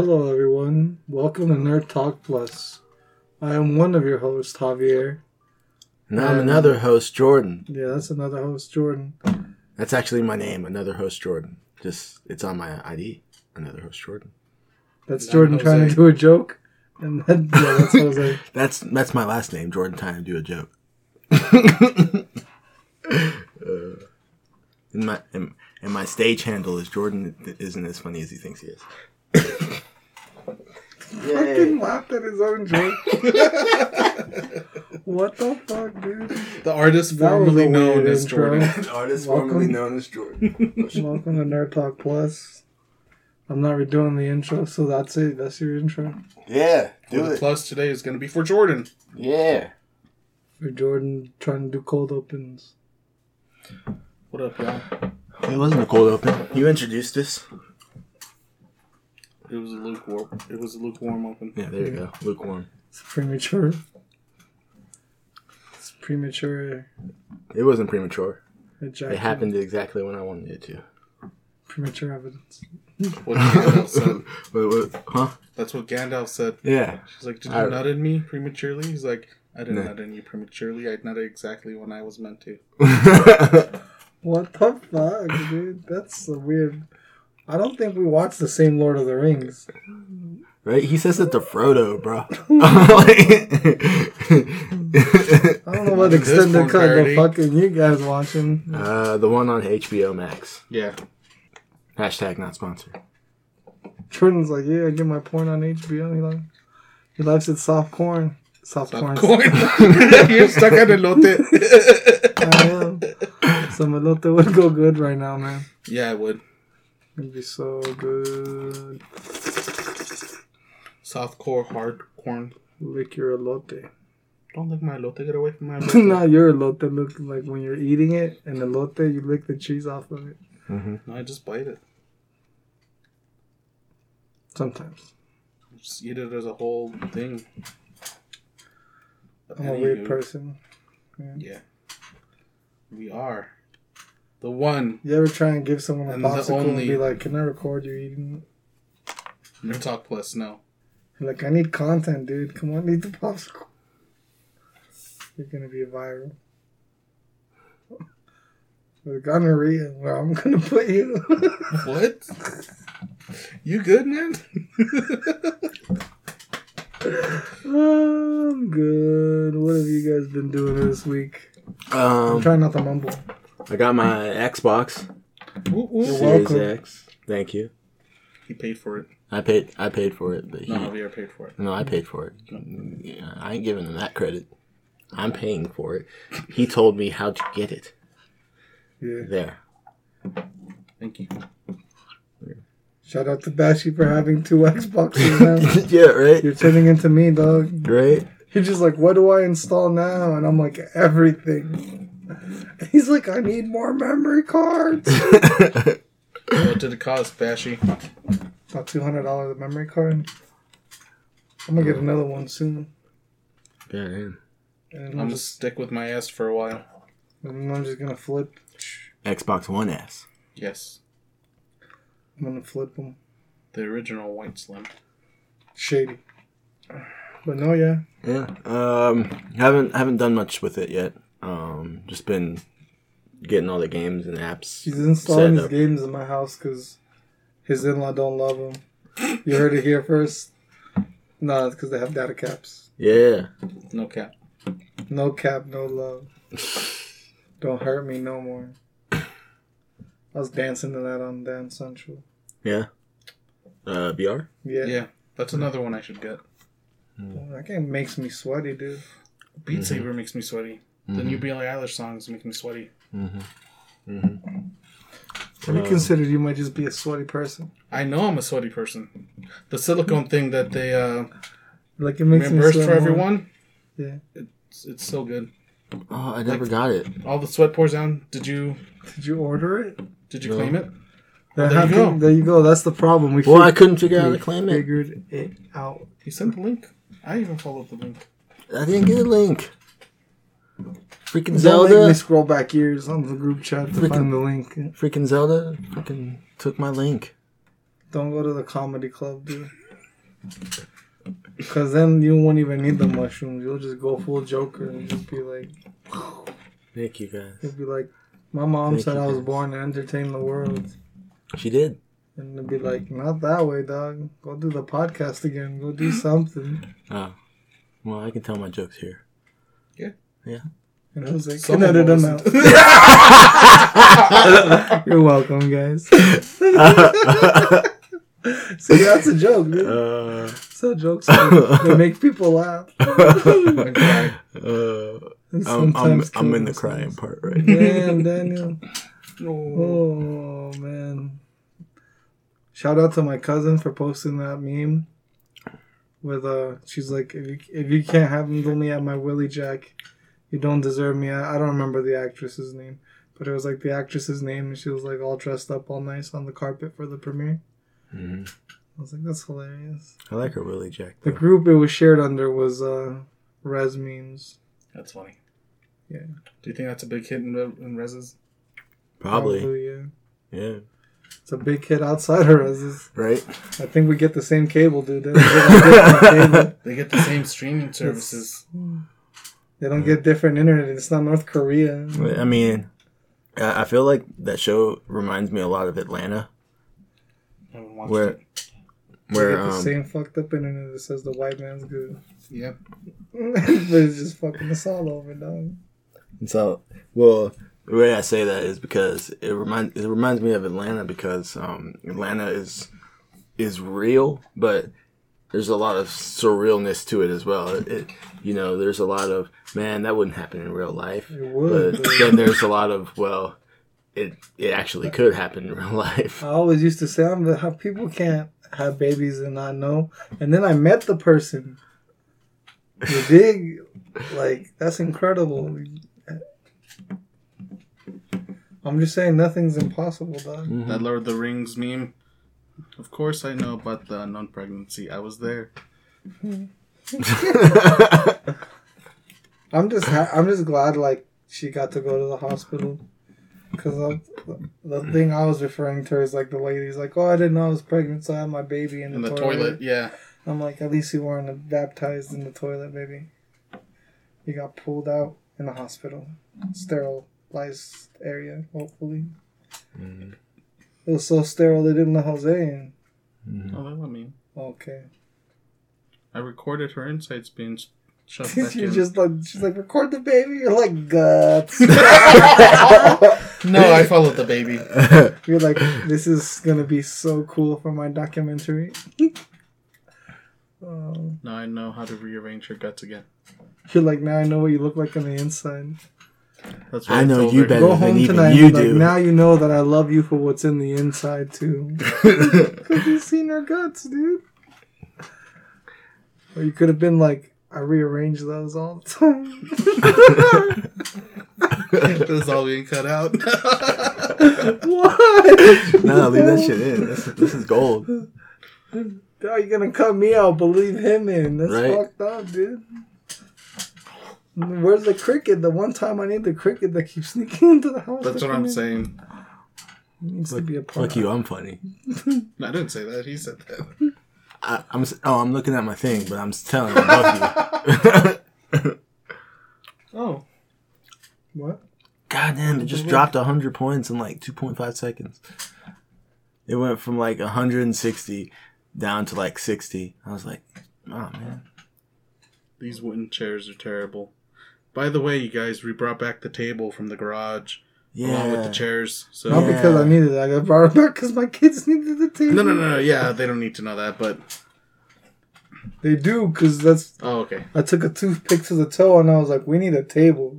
Hello, everyone. Welcome to Nerd Talk Plus. I am one of your hosts, Javier. And I'm another host, Jordan. Yeah, that's another host, Jordan. That's actually my name, another host, Jordan. Just it's on my ID, another host, Jordan. That's I'm Jordan trying to do a joke. And then, yeah, that's Jose. That's that's my last name, Jordan. Trying to do a joke. Uh, and my and, and my stage handle is Jordan isn't as funny as he thinks he is. Fucking laughed at his own joke. what the fuck, dude? The artist That formerly known as intro. Jordan. Artist Welcome. formerly known as Jordan. Welcome to Nerd Talk Plus. I'm not redoing the intro, so that's it. That's your intro. yeah, Well, do the it. plus today is going to be for Jordan. Yeah. For Jordan trying to do cold opens. What up, y'all? It wasn't a cold open. You introduced this. It was a lukewarm. It was a lukewarm open. Yeah, there you go. Lukewarm. It's premature. It's premature It wasn't premature. ejaculation. It happened exactly when I wanted it to. Premature evidence. What Gandalf said. Wait, wait, huh? That's what Gandalf said. Yeah. She's like, "Did you I- nut in me prematurely?" He's like, "I didn't No. nut in you prematurely. I nutted exactly when I was meant to." What the fuck, dude? That's so weird. I don't think we watched the same Lord of the Rings. right? He says it to Frodo, bro. I don't know what extended porn cut the parody. fucking you guys watching. uh, the one on HBO Max. Yeah. Hashtag not sponsored. Jordan's like, yeah, I get my porn on HBO. He like, he likes it soft corn. Soft, corn. Coin. You're stuck on elote. I am. Some elote would go good right now, man. yeah, I would. It'd be so good. Soft core, hard corn. Lick your elote. Don't lick my elote. Get away from my elote. Not your elote. Look like when you're eating it, and elote, you lick the cheese off of it. Mm-hmm. No, I just bite it. Sometimes. Just eat it as a whole thing. I'm a weird person. Yeah. We are. The one. You ever try and give someone a And the popsicle and be like, "Can I record you eating?" Nerd Talk Plus, no. it? Like, I need content, dude. Come on, eat the popsicle. You're gonna be viral. With gonorrhea, where I'm gonna put you. What? you good, man? I'm good. What have you guys been doing this week? I'm Um, trying not to mumble. I got my Xbox Ooh, ooh. You're Series welcome. X. Thank you. He paid for it. I paid. I paid for it, but he, No, Javier paid for it. no, I paid for it. Yeah, I ain't giving him that credit. I'm paying for it. He told me how to get it. Yeah. There. Thank you. Shout out to Bashy for having two Xboxes now. yeah. Right. You're turning into me, dog. Right. You're just like, what do I install now? And I'm like, everything. He's like, I need more memory cards. What did it cost, Bashy? About two hundred dollars a memory card. I'm gonna get another one soon. yeah. man. And I'm I'm gonna just, stick with my S for a while. and I'm just gonna flip. Xbox One S. Yes. I'm gonna flip them. The original White Slim. Shady. But no, yeah. Yeah. Um. Haven't haven't done much with it yet. Um. Just been getting all the games and apps. He's installing set his up. games in my house because his in-law don't love him. You heard it here first. No, it's because they have data caps. Yeah. No cap. No cap, no love. Don't hurt me no more. I was dancing to that on Dance Central. Yeah. Uh. VR. Yeah. Yeah. That's another one I should get. That game makes me sweaty, dude. Beat Saber makes me sweaty. The Mm-hmm. new Billie Eilish songs make me sweaty. Have you considered you might just be a sweaty person? I know I'm a sweaty person. The silicone thing that they uh, Like it makes me reimbursed sweat for more. everyone, Yeah. it's, it's so good. Oh, I never Like- got it. All the sweat pours down. Did you Did you order it? did you No. claim it? There, there you you go. there you go. That's the problem. We Well, I fig- couldn't figure out how we to claim it. figured it out. He sent the link. I even followed the link. I didn't get a link. Freaking Don't make me scroll back years on the group chat to Freaking- find the link. Freaking Zelda. Freaking took my link. Don't go to the comedy club, dude. Because then you won't even need the mushrooms. You'll just go full Joker and just be like, Thank you guys. you'll be like, my mom Thank said I was guys. born to entertain the world. She did. And they'll be like, not that way, dog. Go do the podcast again. Go do something. Oh. Well, I can tell my jokes here. And I was like, Some can edit of them us. You're welcome, guys. See, that's a joke, dude. Uh, It's a joke. so They make people laugh. And cry. uh, And I'm, I'm, I'm in the themselves. crying part right now. Damn, Daniel. No. Oh man! Shout out to my cousin for posting that meme. With uh, she's like, if you if you can't handle me at my Willie Jack, you don't deserve me. I, I don't remember the actress's name, but it was like the actress's name, and she was like all dressed up, all nice on the carpet for the premiere. Mhm. I was like, that's hilarious. I like her Willie Jack. The group it was shared under was uh, Res memes. That's funny. Yeah. Do you think that's a big hit in, Re- in Rez's? Probably. yeah. Yeah. It's a big hit outside of Res's. Right? I think we get the same cable, dude. They get. They get the same streaming services. They don't get different internet. It's not North Korea. I mean, I I feel like that show reminds me a lot of Atlanta, I haven't watched where it. They where get the um, same fucked up internet that says the white man's good. Yep. but it's just fucking us all over, dog. And so, well, the way I say that is because it reminds it reminds me of Atlanta because um, Atlanta is is real, but there's a lot of surrealness to it as well. It, it you know, there's a lot of man that wouldn't happen in real life, It would. but but then there's a lot of well, it it actually could happen in real life. I always used to say, I'm the, how people can't have babies and not know. And then I met the person. You dig? Like, that's incredible. I'm just saying, nothing's impossible, dog. Mhm. That Lord of the Rings meme. Of course, I know about the non pregnancy. I was there. I'm just ha- I'm just glad like she got to go to the hospital because the thing I was referring to is like the lady's like, oh, I didn't know I was pregnant, so I had my baby in the, In the toilet. toilet, yeah. I'm like, at least you weren't baptized in the toilet, baby. You got pulled out in the hospital, sterilized area, hopefully. Mhm. It was so sterile they didn't let Jose in. Mhm. Oh, that's what I mean. Okay, I recorded her insights being shoved back you're in. just like she's like record the baby. You're like guts. No, I followed the baby. You're like, this is gonna be so cool for my documentary. um, Now I know how to rearrange her guts again. you're like, now I know what you look like on the inside. That's I know told you her. better Go than home even tonight. you and be like, do. now you know that I love you for what's in the inside too. Because you've seen her guts, dude. Or you could have been like, I rearrange those all the time. this is all being cut out. what? no, leave that shit in. This, this is gold. Are you gonna cut me out? Believe him in. That's Right. fucked up, dude. Where's the cricket? The one time I need the cricket that keeps sneaking into the house. That's what I'm in. saying. He needs to be a part. Fuck you, I'm funny. No, I didn't say that. He said that. I, I'm oh, I'm looking at my thing, but I'm telling you, fuck you. Oh. What? God damn, it just dropped 100 points in like 2.5 seconds. It went from like 160 down to like 60. I was like, oh man. These wooden chairs are terrible. By the way, you guys, we brought back the table from the garage Yeah. along with the chairs. So Not Yeah. because I needed it. I got brought it back because my kids needed the table. no, no, no, no. Yeah, they don't need to know that. But They do because that's. oh, okay. I took a toothpick to the toe and I was like, we need a table.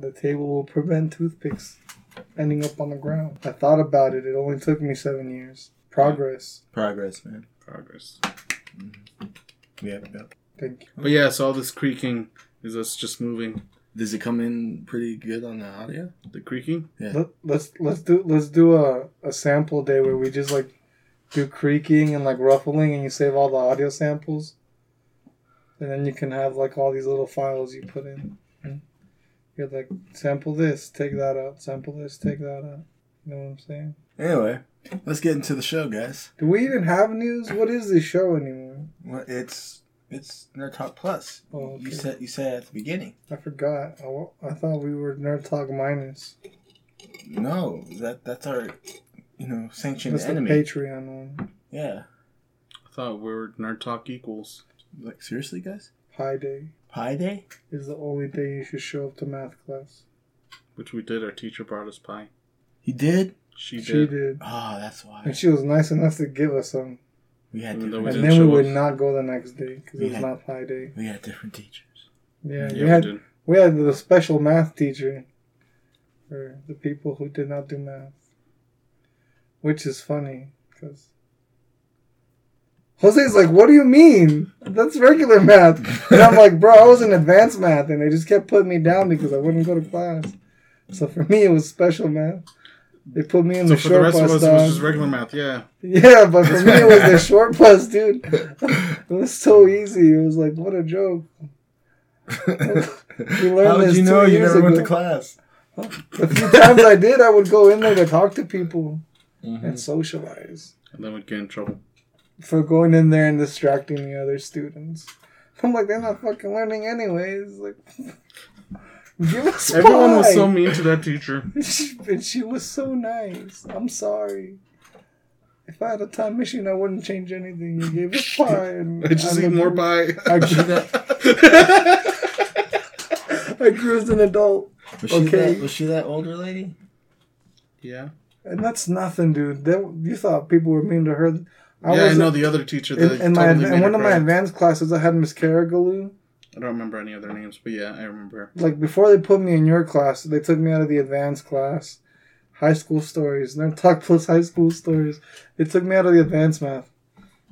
The table will prevent toothpicks ending up on the ground. I thought about it. It only took me seven years. Progress. Progress, man. Progress. Mm-hmm. Yeah, yeah. Thank you. But yeah, so all this creaking is us just moving. Does it come in pretty good on the audio? The creaking. Let, let's let's do let's do a, a sample day where we just like do creaking and like ruffling and you save all the audio samples. And then you can have like all these little files you put in. You're like sample this, take that out, sample this, take that out. You know what I'm saying? Anyway, let's get into the show, guys. Do we even have news? What is this show anymore? Well, it's it's Nerd Talk Plus. Oh, okay. You said you said at the beginning. I forgot. I, I thought we were Nerd Talk Minus. No, that that's our you know sanctioned That's the enemy. Patreon one. yeah. I thought we were nerd talk equals. Like seriously, guys? Pi Day Pi Day? is the only day you should show up to math class. Which we did. Our teacher brought us pie. He did. She She did. did. Oh, that's why And she was nice enough to give us some. We had Even different, we and then we would up. not go the next day because it was Yeah. not Pi Day. we had different teachers. Yeah, Yeah, we we had did. we had the special math teacher for the people who did not do math, which is funny because Jose's like, "What do you mean? That's regular math." And I'm like, "Bro, I was in advanced math, and they just kept putting me down because I wouldn't go to class." So for me, it was special math. They put me in So the for the short rest of bus, us, it was just regular math. Yeah. Yeah, but for me, it was the short bus, dude. It was so easy. It was like, what a joke. We learned How did you know you never went to class? The few times I did, I would go in there to talk to people Mm-hmm. and socialize And then we'd get in trouble. for going in there and distracting the other students. I'm like, they're not fucking learning anyways. Like, give us Everyone was so mean to that teacher. and she was so nice. I'm sorry. If I had a time machine, I wouldn't change anything. You gave us pie, and I just I'm eat more pie. I, I grew as an adult, Was she that? Was she that older lady? yeah. and that's nothing, dude. That, you thought people were mean to her. I yeah, I was know the other teacher that in, in my in one her of my advanced classes. I had Miss Carrigaloo. I don't remember any other names, but yeah, I remember. Like before they put me in your class, they took me out of the advanced class. High school stories, and then talk plus high school stories. They took me out of the advanced math.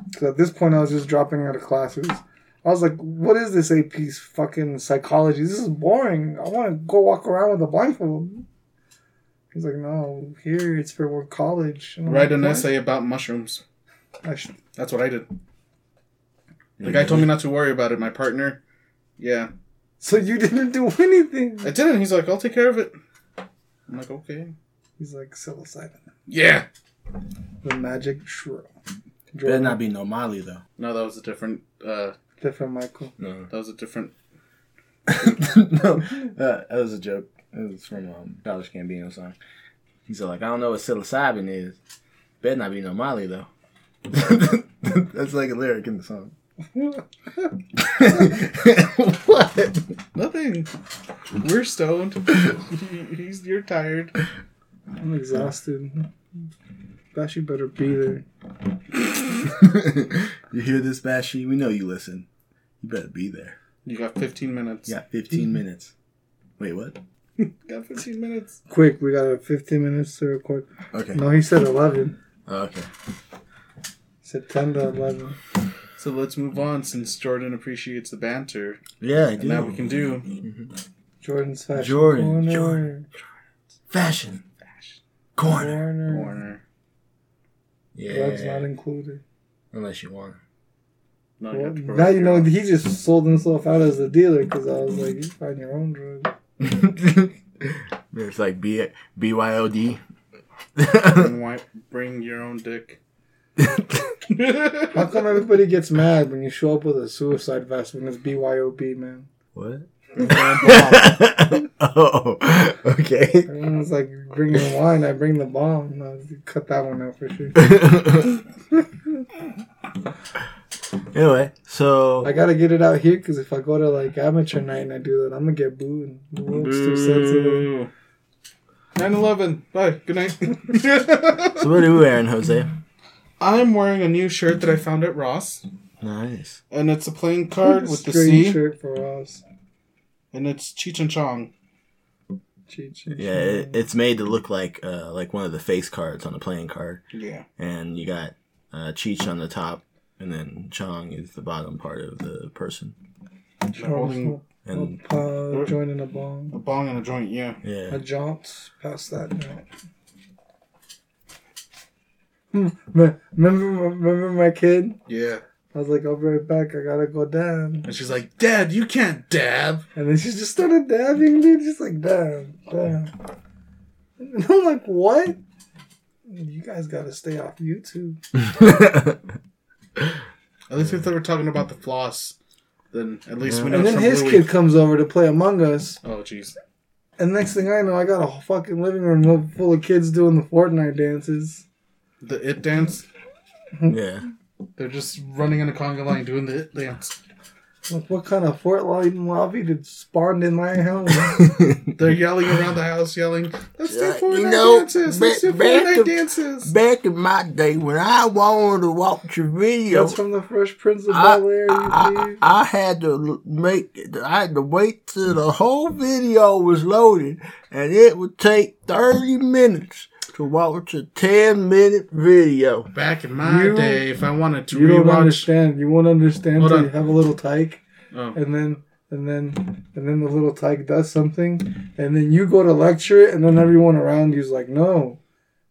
Because at this point, I was just dropping out of classes. I was like, "What is this AP fucking psychology? This is boring. I want to go walk around with a blindfold." He's like, "No, here it's for work college." And Write like, an "What?" essay about mushrooms. I sh- That's what I did. The guy told me not to worry about it. My partner, yeah, so you didn't do anything. I didn't. He's like, I'll take care of it. I'm like, okay. He's like psilocybin, Yeah. the magic shroom. Better not be no Molly though. No, that was a different. uh different, Michael. No. That was a different. no, uh, that was a joke. It was from um, Childish Gambino song. He's like, I don't know what psilocybin is. Better not be no Molly though. That's like a lyric in the song. what? Nothing. We're stoned. He's. You're tired. I'm exhausted. Bash, you better be there. you hear this, Bashi? We know you listen. You better be there. You got 15 minutes. You got 15 minutes. Wait, what? Got 15 minutes. Quick, we got 15 minutes to record. Okay. No, he said 11. Okay. He said 10 11. So let's move on since Jordan appreciates the banter. Yeah, I And do. now we can do. Mm-hmm. Jordan's fashion. Jordan, Corner. Jordan. Fashion. Fashion. Corner. Corner. Corner. Drugs not included. Unless you want. No, you Well, now you know he just sold himself out as a dealer because I was like, you find your own drug. it's like B- BYOD. bring, wi- bring your own dick. How come everybody gets mad when you show up with a suicide vest when it's BYOB, man? what? Bring your own bomb. oh, okay. Everyone's like, bring your wine, I bring the bomb. No, cut that one out for sure. anyway, so I gotta get it out here because if I go to like amateur night and I do that, I'm gonna get booed. The world's too sensitive. 9-11. Bye. Good night. so what are you wearing, Jose? I'm wearing a new shirt that I found at Ross. Nice. And it's a playing card with the Strange C. shirt for us. And it's Cheech and Chong. Cheat, cheat, Yeah, it, it's made to look like uh, like one of the face cards on a playing card, Yeah. and you got uh, Cheech on the top, and then Chong is the bottom part of the person. They're holding And uh, joining a bong. a bong and a joint, yeah. yeah, A jaunt past that jaunt. Hmm, me- Remember, remember my kid? Yeah. I was like, I'll be right back. I gotta go dab. And she's like, Dad, you can't dab. And then she just started dabbing, dude. Just like, dab, dab. And I'm like, what? You guys got to stay off YouTube. At least if they were talking about the floss, then at least we know And then his Louis. kid comes over to play Among Us. Oh, jeez. And next thing I know, I got a fucking living room full of kids doing the Fortnite dances. The it dance. yeah. They're just running in a conga line doing the it dance. Like, what kind of Fortnite lobby did spawned in my house? They're yelling around the house, yelling, "Let's do Fortnite you know, dances! Let's do back- back Fortnite to- dances!" Back in my day when I wanted to watch a video, That's from the Fresh Prince of Bel Air, you I. I had to make I had to wait till the whole video was loaded and it would take 30 minutes to watch a 10 minute video. Back in my You- day, if I wanted to You don't understand. You won't understand until you have a little tyke, oh, and then and then and then the little tyke does something, and then you go to lecture it, and then everyone around you's like, "No,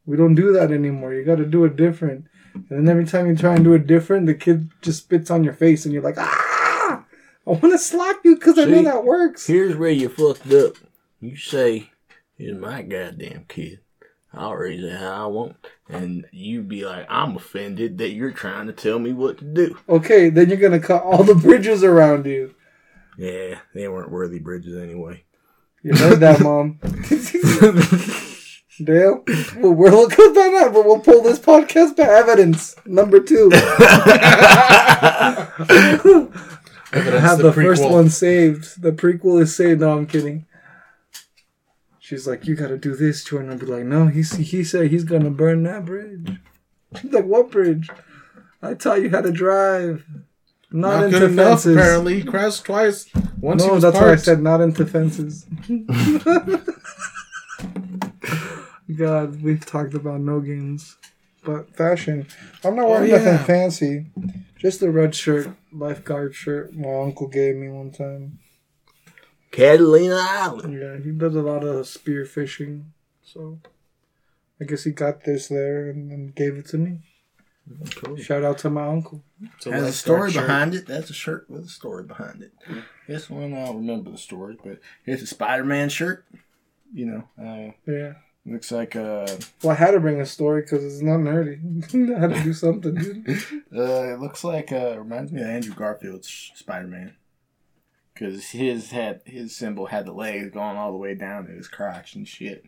we don't do that anymore. You got to do it different." And then every time you try and do it different, the kid just spits on your face, and you're like, "Ah! I want to slap you because I know that works." Here's where you fucked up. You say, "Here's my goddamn kid. I'll raise it how I want," and you'd be like, "I'm offended that you're trying to tell me what to do." Okay, then you're gonna cut all the bridges around you. Yeah, they weren't worthy bridges anyway. You heard that, mom. Dale, well, we're looking at that, but we'll pull this podcast back. Evidence number two. I have the, the first one saved. The prequel is saved. No, I'm kidding. She's like, you got to do this, to Jordan. I'll be like, no, he he said he's gonna burn that bridge. She's like, what bridge? I taught you how to drive. Not, not into good enough. Apparently, he crashed twice. Once no, that's why I said not into fences. God, we've talked about no games, but fashion. I'm not Oh, wearing yeah. nothing fancy. Just a red shirt, lifeguard shirt. My uncle gave me one time. Catalina Island. Yeah, he does a lot of spear fishing, so I guess he got this there and then gave it to me. Cool. Shout out to my uncle. It's a Has a story behind it. That's a shirt with a story behind it. This one I don't remember the story, but it's a Spider-Man shirt. You know, uh, Yeah. looks like uh, Well, I had to bring a story because it's not nerdy. I had to do something, dude. uh, it looks like uh, reminds me of Andrew Garfield's Spider-Man. Cause his had his symbol had the legs going all the way down to his crotch and shit.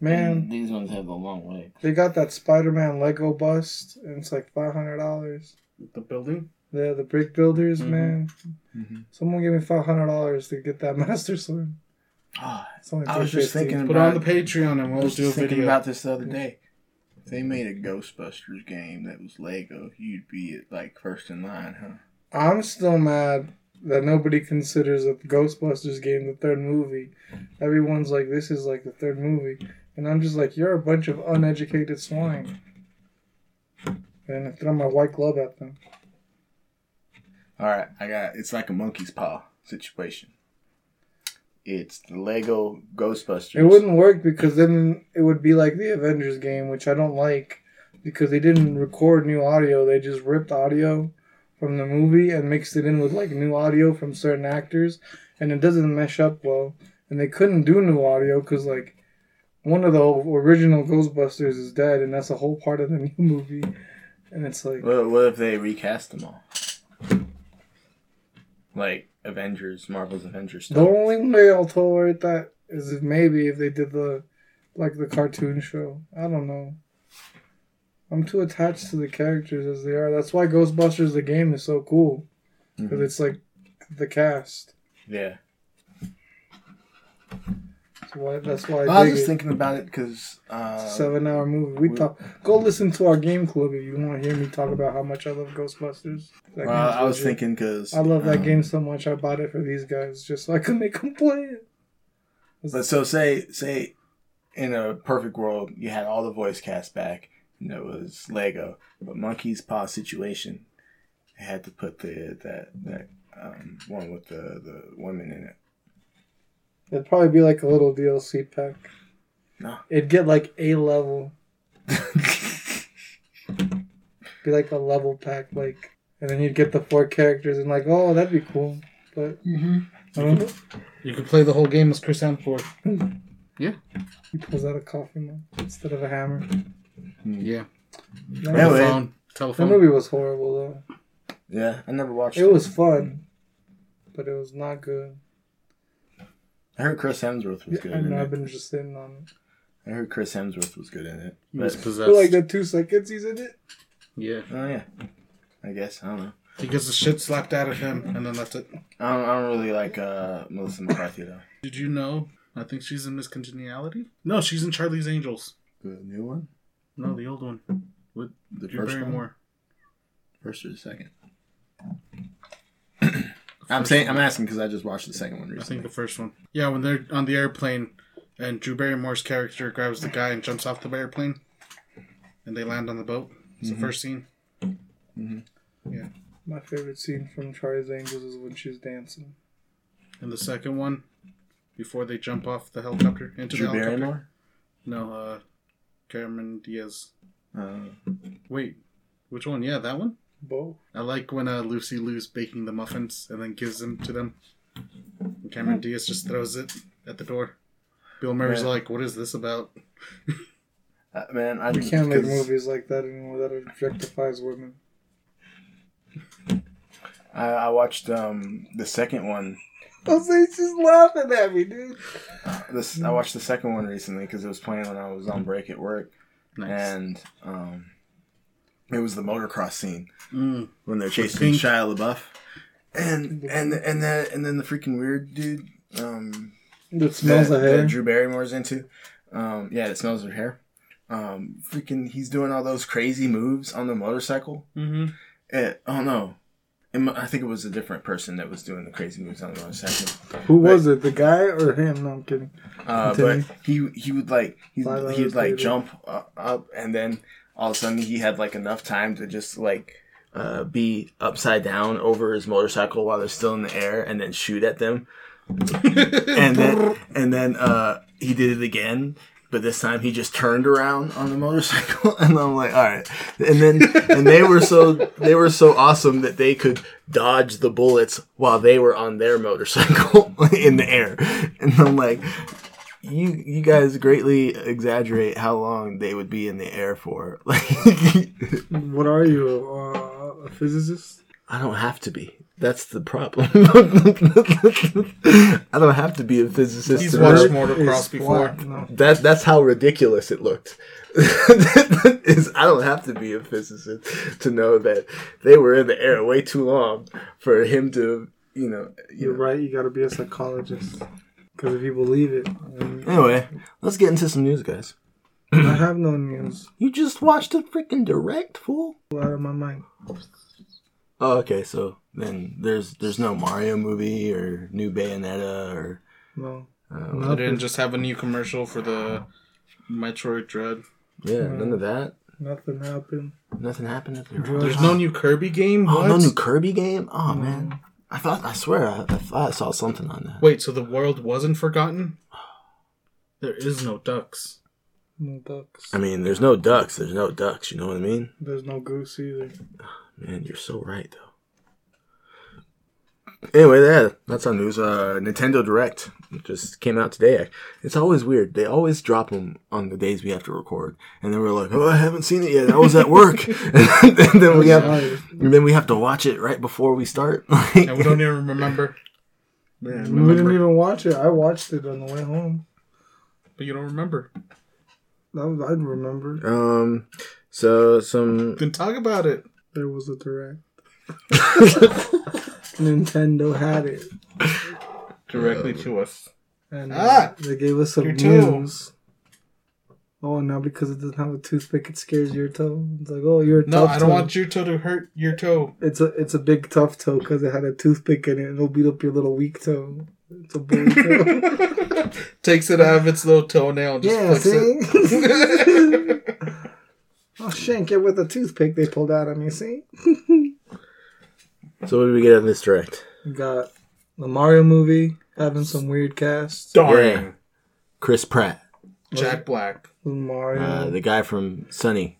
Man, And these ones have the long legs. They got that Spider-Man Lego bust, and it's like five hundred dollars. The building. The the brick builders, Mhm. man. Mhm. Someone gave me five hundred dollars to get that Master Sword. Ah, It's only I was just 350. thinking Put about on the Patreon and I we'll was do a thinking video. about this the other day. If they made a Ghostbusters game that was Lego, you'd be like first in line, huh? I'm still mad that nobody considers a Ghostbusters game the third movie. Everyone's like, this is like the third movie, and I'm just like, you're a bunch of uneducated swine. And I throw my white glove at them. All right, I got. It's like a monkey's paw situation. It's the Lego Ghostbusters. It wouldn't work because then it would be like the Avengers game, which I don't like because they didn't record new audio. They just ripped audio from the movie and mixed it in with like new audio from certain actors, and it doesn't mesh up well. And they couldn't do new audio because like one of the original Ghostbusters is dead, and that's a whole part of the new movie. And it's like, What, what if they recast them all? Like Avengers, Marvel's Avengers the only way I'll tolerate that is if maybe if they did the like the cartoon show. I don't know. I'm too attached to the characters as they are. That's why Ghostbusters the game is so cool because Mhm. it's like the cast. Yeah. That's why. That's why I, Well, I was just it. thinking about it because uh, Seven hour movie. We we- talk. Go listen to our game club if you want to hear me talk about how much I love Ghostbusters. That well, I was legit. thinking because I love that game so much. I bought it for these guys just so I could make them play it. But so say say in a perfect world you had all the voice cast back and it was Lego, but Monkey's Paw situation they had to put the that that um, one with the the women in it. It'd probably be like a little DLC pack. No. It'd get like a level. Be like a level pack, like, and then you'd get the four characters and like, oh, that'd be cool. But mm-hmm. I don't know. You could play the whole game as Chris Hemsworth. Yeah. He pulls out a coffee mug instead of a hammer. Yeah. That, Anyway. Telephone. that Telephone. movie was horrible though. Yeah, I never watched It It was fun, but it was not good. I heard Chris Hemsworth was good I in know I've it. been just sitting on it. I heard Chris Hemsworth was good in it. He was possessed. For like the two seconds he's in it. yeah. oh yeah, I guess I don't know. He gets the shit slapped out of him, and then that's it. I don't, I don't really like uh, Melissa McCarthy though. Did you know? I think she's in Miss Congeniality. No, she's in Charlie's Angels. The new one, No, the old one with the Drew first one, first or the second. I'm saying I'm asking because I just watched the second one recently. I think the first one. Yeah, when they're on the airplane, and Drew Barrymore's character grabs the guy and jumps off the airplane, and they land on the boat. It's the first scene. Yeah. My favorite scene from Charlie's Angels is when she's dancing. And the second one, before they jump off the helicopter into Drew the helicopter. Barrymore. No, uh, Cameron Diaz. Uh, Wait, which one? Yeah, that one. Both. I like when uh, Lucy Liu's baking the muffins and then gives them to them. And Cameron Diaz just throws it at the door. Bill Murray's Yeah. like, "What is this about?" uh, man, I We can't make movies like that anymore that objectifies women. I, I watched um the second one. Jose's just laughing at me, dude. This I watched the second one recently because it was playing when I was on break at work, Nice. and um, it was the motocross scene Mm. when they're chasing Pink. Shia LaBeouf, and and and then and then the freaking weird dude um That smells that, of hair. that Drew Barrymore's into, um yeah, it smells of hair. Um, freaking, he's doing all those crazy moves on the motorcycle. Mm-hmm. Eh, oh no, It mu- I think it was a different person that was doing the crazy moves on the motorcycle. Who was it? The guy or him? No, I'm kidding. Uh, but he he would like he he would like later. jump uh, up and then all of a sudden he had like enough time to just like uh, be upside down over his motorcycle while they're still in the air and then shoot at them and then and then uh, he did it again but this time he just turned around on the motorcycle and i'm like all right and then and they were so they were so awesome that they could dodge the bullets while they were on their motorcycle in the air and i'm like you you guys greatly exaggerate how long they would be in the air for like What are you? Uh, a physicist? I don't have to be. That's the problem. I don't have to be a physicist. He's to watched know- motocross Is before. flat, No. That that's how ridiculous it looked. Is I don't have to be a physicist to know that they were in the air way too long for him to, you know. You You're know. right. You got to be a psychologist. Because if you believe it, then- Anyway, let's get into some news, guys. I have no news. You just watched a freaking direct, fool. Out of my mind. Oh, okay. So then there's there's no Mario movie or new Bayonetta or No. uh, They didn't just have a new commercial for the Metroid Dread. yeah, none of that. Nothing happened. Nothing happened at the There's no new Kirby game. Oh, What? no new Kirby game? Oh man, I thought I swear I, I thought I saw something on that. Wait, so the world wasn't forgotten? There is no ducks. No ducks. I mean, there's no ducks. There's no ducks. You know what I mean? There's no goose either. Man, you're so right though. Anyway, yeah, that's on news. Uh, Nintendo Direct just came out today. It's always weird. They always drop them on the days we have to record, and then we're like, "Oh, I haven't seen it yet. I was at work," and then we have, and then we have to watch it right before we start. And we don't even remember. Man, We didn't even watch it. I watched it on the way home. But you don't remember. That was, I'd remember. Um, so some Then talk about it. There was a direct. Nintendo had it. Directly to us. And uh, Ah! they gave us some news. Oh, now because it doesn't have a toothpick, it scares your toe. It's like, oh, you're a No, I don't toe. want your toe to hurt your toe. It's a it's a big tough toe because it had a toothpick in it. and It'll beat up your little weak toe. It's a bully toe. Takes it out of its little toenail and just yeah, flicks it. see. I'll shank it with a toothpick they pulled out of me. See. So what did we get on this direct? We got the Mario movie having some weird cast. Darn. Chris Pratt, Jack Black. Mario, uh, the guy from Sunny,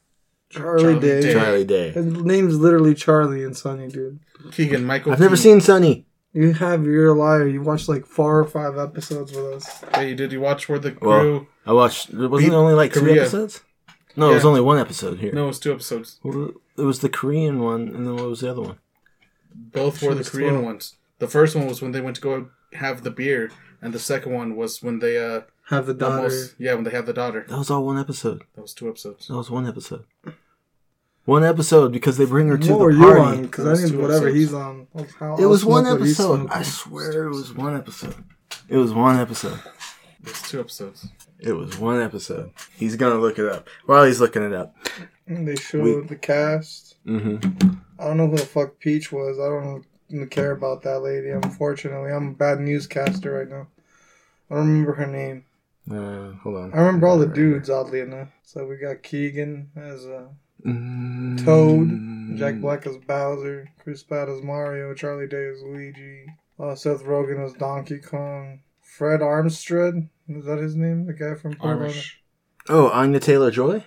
Charlie, Charlie Day. Day. Charlie Day. His name's literally Charlie and Sunny, dude. Keegan Michael. I've never seen Sunny. You have you're a liar. You watched like four or five episodes with us. Hey, did you watch where the Well, crew? I watched. Wasn't Beat it only like two Korea. episodes? No, it was Yeah. only one episode here. no, it was two episodes. Well, It was the Korean one, and then what was the other one? Both were the was Korean 12. ones. The first one was when they went to go have the beer, and the second one was when they uh Have the daughter. almost yeah when they have the daughter. That was all one episode. That was two episodes. That was one episode. One episode because they bring her to what the were you party. on? Because I Those think two whatever episodes. he's on. I'll- It I'll was one what he's episode. smoking. I swear it was one episode. It was one episode. It was two episodes. It was one episode. He's gonna look it up. While he's looking it up. They showed We- the cast. Mm-hmm. I don't know who the fuck Peach was. I don't even care about that lady. Unfortunately, I'm a bad newscaster right now. I don't remember her name. Uh, hold on. I remember all the dudes. Oddly enough, so we got Keegan as uh, Mm. Toad, Jack Black as Bowser, Chris Pratt as Mario, Charlie Day as Luigi, uh, Seth Rogen as Donkey Kong, Fred Armstead is that his name? The guy from Armish. Oh, Anya Taylor Joy.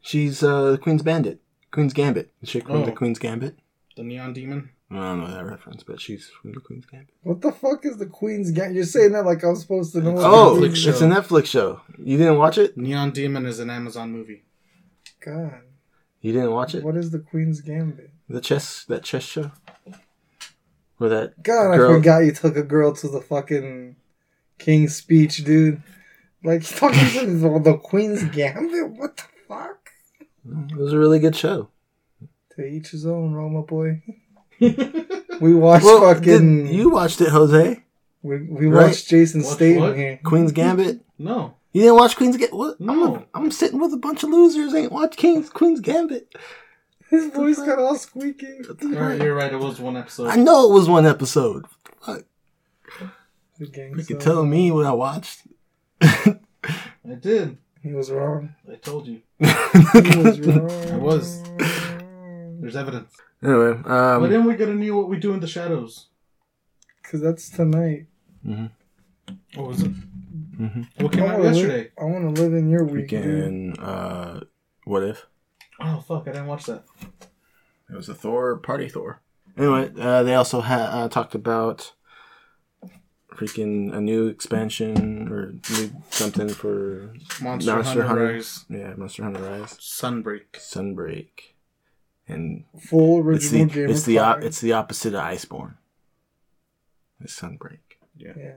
She's uh, the Queen's Bandit, Queen's Gambit. The chick from Oh. the Queen's Gambit. The Neon Demon. I don't know that reference, but she's from the Queen's Gambit. What the fuck is the Queen's Gang? You're saying that like I'm supposed to know. what Oh, Netflix show. it's a Netflix show. You didn't watch it? Neon Demon is an Amazon movie. God, You didn't watch it? what is the Queen's Gambit? The chess, that chess show. Where that God, Girl- I forgot you took a girl to the fucking King's speech, dude. Like he's talking the, the Queen's Gambit. What the fuck? it was a really good show. To each his own, Roma boy. We watched Well, fucking. you watched it, Jose. We, we Right? watched Jason Watch Statham what? here. Queen's Gambit. No. You didn't watch Queen's Gambit? What? I'm, a, No. I'm sitting with a bunch of losers. Ain't watch King's Queen's Gambit. His voice got all squeaky. Alright, you're right. It was one episode. I know it was one episode. Fuck. The You could sign. tell me what I watched. I did. He was wrong. I told you. He was wrong. I was. There's evidence. Anyway, Why um, didn't we get a new What We Do in the Shadows? Because that's tonight. What was it? Mhm. What came I out wanna yesterday? Live, I want to live in your week, dude. uh, what if? Oh fuck! I didn't watch that. It was a Thor party Thor. Anyway, uh, they also had uh, talked about freaking a new expansion or new something for Monster, Monster Hunter, Hunter. Rise, yeah Monster Hunter Rise, Sunbreak. Sunbreak, and Full it's the original game. it's the op- it's the opposite of Iceborne. It's Sunbreak. yeah.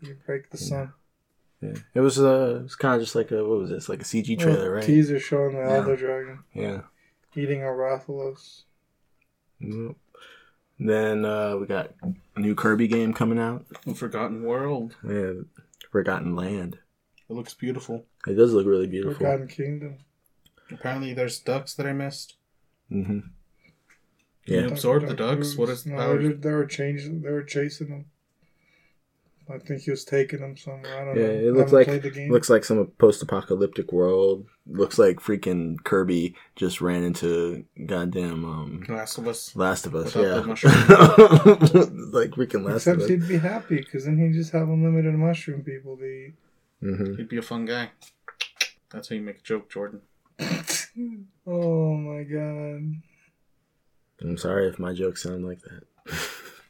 You break the sun. Yeah, it was uh, it was kind of just like a what was this like a CG trailer, right? Teaser showing the Yeah. Elder Dragon Yeah. eating a Rathalos. Yep. Then uh, we got a new Kirby game coming out. The Forgotten World. Yeah, Forgotten Land. It looks beautiful. It does look really beautiful. Forgotten Kingdom. Apparently, there's ducks that I missed. Mm hmm Yeah. you absorb the ducks? What is no, power? they, they were changing. They were chasing them. I think he was taking them somewhere. I don't Yeah, know. it looks like the game. looks like some post-apocalyptic world. Looks like freaking Kirby just ran into goddamn um Last of Us. Last of Us. Without yeah, like freaking Last Except of Us. he'd be happy because then he'd just have unlimited mushroom people to eat. hmm He'd be a fun guy. That's how you make a joke, Jordan. Oh my god. I'm sorry if my jokes sound like that.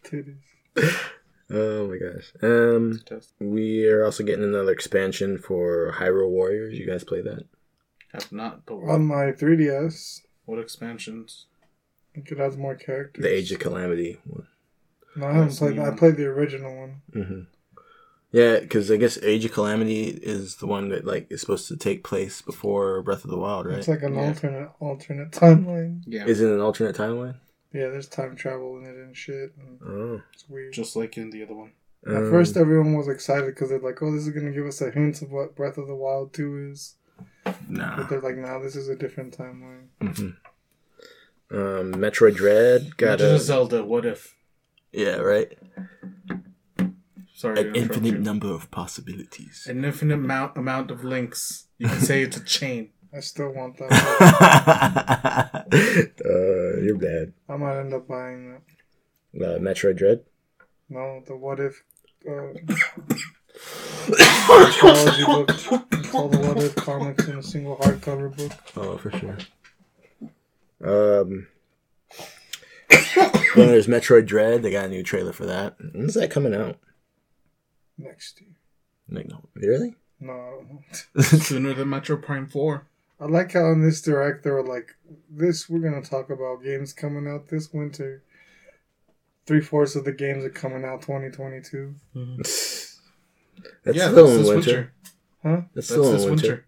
Titties. Oh my gosh. Um, we are also getting another expansion for Hyrule Warriors. You guys play that? Have not, but On my 3DS, what expansions? I think it could have more characters. The Age of Calamity one. No, I haven't Yes, played. yeah. I played the original one. hmm Yeah, because I guess Age of Calamity is the one that like is supposed to take place before Breath of the Wild, right? It's like an Yeah. alternate alternate timeline. Yeah. Is it an alternate timeline? Yeah, there's time travel in it and shit. And Oh. it's weird. Just like in the other one. At Um, first, everyone was excited because they're like, "Oh, this is gonna give us a hint of what Breath of the Wild Two is." nah. But they're like, "Nah, this is a different timeline." Mhm. Um, Metroid Dread got Legend a Zelda. What if? yeah right. Sorry, An infinite you. number of possibilities. An infinite amount amount of links. You can say it's a chain. I still want that. uh, you're bad. I might end up buying that. Uh, Metroid Dread. No, the what if uh, mythology book. It's all the what if comics in a single hardcover book. Oh, for sure. Um, then there's Metroid Dread. They got a new trailer for that. When's that coming out? Next year. Like, no, really? No, I don't know. Sooner than Metroid Prime 4. I like how in this direct they were like, "This we're gonna talk about games coming out this winter." Three fourths of the games are coming out 2022. That's yeah, still that's in this winter. winter. Huh? That's That's still in this winter. winter.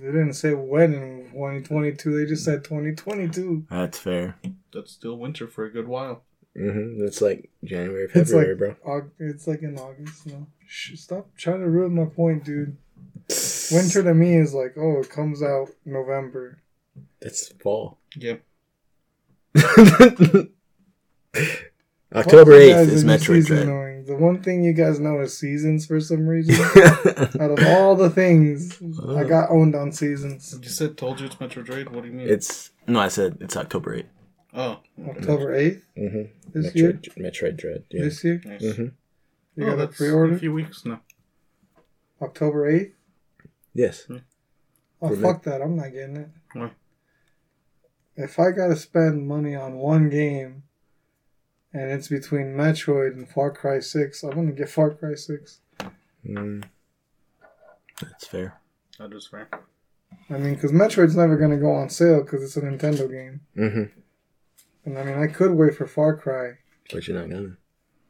They didn't say when in 2022. They just said 2022. That's fair. That's still winter for a good while. hmm That's like January, It's February, like bro. Aug- it's like in August. No, Shh, stop trying to ruin my point, dude. Winter to me is like, oh, it comes out November. That's fall. Yep. October 8th guys is and your Metroid Dread. knowing. The one thing you guys know is seasons for some reason. Out of all the things, I got owned on seasons. You said told you it's Metroid Dread. What do you mean? it's no, I said it's October 8th. oh, October 8th Mm-hmm. this year. Metroid, Metroid Dread. Yeah. This year. nice. hmm You Oh, got a that's pre-order? A few weeks now. October 8th? Yes. Oh, For me. fuck that. I'm not getting it. Why? If I gotta spend money on one game and it's between Metroid and Far Cry 6, I'm gonna get Far Cry 6. Mm. That's fair. That is fair. I mean, because Metroid's never gonna go on sale because it's a Nintendo game. hmm And I mean, I could wait for Far Cry, But you're not gonna.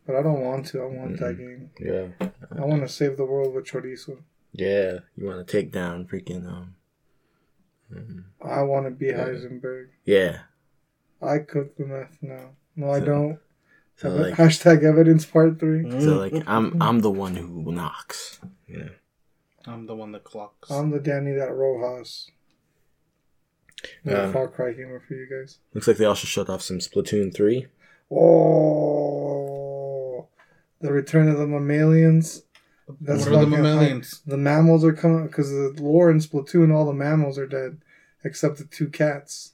but I don't want to. I want that game. Yeah. I want to save the world with Chorizo. Yeah. You want to take down freaking um. mhm. I want to be Yeah. Heisenberg. Yeah. I cook the meth now. No, I don't. So Ev- like, Hashtag evidence part three. so like, I'm I'm the one who knocks. Yeah. I'm the one that clocks. I'm the Dani that Rojas. No Uh, Far Cry humor for you guys. Looks like they also shut off some Splatoon three. Oh, the return of the mammalians. That's what are the fucking mammalians? The mammals are coming because the lore in Splatoon, all the mammals are dead, except the two cats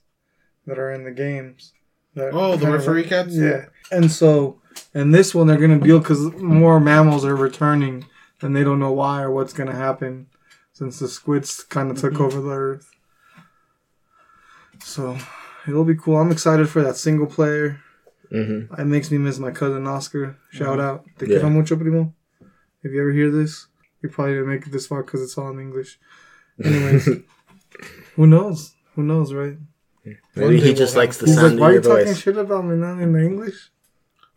that are in the games. That Oh, the kinda referee look- cats? Yeah, and so and this one they're gonna deal because more mammals are returning, and they don't know why or what's gonna happen since the squids kind of took Mhm. over the earth. So it'll be cool. I'm excited for that single player. Mm-hmm. It makes me miss my cousin Oscar. Shout out. Te Yeah. quiero mucho, primo. If you ever hear this, you probably didn't make it this far because it's all in English. Anyways, who knows? Who knows, right? Maybe day he we'll just have- likes the He's sound like, why of are you talking voice. shit about me not in English?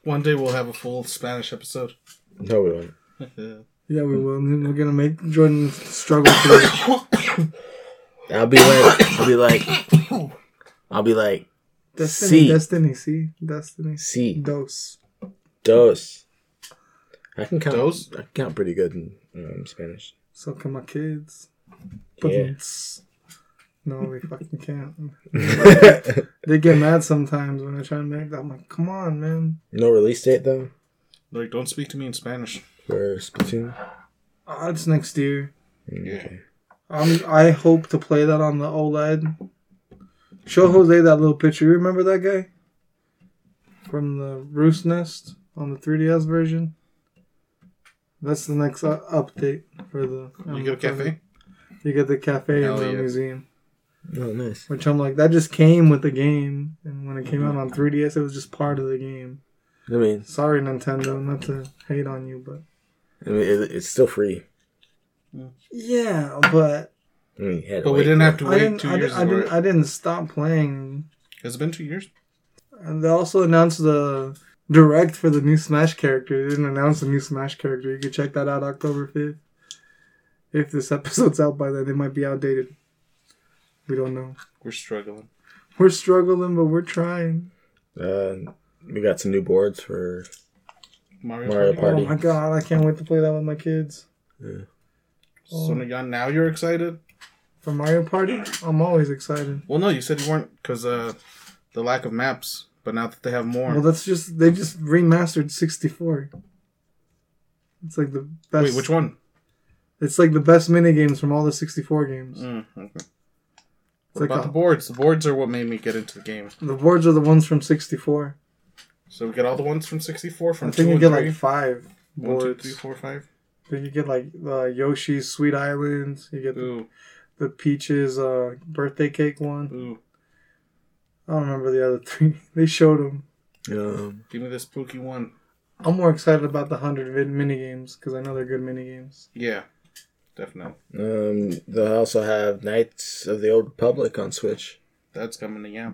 One day we'll have a full Spanish episode. No, we won't. Yeah, we will. We're gonna make Jordan struggle through I'll be like, I'll be like, I'll be like, Destiny. See. Destiny. See, Destiny. C Dose. dos. I can count. Dos? I can count pretty good in um, Spanish. So can my kids. Yeah. No, they fucking can't. They get mad sometimes when I try to make that. I'm like, come on, man. no release date though Like, don't speak to me in Spanish. for Splatoon. Oh, it's next year. Mm, Yeah. Okay. Um, I hope to play that on the OLED. Show Jose that little picture. You remember that guy from the Roost Nest on the 3DS version? That's the next uh, update for the. You get a cafe? You get the cafe Hell in the yeah. museum, Oh, nice. which I'm like, that just came with the game, and when it came out on 3DS, it was just part of the game. I mean, Sorry, Nintendo, not to hate on you, but I mean, it, it's still free. yeah, but I mean, you had to But we wait didn't for have it. to I wait didn't. two I, years didn't I for didn't. it. I didn't stop playing. Has it been two years? And they also announced the direct for the new Smash character. They didn't announce the new Smash character. You can check that out October 5th. If this episode's out by then, it might be outdated. We don't know. We're struggling. We're struggling, but we're trying. Uh, we got some new boards for. Mario, Mario Party. Party. Oh my god, I can't wait to play that with my kids. So now- now you're excited? For Mario Party, I'm always excited. Well, no, you said you weren't because uh, the lack of maps. But now that they have more, Well, that's just they just remastered 64. It's like the best. wait, which one? It's like the best mini games from all the 64 games. Mm, okay. What like about a- the boards? The boards are what made me get into the game. the boards are the ones from 64. So we get all the ones from 64 from I think two you and get three. like five One, two, boards. three, four, five. Then you get like uh, Yoshi's Sweet Islands. You get the, Ooh, the Peaches uh, birthday cake one. ooh. I don't remember the other three. They showed them. Um, Give me the spooky one. I'm more excited about the hundred vid mini games because I know they're good mini games. Yeah, definitely. um, they'll also have Knights of the Old Republic on Switch. That's coming to yeah.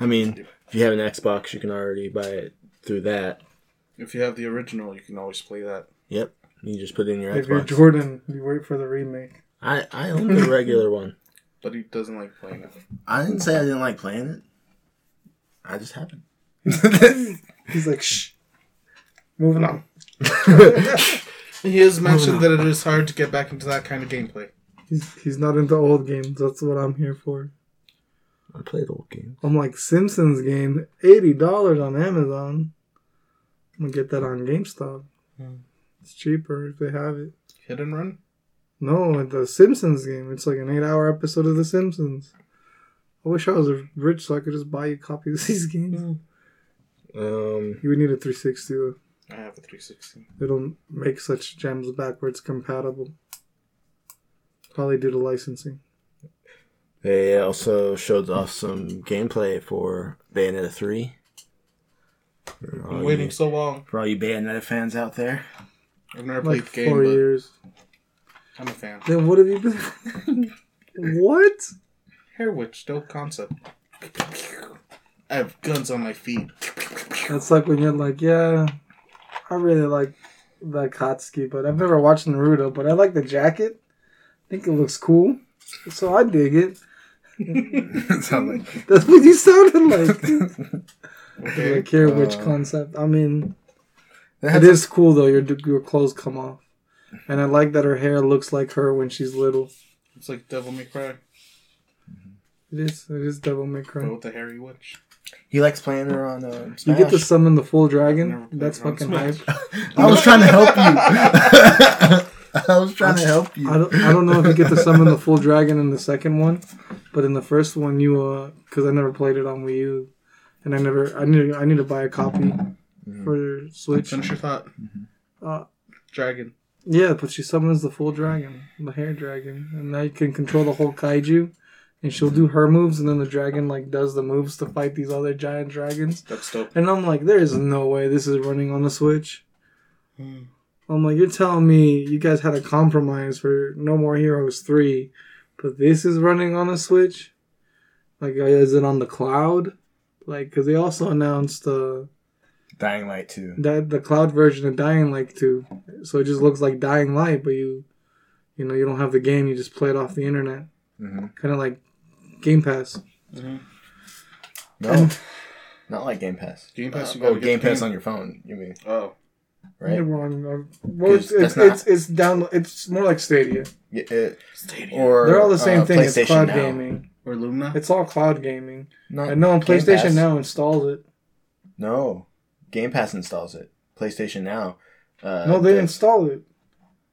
I mean, if you have an Xbox, you can already buy it through that. If you have the original, you can always play that. Yep. You just put it in your If you're Xbox. Jordan, you wait for the remake. I, I own the regular one. But he doesn't like playing it. I didn't say I didn't like playing it. I just haven't. He's like, shh. Moving on. He has mentioned that it is hard to get back into that kind of gameplay. He's he's not into old games. That's what I'm here for. I played old games. I'm like Simpsons game, eighty dollars on Amazon. I'm gonna get that on GameStop. Hmm. It's cheaper if they have it. Hit and run? No, the Simpsons game. It's like an eight-hour episode of The Simpsons. I wish I was rich so I could just buy you copies of these games. Um, You would need a 360 though. I have a 360. They don't make such gems backwards compatible. Probably due to licensing. they also showed off some gameplay for Bayonetta 3. I'm waiting you- so long. for all you Bayonetta fans out there. I've never played the game, four but years. I'm a fan. Then what have you been? what? Hair Witch, dope concept. I have guns on my feet. That's like when you're like, yeah, I really like the Akatsuki, but I've never watched Naruto, but I like the jacket. I think it looks cool, so I dig it. Like That's what you sounded like. Okay. like here, which Uh, concept? I mean, They it is cool though. Your your clothes come off, and I like that her hair looks like her when she's little. It's like Devil May Cry, It is. It is Devil May Cry. but Cry. with the hairy witch. He likes playing her on uh, You get to summon the full dragon. That's fucking hype. I was trying to help you. I was trying to help you. I don't, I don't know if you get to summon the full dragon in the second one, but in the first one you uh, because I never played it on Wii U, and I never I need I need to buy a copy for Switch. Finish your thought. Uh, Dragon. Yeah, but she summons the full dragon, the hair dragon, and now you can control the whole kaiju, and she'll do her moves, and then the dragon like does the moves to fight these other giant dragons. That's dope. And I'm like, there is no way this is running on the Switch. Hmm. I'm like, you're telling me you guys had a compromise for No More Heroes 3, but this is running on a Switch? Like, uh, is it on the cloud? Like, because they also announced uh, Dying Light 2. that the cloud version of Dying Light 2. So it just looks like Dying Light, but you, you know, you don't have the game, you just play it off the internet. Mm-hmm. Kind of like Game Pass. No, not like Game Pass. Game Pass, Uh, you gotta oh, get Game Pass game. on your phone. You mean Oh. right? You're wrong. Uh, Well, it's, 'Cause that's it's, not- it's, it's down. It's more like Stadia. Yeah, it- Stadium. or They're all the same uh, thing. It's cloud Now. gaming. or Lumina. It's all cloud gaming. Not I know Game PlayStation Pass. Now installs it. No, Game Pass installs it. PlayStation Now. Uh, no, they install it.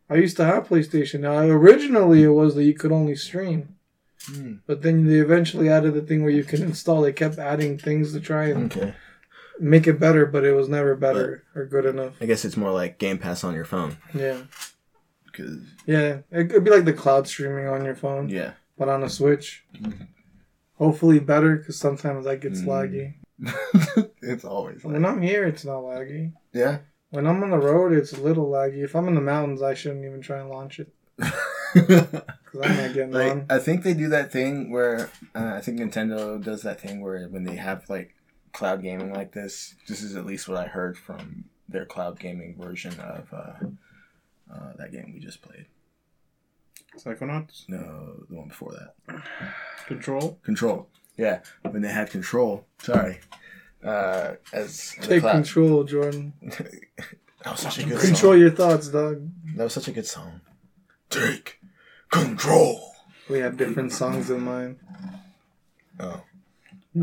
I used to have PlayStation Now. Originally, it was that you could only stream, Hmm. but then they eventually added the thing where you can install. They kept adding things to try and Okay, make it better, but it was never better or good enough. I guess it's more like Game Pass on your phone. Yeah, Cause yeah. It could be like the cloud streaming on your phone, yeah, but on a Switch. Hopefully better, because sometimes that gets Mm. laggy. it's always like When I'm here, it's not laggy. yeah. When I'm on the road, it's a little laggy. If I'm in the mountains, I shouldn't even try and launch it because I'm not getting like on. I think they do that thing where uh, I think Nintendo does that thing where when they have like cloud gaming like this, this is at least what I heard from their cloud gaming version of uh, uh, that game we just played. Psychonauts. No, the one before that. Control. Control. Yeah, when they had control. Sorry. Uh, as Take cloud- control, Jordan. that was such a good song. Control song. your thoughts, dog. That was such a good song. Take control. We had different songs in mind. Oh,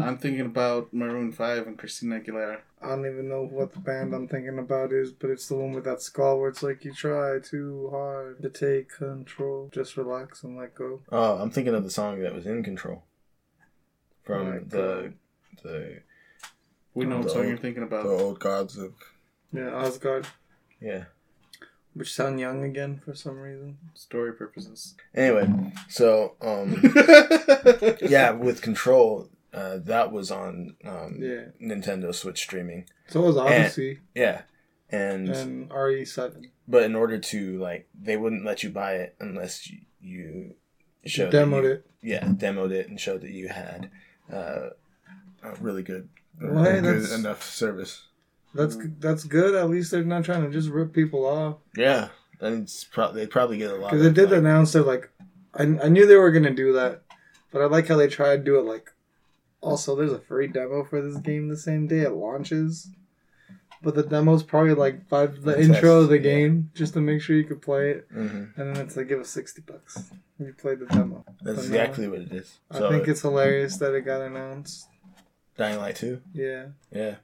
I'm thinking about Maroon Five and Christina Aguilera. I don't even know what the band I'm thinking about is, but it's the one with that skull where it's like you try too hard to take control. Just relax and let go. oh, I'm thinking of the song that was in control from Like, the the We know what song old- you're thinking about. the old gods of Yeah, Asgard. yeah. Which sound young again for some reason. Story purposes. Anyway, so um yeah, with control, uh, that was on um, Yeah. Nintendo Switch streaming. So it was Odyssey Yeah, and and RE7. but in order to like, they wouldn't let you buy it unless you, you showed Demoed you- it. Yeah, demoed it and showed that you had uh, really good, Well, good hey, that's- enough service. That's that's good. At least they're not trying to just rip people off. Yeah, it's pro- they probably get a lot. Because they did like, announce they're like, I, I knew they were gonna do that, but I like how they tried to do it like. Also, there's a free demo for this game the same day it launches, but the demo's probably like five the The intro of test, the yeah. game just to make sure you could play it, mhm. and then it's like give us sixty bucks if you play the demo. That's But no, exactly what it is. So, I think it's hilarious that it got announced. Dying Light two. Yeah, Yeah.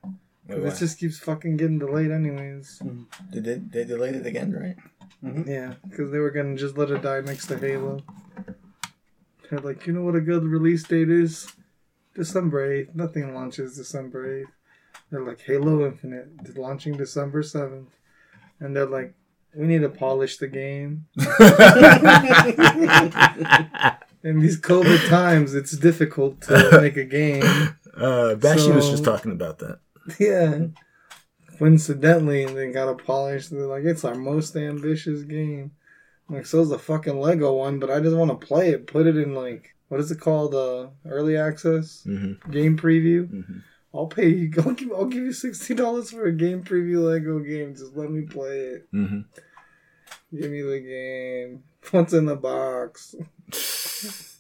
Wait, 'Cause why? it just keeps fucking getting delayed anyways. Did they, they delayed it again, right? Yeah, because they were gonna just let it die next to Halo. They're like, you know what a good release date is? December 8th. Nothing launches December 8th. They're like, Halo Infinite, launching December 7th. And they're like, we need to polish the game. In these COVID times, it's difficult to make a game. Uh, Bashy was just talking about that. Yeah. Coincidentally, they got it polish. They're like, it's our most ambitious game. Like, so's the fucking Lego one, but I just want to play it. Put it in like, what is it called? Uh, early access Mm-hmm. game preview. Mm-hmm. I'll pay you. I'll give, I'll give you sixty dollars for a game preview Lego game. Just let me play it. Mm-hmm. Give me the game. What's in the box?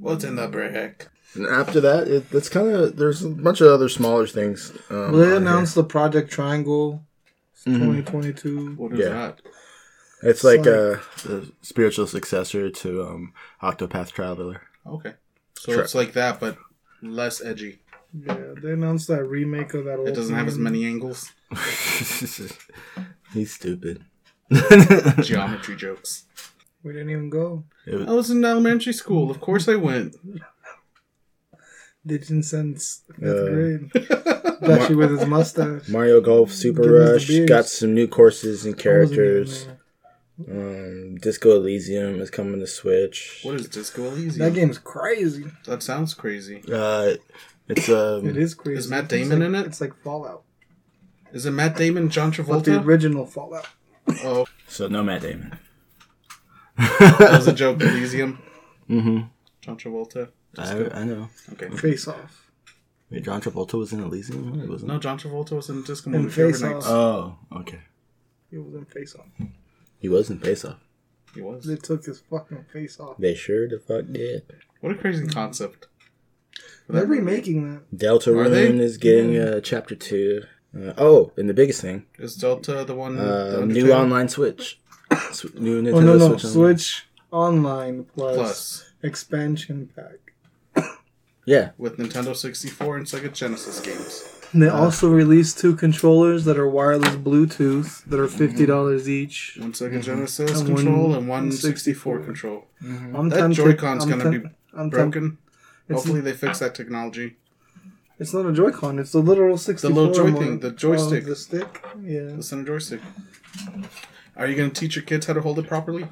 What's in the brick? And after that, it, that's kind of there's a bunch of other smaller things. Um, Well, they on here. announced the Project Triangle, Mhm. twenty twenty two. What is Yeah. that? It's like It's a, the spiritual successor to um, Octopath Traveler. Okay. So Sure. it's like that, but less edgy. Yeah, they announced that remake of that old. It doesn't have as many angles. He's stupid. Geometry jokes. We didn't even go. Was- I was in elementary school. Of course I went. Digit since fifth Uh, grade. Especially with his mustache. Mario Golf Super Give us the Rush got some new courses and I wasn't even characters. Um, Disco Elysium is coming to Switch. What is Disco Elysium? That game's crazy. That sounds crazy. Uh, it's um, It is crazy. Is Matt Damon like- in it? It's like Fallout. Is it Matt Damon, John Travolta? But the original Fallout. Oh, so no Matt Damon. that was a joke. Elysium. Mm-hmm. John Travolta. I, I know. Okay. Face Off. Wait, John Travolta was in Elysium. It wasn't. No, John Travolta was in Disco In Movie Face Off. Oh, okay. He was in Face Off. He was in Face Off. He was. They took his fucking face off. They sure the fuck did. What a crazy concept. For They're that movie. remaking that. Deltarune they? is getting uh, chapter two. Uh, oh, and the biggest thing, Is Delta the one? uh, the new online Switch. Sw- new Nintendo Oh no no Switch. Switch, Online. Online plus, Plus expansion pack. Yeah, with Nintendo 64 and Sega Genesis games. They also released two controllers that are wireless Bluetooth that are fifty dollars each. One Sega Genesis And one control and one 64 64 control. I'm That tempted- Joy-Con's I'm gonna tem- be I'm Broken. It's, Hopefully they fix that technology. it's not a Joy-Con. It's the literal sixty-four. little joy thing, the joystick. The stick. Yeah, The center joystick. Are you gonna teach your kids how to hold it properly?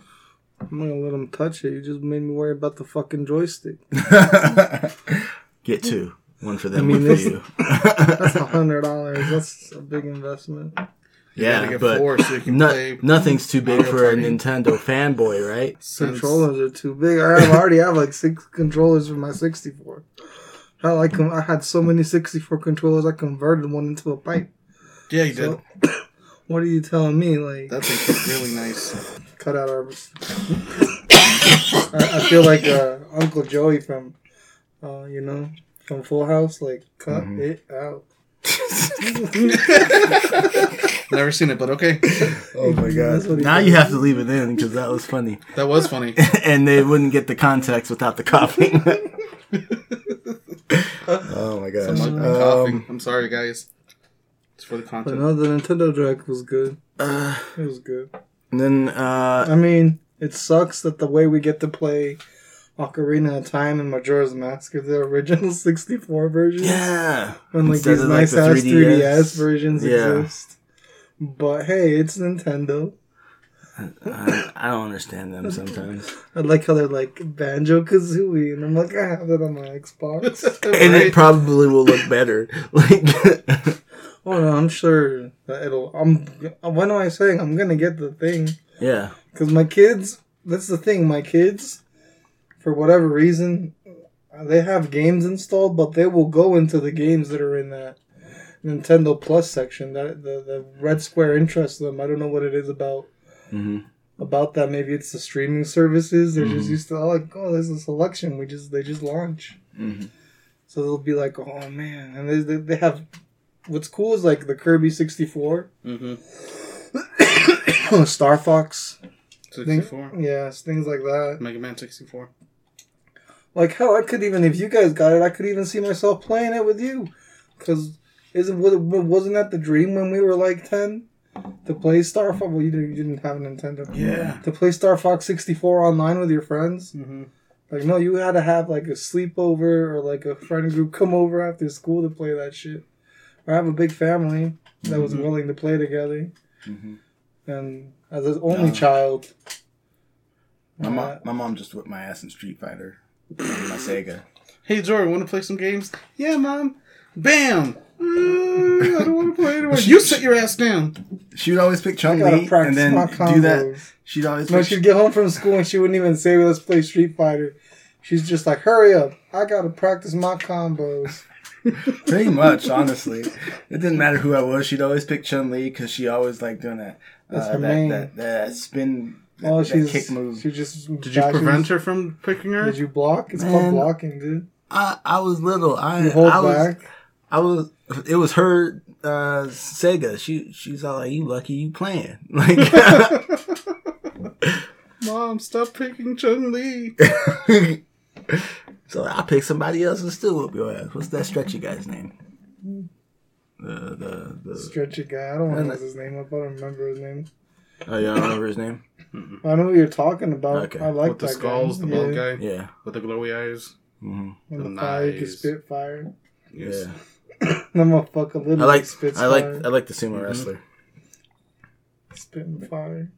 I'm not gonna let them touch it. You just made me worry about the fucking joystick. get two. One for them, I mean, one for this- you. That's a hundred dollars. That's a big investment. You yeah, get but four so you can no- play nothing's too big for a Nintendo fanboy, right? Controllers are too big. I have, already have like six controllers for my 64. I like I had so many 64 controllers. I converted one into a pipe. Yeah, you did. What are you telling me? Like, That thing's really nice. cut out our. I, I feel like uh, Uncle Joey from, uh, you know, from Full House. Like, cut Mhm. it out. Never seen it, but okay. Oh my That's what he Now did. you have to leave it in because that was funny, That was funny. and they wouldn't get the context without the coughing. oh my gosh! Someone Um, coughing. I'm sorry, guys. It's for the But content. no, the Nintendo Direct was good. uh, It was good. and then uh, I mean, it sucks that the way we get to play Ocarina of Time and Majora's Mask is the original 64 version. yeah, When like Instead these of, like, nice the ass 3DS. 3DS versions Yeah. exist. But hey, it's Nintendo. I, I don't understand them sometimes. I like how they're like Banjo Kazooie, and I'm like, I have it on my Xbox. And it probably will look better. Like, oh no, I'm sure that it'll. I'm. What am I saying? I'm gonna get the thing yeah. because my kids. That's the thing. My kids, for whatever reason, they have games installed, but they will go into the games that are in that Nintendo Plus section. That the the red square interests them. I don't know what it is about hmm about that. Maybe it's the streaming services. They're just Mhm. used to oh, like, oh, there's a selection. We just they just launch. hmm So they'll be like, oh man, and they they, they have. What's cool is like the Kirby sixty four, Mm-hmm. Star Fox, thing- 64. yes, things like that. Mega Man 64. Like hell, I could even if you guys got it, I could even see myself playing it with you, because isn't wasn't that the dream when we were like ten to play Star Fox? Well, you didn't, you didn't have a Nintendo. Yeah. To play Star Fox sixty four online with your friends. Mm-hmm. Like no, you had to have like a sleepover or like a friend group come over after school to play that shit, or have a big family that was Mhm. willing to play together. hmm And as an only Yeah. child, My, uh, mom, my mom just whipped my ass in Street Fighter. On my Sega. Hey, Jordan, want to play some games? Yeah, Mom. Bam! Mm, I don't want to play anymore. You sit your ass down. She would always pick Chun Li and then my do that. She'd always No, she'd get home from school and she wouldn't even say, "Let's play Street Fighter." She's just like, "Hurry up! I gotta practice my combos." Pretty much, honestly. It didn't matter who I was. She'd always pick Chun Li because she always liked doing that. That's uh, her that, main. that, that spin. That, Oh, that she's kick move. She just Did you prevent her from picking her? Did you block? It's Man. called blocking, dude. I, I was little. I, You hold I was. I was. It was her uh, Sega. She she's all like, "You lucky you playing." Like, Mom, stop picking Chun Li. so I pick somebody else and still whoop your ass. What's that stretchy guy's name? The the the. Stretchy guy. I don't want to And- look his name up. I don't remember his name. Oh, you don't remember his name? I know what you're talking about. Okay. I like With the that skulls, guy. the bald yeah. guy Yeah. with the glowy eyes. hmm When the fire, you can Nice. spit fire. Yes. Yeah. That motherfucker literally I like spits I like fire. I like the sumo Mhm. wrestler. spitting fire.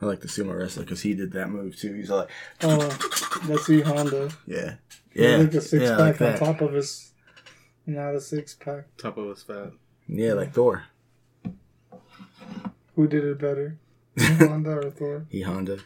I like the sumo wrestler because he did that move too. He's like, Oh, that's E Honda. yeah, Yeah, yeah, like a six yeah, pack like on that. top of his. Not a six pack. Top of his fat. Yeah, like Thor. Who did it better? Honda or Thor? He Honda.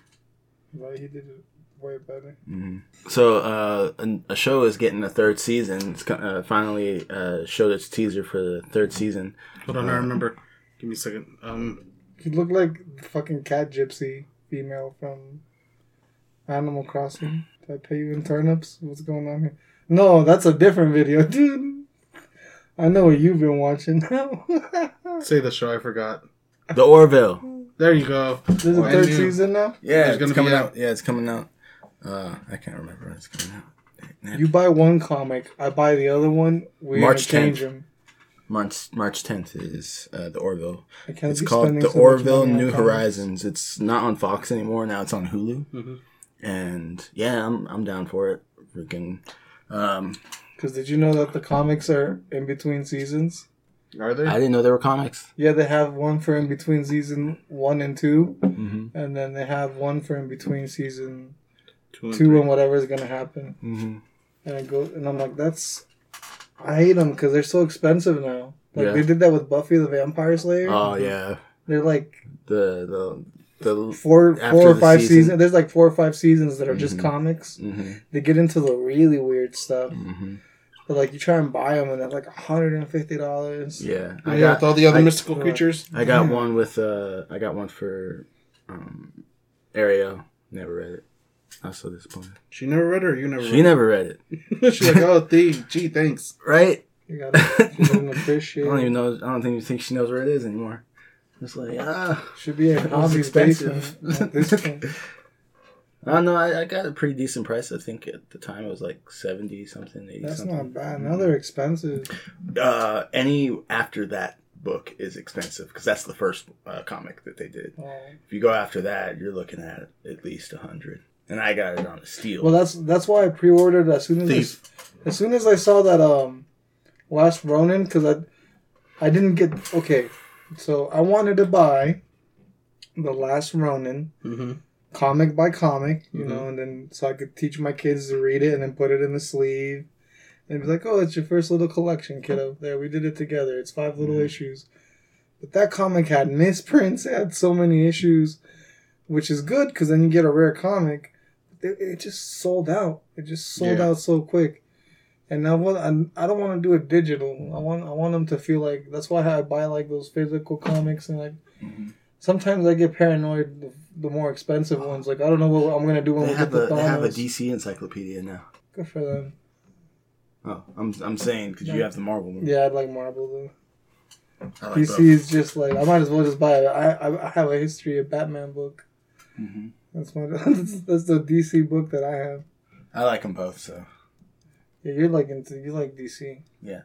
Right, he did it way better. hmm So uh, a, a show is getting a third season. It's uh, finally uh, showed its teaser for the third season. Hold on, I Uh, remember. Give me a second. Um, He looked like the fucking cat gypsy female from Animal Crossing. Did I pay you in turnips? What's going on here? No, that's a different video, dude. I know what you've been watching now. say the show. I forgot. The Orville. There you go. There's a Oh, I third knew. season now. Yeah, It's it's, gonna be coming out. out. Yeah, it's coming out. Uh, I can't remember when it's coming out. You buy one comic, I buy the other one. We March change 10th. them. March March tenth is uh, the Orville. I can't It's be called spending The so much Orville money on New comics. Horizons. It's not on Fox anymore. Now it's on Hulu. Mhm. And yeah, I'm I'm down for it. Freaking. Um, Because did you know that the comics are in between seasons? Are they? I didn't know there were comics. Yeah, they have one for in between season one and two, hmm and then they have one for in between season Two and two and whatever is gonna happen. hmm And I go, and I'm like, that's. I hate them because they're so expensive now. Like Yeah. they did that with Buffy the Vampire Slayer. Oh yeah, They're like the the the. four, four or five season. seasons. There's like four or five seasons that are just Mhm. comics. hmm They get into the really weird stuff. But like you try and buy them and they're like hundred and fifty dollars. Yeah, I yeah, got with all the other I- mystical Right. creatures. I got Yeah. one with uh I got one for um Ariel. Never read it. I was so disappointed. She never read it, or you never. She read never read it. it? She's like, oh, the gee, thanks. Right? You got it. You didn't I don't even know. I don't think you think she knows where it is anymore. It's like ah, Should be a It was hobby expensive. basement at this point. I don't know. I, I got a pretty decent price. I think at the time it was like seventy something, eighty That's something. not bad. Now they're expensive. Uh, any after that book is expensive because that's the first uh, comic that they did. Oh. If you go after that, you're looking at at least a hundred. And I got it on a steal. Well, that's that's why I pre-ordered as soon as Thief. I, as soon as I saw that um, Last Ronin because I I didn't get okay. So I wanted to buy The Last Ronin, Mm-hmm. Comic by comic, you Mhm. know, and then so I could teach my kids to read it and then put it in the sleeve. And be like, oh, that's your first little collection, kiddo. There, we did it together. It's five little Mhm. issues. But that comic had misprints. It had so many issues, which is good because then you get a rare comic. It, it just sold out. It just sold Yeah. out so quick. And I want, I, I don't want to do it digital. I want, I want them to feel like that's why I buy like those physical comics and like. Mhm. Sometimes I get paranoid. The, the more expensive ones, like I don't know what I'm gonna do when They we have get a the they have a DC encyclopedia now. Good for them. Oh, I'm I'm saying because you have the Marvel one. Yeah, I'd like Marvel though. Like DC is just like I might as well just buy it. I I, I have a history of Batman book. Mm-hmm. That's my that's, that's the DC book that I have. I like them both. So Yeah, you're like into you like DC. Yeah,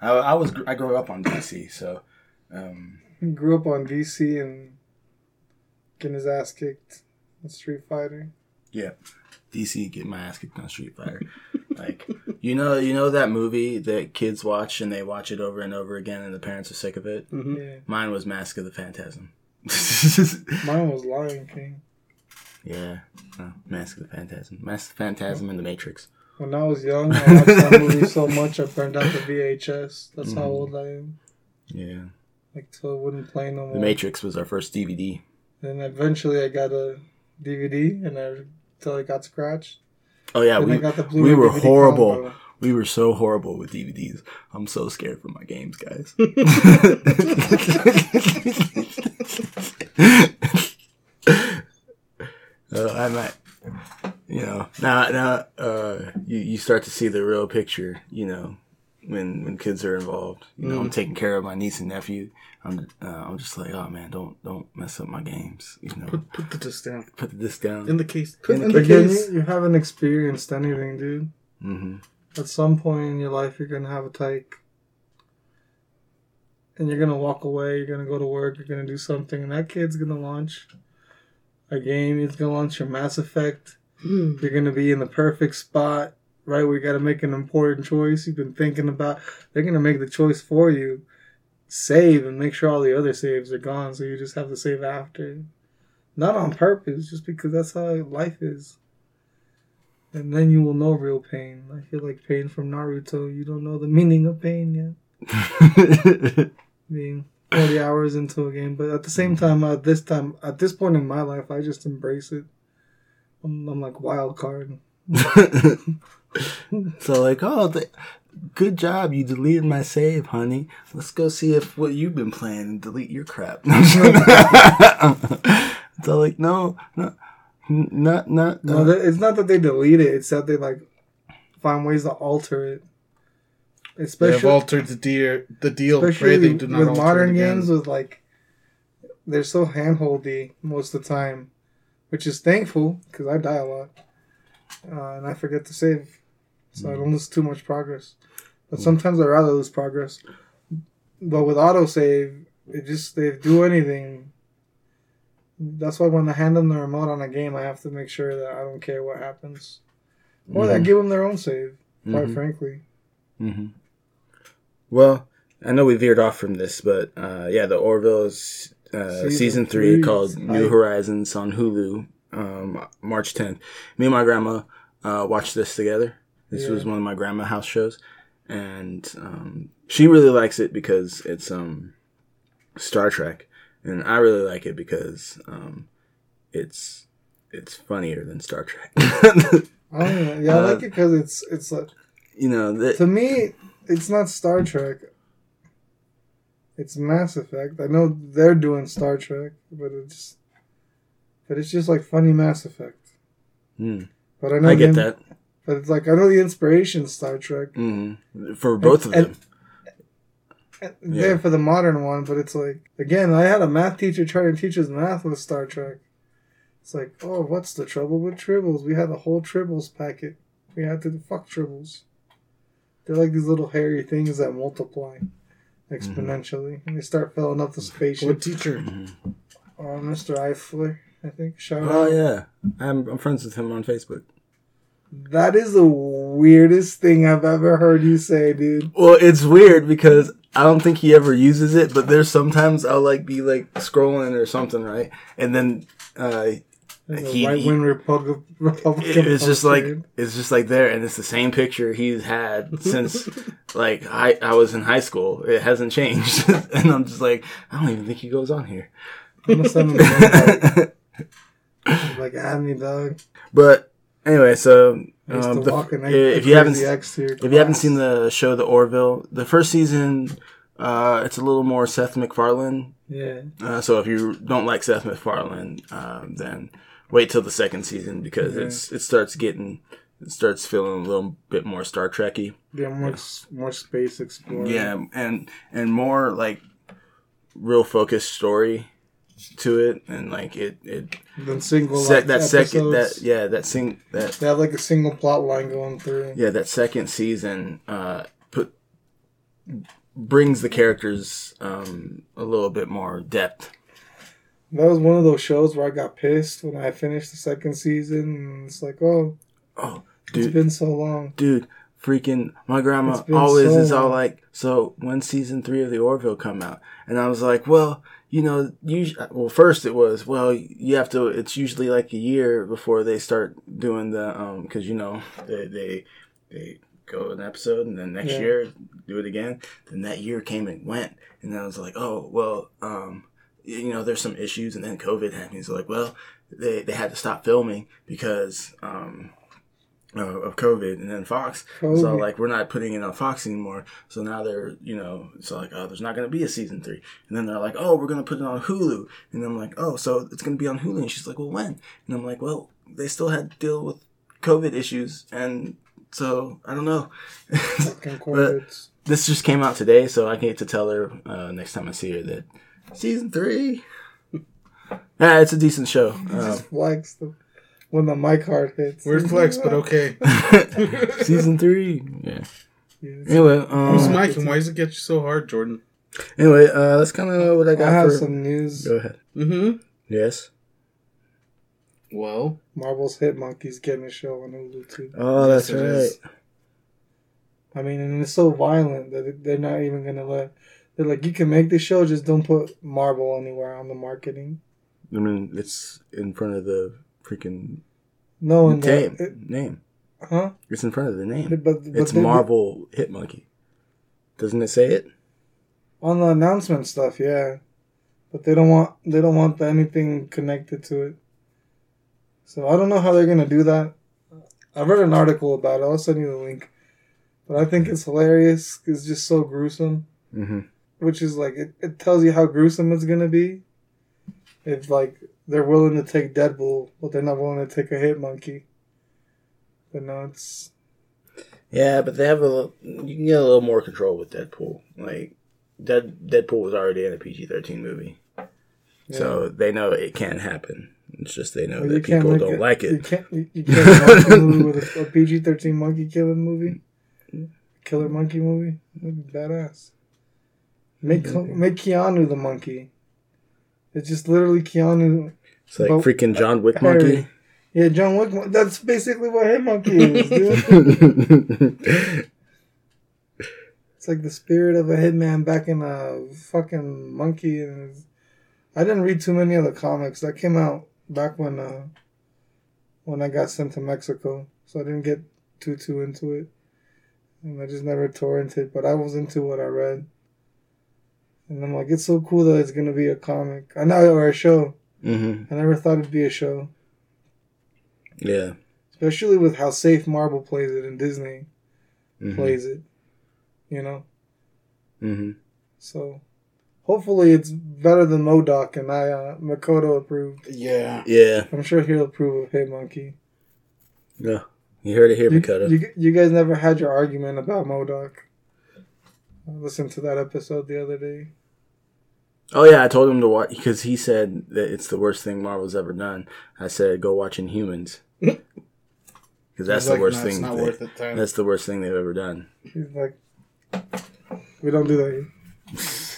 I, I was I grew up on DC. So um, He grew up on DC and getting his ass kicked in Street Fighter. Yeah, DC get my ass kicked on Street Fighter. like you know you know that movie that kids watch and they watch it over and over again and the parents are sick of it. Mm-hmm. Yeah, Mine was Mask of the Phantasm. mine was Lion King. yeah, no, Mask of the Phantasm, Mask of the Phantasm and the Matrix. When I was young, I watched that movie so much I burned out the VHS. That's how Mhm. old I am. Yeah, Like so wouldn't play no more. the Matrix was our first DVD. And eventually I got a DVD and I until it got scratched. Oh yeah, we got the we were DVD horrible. combo. We were so horrible with DVDs. I'm so scared for my games, guys. uh, I might, you know, now now uh, you you start to see the real picture. You know, when when kids are involved. You know, I'm taking care of my niece and nephew. I'm uh, I'm just like, oh man, don't don't mess up my games. You know, Put, put the disc down. put this down. In the case. In the In the Again, case. you, you haven't experienced anything, dude. hmm At some point in your life, you're gonna have a tyke, and you're gonna walk away. You're gonna go to work. You're gonna do something, and that kid's gonna launch a game. It's gonna launch your Mass Effect. Hmm. You're gonna be in the perfect spot, right where you gotta make an important choice. You've been thinking about. They're gonna make the choice for you. Save and make sure all the other saves are gone, so you just have to save after. Not on purpose, just because that's how life is. And then you will know real pain. I feel like pain from Naruto. You don't know the meaning of pain yet. Being 40 hours into a game, but at the same time, at this time, at this point in my life, I just embrace it. I'm, I'm like wild card. so like, oh, the, good job, you deleted my save, honey. Let's go see if what you've been playing and delete your crap. so like, no, no, not not. No, uh, it's not that they delete it. It's that they like find ways to alter it. They have Especially, altered the deal. The deal. Pray especially they do not with alter modern it games, with like they're so handholdy most of the time, which is thankful because I die a lot uh, and I forget to save, so I don't lose too much progress. But sometimes I rather lose progress. But with autosave, it just they do anything. That's why when I hand them the remote on a game, I have to make sure that I don't care what happens, or that I give them their own save. Quite Mhm. frankly, Mhm. Well, I know we veered off from this, but uh, yeah, the Orville's uh, Season season, three, three. called New I- Horizons on Hulu, um, March 10th. Me and my grandma uh, watched this together. This Yeah. was one of my grandma house shows, and um, she really likes it because it's um, Star Trek, and I really like it because um, it's it's funnier than Star Trek. I don't know. Yeah, I Uh, like it because it's it's like you know, the, to me, it's not Star Trek. It's Mass Effect. I know they're doing Star Trek, but it's but it's just like funny Mass Effect. Hmm, But I know I get that. But it's like I know the inspiration Star Trek. hmm For both of them. and Yeah. There for the modern one, but it's like again, I had a math teacher try to teach us math with Star Trek. It's like, oh, what's the trouble with tribbles? We had a whole tribbles packet. We had to fuck tribbles. They're like these little hairy things that multiply exponentially, and they start filling up the spaceship. What spaceship. teacher? Uh, Mr. Eifler, I think. Shout Oh out. yeah, I'm I'm friends with him on Facebook. That is the weirdest thing I've ever heard you say, dude. Well, it's weird because I don't think he ever uses it, but there's sometimes I'll like be like scrolling or something, right? And then uh He- right wing Republic, Republican. it- it's just like it's just like there and it's the same picture he's had since like I I was in high school. It hasn't changed. and I'm just like, I don't even think he goes on here. I'm gonna send him the invite. like, add me, dog. But anyway, so um, the- if you haven't Crazy X to your if you haven't seen the show The Orville, the first season uh, it's a little more Seth MacFarlane yeah, Uh, so if you don't like Seth MacFarlane, um, then wait till the second season because Yeah. it's it starts getting it starts feeling a little bit more Star Trekky. yeah, more more space exploring. Yeah, and and more like real focused story to it, and like it it Then single sec- like, that second that yeah that sing that they have like a single plot line going through. yeah that second season uh put brings the characters um a little bit more depth. That was one of those shows where I got pissed when I finished the second season, and it's like, oh, Oh, it's dude, been so long. dude freaking my grandma always so is all like so when season three of the orville come out and i was like well you know you well first it was well you have to it's usually like a year before they start doing the um because you know they they they go an episode and then next Yeah. year do it again. Then that year came and went. And i was like oh well um you know there's some issues. And then covid happened so like well they, they had to stop filming because um uh, of COVID, and then Fox. So like we're not putting it on Fox anymore. So now they're you know so like oh there's not going to be a season three, and then they're like oh we're going to put it on Hulu, and I'm like oh so it's going to be on Hulu, and she's like well when, and I'm like well they still had to deal with COVID issues, and so I don't know. Corvettes. this just came out today, so I can't get to tell her uh, next time I see her that season three. Yeah, it's a decent show. He Uh, just flex the, when the mic hard hits. Weird flex, but okay. season three. Yeah. Yeah, Anyway, Who's um, Mike and why does it get you so hard, Jordan? anyway, uh, that's kind of what I I got have for. some news. Go ahead. Mm-hmm. Yes. Well, Marvel's Hit Monkeys getting a show on Hulu too. Oh, that's Yes, right. is. I mean, and it's so violent that they're not even gonna let. They're like, you can make the show, just don't put Marvel anywhere on the marketing. I mean, it's in front of the freaking No, the, name. it, name. huh? It's in front of the name. But, but It's they- Marvel Hit Monkey. Doesn't it say it? on the announcement stuff, yeah. But they don't want they don't want anything connected to it. So I don't know how they're gonna do that. I read an article about it. I'll send you the link. But I think it's hilarious. It's just so gruesome. Mm-hmm. which is like it, it tells you how gruesome it's gonna be if like they're willing to take Deadpool, but they're not willing to take a hit monkey. But no, it's Yeah, but they have a little, you can get a little more control with Deadpool. Like Dead Deadpool was already in a PG thirteen movie, so they know it can't happen. It's just they know Well, that people don't like it. You can't you, you can't a movie with a, a PG thirteen monkey killing movie, killer monkey movie. That'd be badass. Make Mm-hmm. make Keanu the monkey. It's just literally Keanu. It's like freaking John Wick Harry. monkey. Yeah, John Wick. That's basically what hit monkey is, dude. It's like the spirit of a hitman back in a fucking monkey. And I didn't read too many of the comics that came out back when uh, when I got sent to Mexico, so I didn't get too too into it, and I just never torrented. But I was into what I read, and I'm like, it's so cool that it's gonna be a comic. I know or a show. hmm I never thought it'd be a show, Yeah. especially with how safe Marvel plays it and Disney hmm plays it. You know. hmm So hopefully it's better than M.O.D.O.K. and I uh, Makoto approved. yeah. Yeah. I'm sure he'll approve of Hey Monkey. Yeah. You heard it here, You, Dakota. you, you guys never had your argument about Modoc. I listened to that episode the other day. Oh yeah, I told him to watch because he said that it's the worst thing Marvel's ever done. I said go watch Inhumans because that's He's the worst "Nah, it's thing. not they- worth it, time. that's the worst thing they've ever done. He's like, we don't do that here.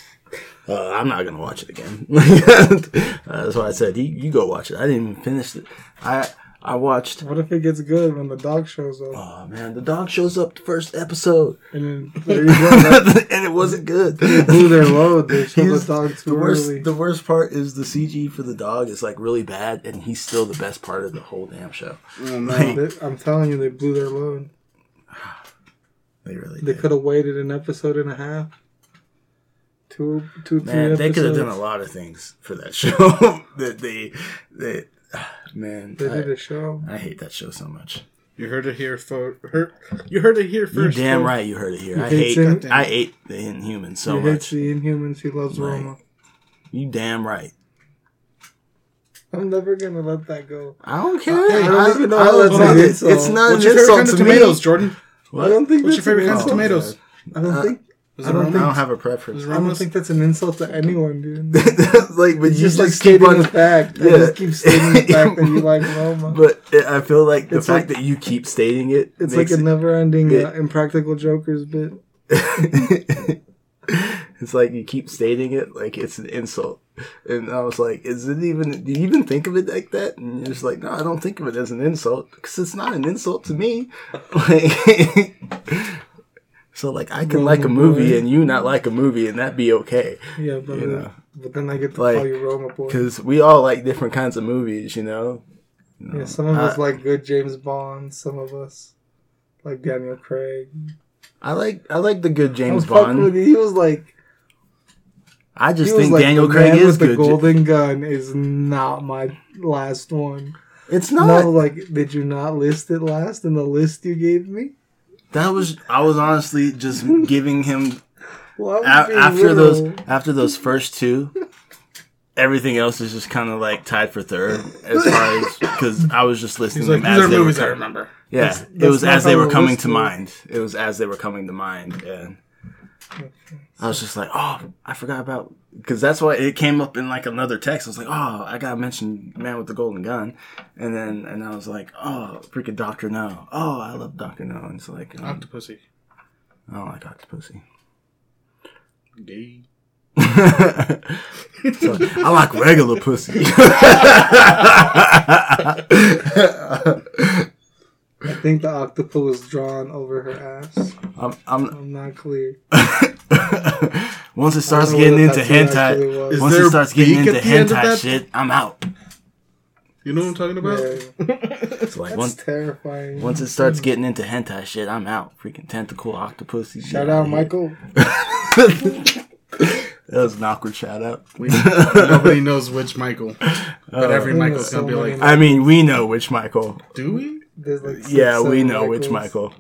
Uh, I'm not gonna watch it again. uh, that's why I said you, you go watch it. I didn't even finish it. I I watched. What if it gets good when the dog shows up? Oh man, the dog shows up the first episode, And then there you go. and it wasn't good. They blew their load. They showed the dog the worst, early. the worst part is the CG for the dog is like really bad, and he's still the best part of the whole damn show. Oh no. They- I'm telling you, they blew their load. They really They could have waited an episode and a half. Two, two, three Man, they could have done a lot of things for that show. that they, they, man, They did I, a show. I hate that show so much. You heard it here, for heard, You heard it here You first. damn folks. right you heard it here. He I hate, him. I hate the Inhumans so he hates much. the Inhumans. He loves Right. Roma. You damn right. I'm never gonna let that go. I don't care. I don't even know how that's an it- insult. It's not What's an your favorite insult kind of to tomatoes, me. Jordan? I don't think What's your favorite kind of tomatoes? I don't Uh, think. Is I don't think, I don't have a preference. I don't think that's an insult to anyone, dude. like, but you just like just keep stating on. the fact. I Yeah. just keep stating the fact that you like Roma. But I feel like the It's fact like- that you keep stating it, it's like a never-ending uh, Impractical Jokers bit. it's like you keep stating it like it's an insult, and I was like, "Is it even? Do you even think of it like that?" And you're just like, "No, I don't think of it as an insult because it's not an insult to me." Like, so like I can like a movie and you not like a movie, and that be okay. Yeah, but, You know. but then I get to Like, call you Roma boy. Because we all like different kinds of movies, you know. You know, Yeah, some of us like good James Bond. Some of us like Daniel Craig. I like I like the good James I'm fucking with Bond. He was like, I just think like Daniel Craig is with the good. golden gun is not my last one. It's not. No, like, did you not list it last in the list you gave me? That was I was honestly just giving him Well, a- I was being after literal. those after those first two. Everything else is just kind of like tied for third as far as because I was just listening He's like, them these as are they were movies I remember. Yeah, That's- it was as they were coming to mind. It was as they were coming to mind, and I was just like, oh, I forgot about because that's why it came up in like another text. I was like, oh, I gotta mention Man with the Golden Gun, and then and I was like, oh, freaking Doctor No. Oh, I love Doctor No. And it's like, um, Octopussy. I don't like Octopussy. Gay. So, I like regular pussy. I think the octopus was drawn over her ass. I'm, I'm I'm not clear. once it starts I don't know getting into that hentai, was. Once it starts getting into at the end of hentai shit, I'm out. You know what I'm talking about? Yeah, So like that's once terrifying. once it starts getting into hentai shit, I'm out. Freaking tentacle octopus. Shout out, Michael. That was an awkward shout out. We, nobody knows which Michael, but uh, every Michael's gonna be like, I mean, we know which Michael. "Do we?" There's like six, Yeah, we seven know which Michael.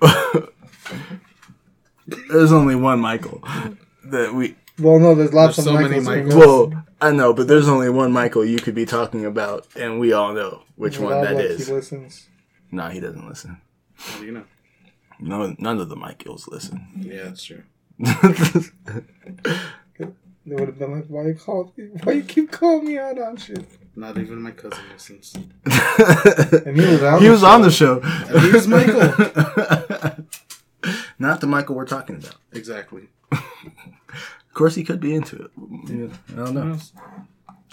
There's only one Michael that we. Well, no, there's lots There's of so many Michaels. Michaels. Well, I know, but there's only one Michael you could be talking about, and we all know which one that like is. He listens. No, he doesn't listen. How do you know? No, none of the Michaels listen. Yeah, that's true. They would have been like, "Why you call? Why you keep calling me out on shit?" Not even my cousin listens. And he was on. he the was show. on the show. And he's Michael. Not the Michael we're talking about. Exactly. Of course, he could be into it. Yeah, I don't know.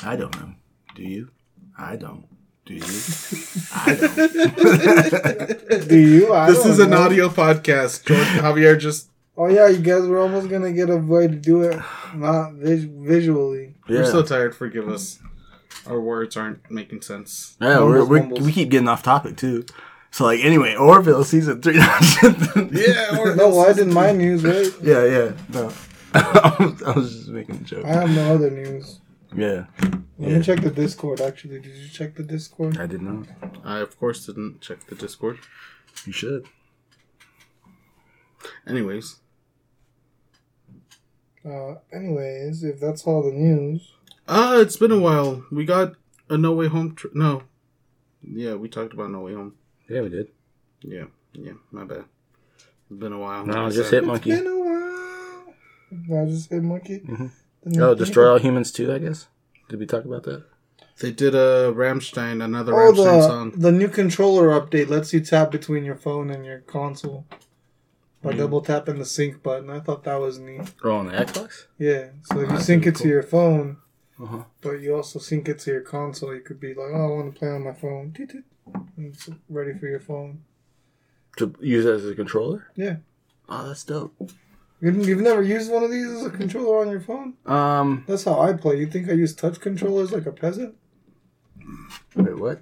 I don't know. Do you? I don't. Do you? I don't. Do you? I This don't is an know. audio podcast. Jordan Javier just Oh yeah, you guys were almost gonna get a way to do it, not vis- visually. Yeah. we're so tired. Forgive us. Our words aren't making sense. Yeah, we're, Mumbles, we're, mumbles. we keep getting off topic too. So like anyway, Orville season three. Yeah, or No, well, I did my news right. yeah, yeah. No, I was- I was just making a joke. I have no other news. Yeah, Let Yeah. me check the Discord. Actually, did you check the Discord? I did not. I of course didn't check the Discord. You should. Anyways, Uh, anyways, if that's all the news, ah, it's been a while. We got a No Way Home. Tr- no, yeah, we talked about No Way Home. Yeah, we did. Yeah, yeah, my bad. It's been a while. No, just said. hit monkey. It's been a while. I just hit monkey. Mhm. Oh, destroy all humans too. I guess. Did we talk about that? They did a Rammstein, another Oh, Rammstein the song. the new controller update lets you tap between your phone and your console by Mm. double tapping the sync button. I thought that was neat. Oh, on the Xbox. Yeah, so if you sync really it to your phone, Uh-huh. but you also sync it to your console. You could be like, oh, I want to play on my phone. And it's ready for your phone. To use it as a controller? Yeah. Oh, that's dope. You've, never used one of these as a controller on your phone? Um, That's how I play. You think I use touch controllers like a peasant? wait, what?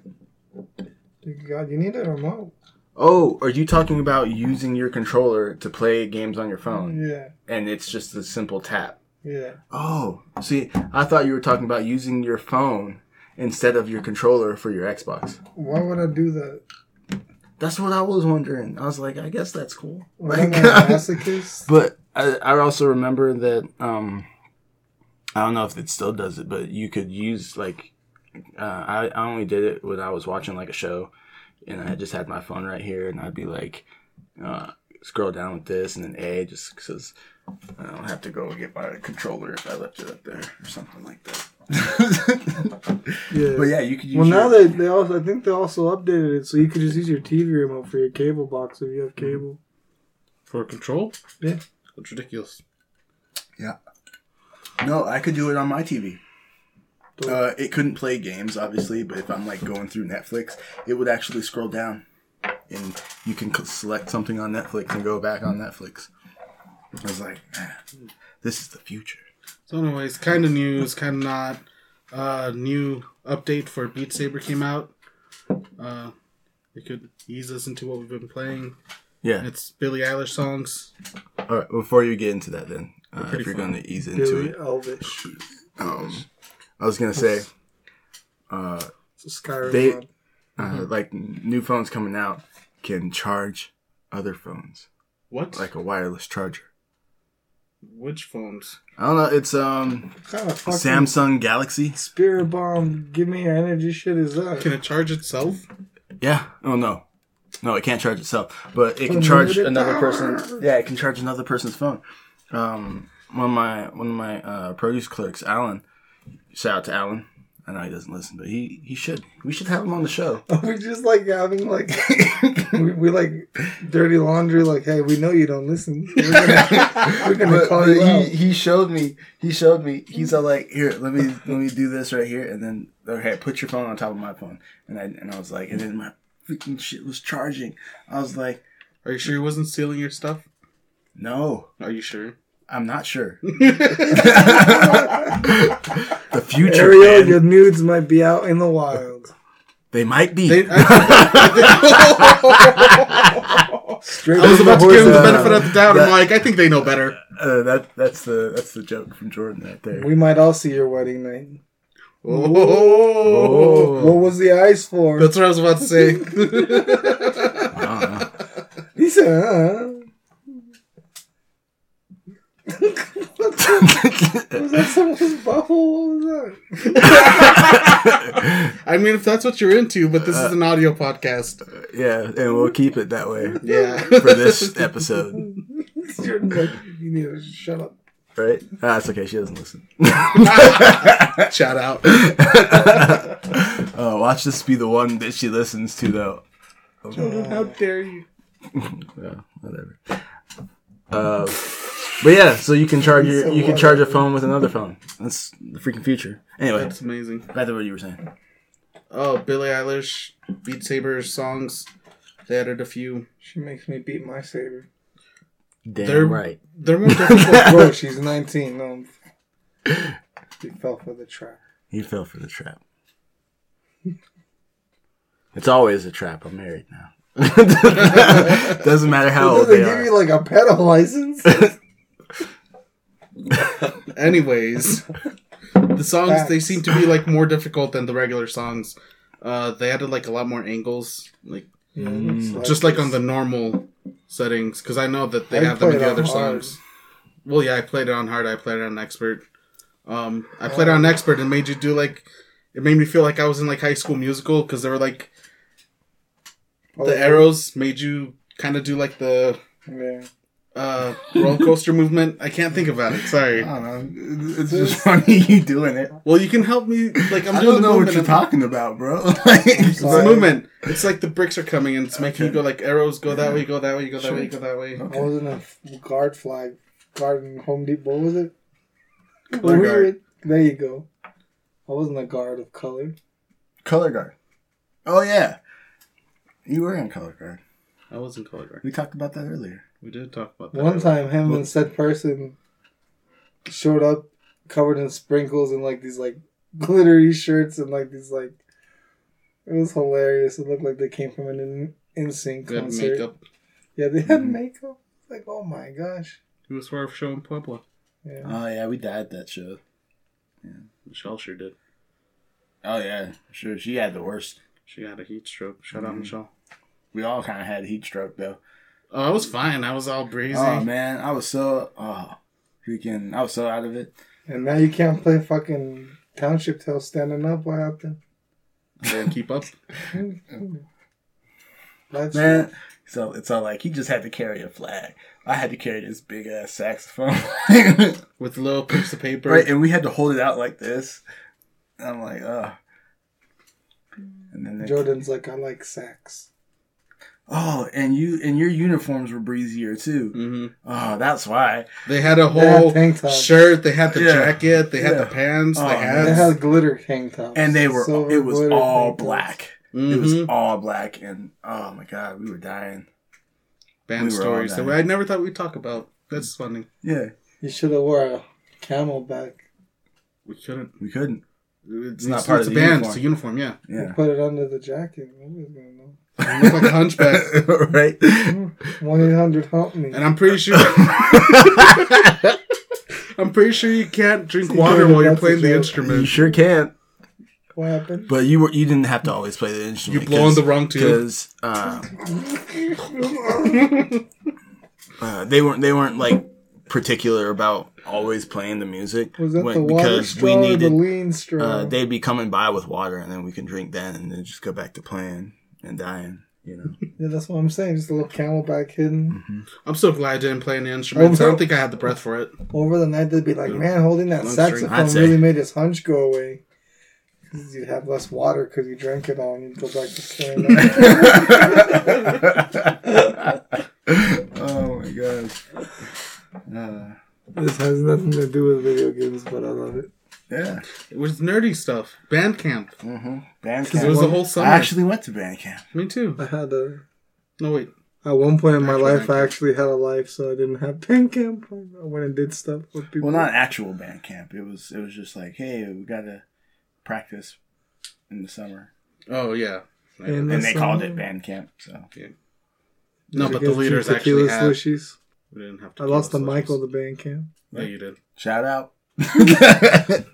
God, you need a remote. Oh, are you talking about using your controller to play games on your phone? Yeah, And it's just a simple tap. Yeah. Oh, see, I thought you were talking about using your phone instead of your controller for your Xbox. Why would I do that? That's what I was wondering. I was like, I guess that's cool. What am I, a masochist? But I, I also remember that um, I don't know if it still does it, but you could use like uh, I, I only did it when I was watching like a show, and I just had my phone right here, and I'd be like, uh, scroll down with this and then A, just because I don't have to go get my controller if I left it up there or something like that. Yeah. But yeah, you could use. Well, now your- they they also I think they also updated it so you could just use your TV remote for your cable box if you have cable. For control? Yeah. That's ridiculous. Yeah. No, I could do it on my TV. Uh, it couldn't play games, obviously, but if I'm like going through Netflix, it would actually scroll down, and you can select something on Netflix and go back on Netflix. I was like, man, this is the future. So, anyways, kind of news, kind of not. Uh, new update for Beat Saber came out. Uh, it could ease us into what we've been playing. Yeah. It's Billie Eilish songs. All right. Before you get into that, then, uh, if you're going to ease into Billy it, Elvish. um, I was gonna say, uh, It's a Skyrim They- mod. uh, like new phones coming out can charge other phones What? like a wireless charger. Which phones? I don't know. It's um kind of Samsung Galaxy. Spirit bomb, give me your energy shit is that? Can it charge itself? Yeah. Oh no, no, it can't charge itself, but it can charge another person. Yeah, it can charge another person's phone. Um, one of my one of my uh, produce clerks, Alan. Shout out to Alan. I know he doesn't listen, but he he should. We should have him on the show. Are we just like having like we, we like dirty laundry? Like, hey, we know you don't listen. We're gonna, we're gonna But- call but you he, out. he showed me. He showed me. He's all like, "Here, let me let me do this right here," and then okay, put your phone on top of my phone, and I and I was like, and then my freaking shit was charging. I was like, Are you sure he wasn't stealing your stuff? "No, Are you sure? I'm not sure." the future, Ariel, man. your nudes might be out in the wild. they might be. They, I, Straight I was about to give him the uh, benefit of the doubt. I'm like, I think they know better. uh, that that's the that's the joke from Jordan right there. We might all see your wedding night. Oh, What was the ice for? that's what I was about to say. I don't. He said, uh. Was that someone's bubble? What was that? I mean, if that's what you're into, but this is an audio podcast. yeah, and we'll keep it that way Yeah. for this episode, you need to shut up. right? Ah, that's okay. She doesn't listen. Shout out. Oh, watch this be the one that she listens to, though. How dare you? Yeah, whatever. Uh, but yeah, so you can charge your you can charge a phone with another phone. That's the freaking future. Anyway, That's amazing. back to what you were saying. Oh, Billie Eilish, Beat Saber songs. They added a few. She makes me beat my saber. Damn They're- right. They're more difficult. Bro, she's 19. No, she fell for the trap. He fell for the trap. It's always a trap. I'm married now. Doesn't matter how old Doesn't they give are. you like a pedo license. Anyways, the songs they seem to be like more difficult than the regular songs. Uh, they added like a lot more angles, like Yeah, it looks Mm. just like on the normal settings, because I know that they I have them in the on other hard. songs. Well, yeah, I played it on hard. I played it on expert. Um, I played it on expert and made you do like it made me feel like I was in like High School Musical because there were like Oh, the arrows made you kind of do like the Yeah. Uh, roller coaster movement. I can't think about it. Sorry. I don't know. It's just funny you doing it. Well, you can help me. Like I'm I don't know what you're and- talking about, bro. Like, It's Sorry. the movement. It's like the bricks are coming and it's making you go like arrows. Go that way. Go that way. Go that Sure. way. Go that way. I wasn't a guard flag. Guard in Home Depot. What was it? Color guard. Weird. There you go. I wasn't a guard of color. Color guard. Oh yeah, you were in color guard. I was in color guard. We talked about that earlier. We did talk about that. One time, him Well- and said person showed up covered in sprinkles and like these like glittery shirts and like these like. It was hilarious. It looked like they came from an NSYNC Good concert. makeup. Yeah, they had Mhm. makeup. Like, oh my gosh. He was for our show in Puebla. Yeah. Oh yeah, we died that show. Yeah, Michelle sure did. Oh yeah, sure. She had the worst. She had a heat stroke. Shout out Mhm. Michelle. We all kind of had heat stroke though. Oh, I was fine. I was all breezy. Oh man, I was so oh freaking. I was so out of it. And now you can't play fucking Township Tale standing up. What happened? Didn't keep up. That's Man, so it's all like he just had to carry a flag. I had to carry this big ass saxophone. With little piece of paper. right, and we had to hold it out like this. And I'm like, oh. And then they, Jordan's like, I like sax. Oh, and you and your uniforms were breezier too. hmm Oh, that's why. They had a They had whole tank shirt. They had the Yeah. jacket. They had the pants. Oh, the man. They had glitter tank tops. And they were Silver it was all tank tops. black. It was Mhm. all black and oh my god, we were dying. band we were all stories that dying. I never thought we'd talk about. That's funny. Yeah, You should have wore a CamelBak. We couldn't. we couldn't. It's, not part it's of the band. uniform. It's a uniform. Yeah. Yeah. Put it under the jacket. Nobody's gonna know. You look like a hunchback. right? One eight hundred help me. And I'm pretty sure. I'm pretty sure you can't drink See, water while you're playing the instrument. you sure can't. What happened? But you were you didn't have to always play the instrument. You instrument. blow on the wrong tube. because uh, uh, they weren't they weren't like particular about always playing the music Was that when- the water straw or the lean straw? uh, they'd be coming by with water and then we can drink then and then just go back to playing and dying. You know. yeah, that's what I'm saying. Just a little CamelBak hidden. I'm so glad I didn't play any instruments. I don't think I had the breath for it. Over the night, they'd be like, "Man, holding that saxophone really made his hunch go away." you'd have less water because you drank it all, and you'd go back to playing. oh my gosh. Uh, this has nothing to do with video games, but I love it. Yeah. It was nerdy stuff. Band camp. Mm-hmm. Band Because it was the whole summer. I actually went to band camp. Me too. I had a No wait. at one point in my Actual life, band I actually had a life, so I didn't have band camp. I went and did stuff with people. Well, not actual band camp. It was it was just like, hey, we gotta practice in the summer, Oh yeah. In the and they called it band camp. So No, Did but the guys leaders actually had. slushies. We didn't have to. I lost to Michael the band camp. Yeah, you did. shout out. The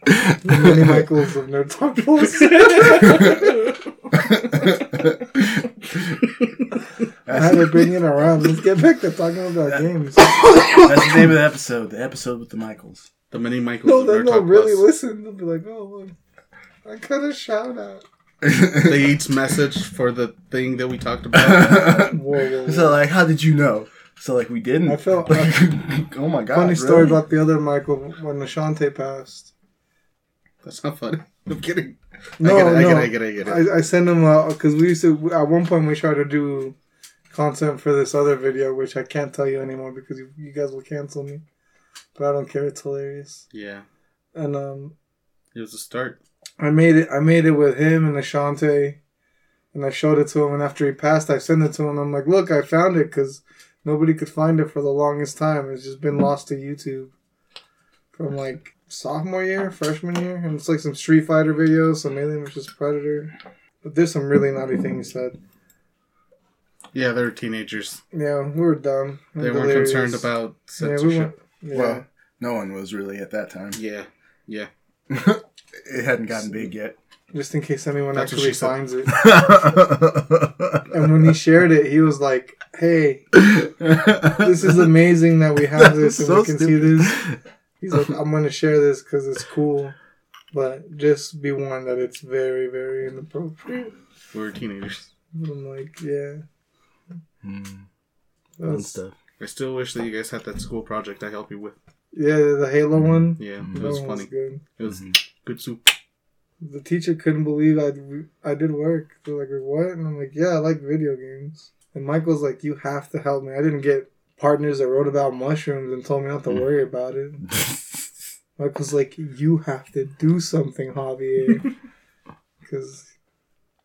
mini Michaels of Nerd Talk Plus. I had to bring it around. Let's get back to talking about games. That's the name of the episode. The episode with the Michaels. The mini Michaels. No, of then they'll Talk really Plus. listen. They'll be like, "Oh, look, I got a shout out." They each message for the thing that we talked about. Whoa, whoa, whoa. so like, how did you know? So like, we didn't. I felt- Like, oh my god! Funny story really? about the other Michael when Ashante passed. That's not funny. I'm kidding. No, I get it. I no. get it. I get it. I get it. I, I sent him because we used to at one point we tried to do content for this other video, which I can't tell you anymore because you, you guys will cancel me. But I don't care; it's hilarious. yeah. And um, It was a start. I made it. I made it with him and Ashante, and I showed it to him. And after he passed, I sent it to him. I'm like, "Look, I found it because nobody could find it for the longest time. It's just been lost to YouTube from like sophomore year, freshman year, and it's like some Street Fighter videos, some Alien vs Predator. But there's some really naughty things said. Yeah, they were teenagers. Yeah, we were dumb. and They weren't concerned about Yeah, we censorship. Yeah. Well, no one was really at that time. Yeah. Yeah. it hadn't gotten big yet. Just in case anyone That's actually she finds it. And when he shared it, he was like, "Hey, this is amazing that we have this and So we can see this." He's like, "I'm going to share this because it's cool, but just be warned that it's very, very inappropriate." We were teenagers. I'm like, "Yeah." That's, fun stuff. I still wish that you guys had that school project I helped you with. yeah, the Halo one. Yeah, it that was one funny. good. It was Mhm. good soup. The teacher couldn't believe I I did work. They're like, "What?" And I'm like, "Yeah, I like video games." And Michael's like, "You have to help me. I didn't get partners that wrote about mushrooms and told me not to Mm. worry about it." Michael's like, you have to do something, Javier, because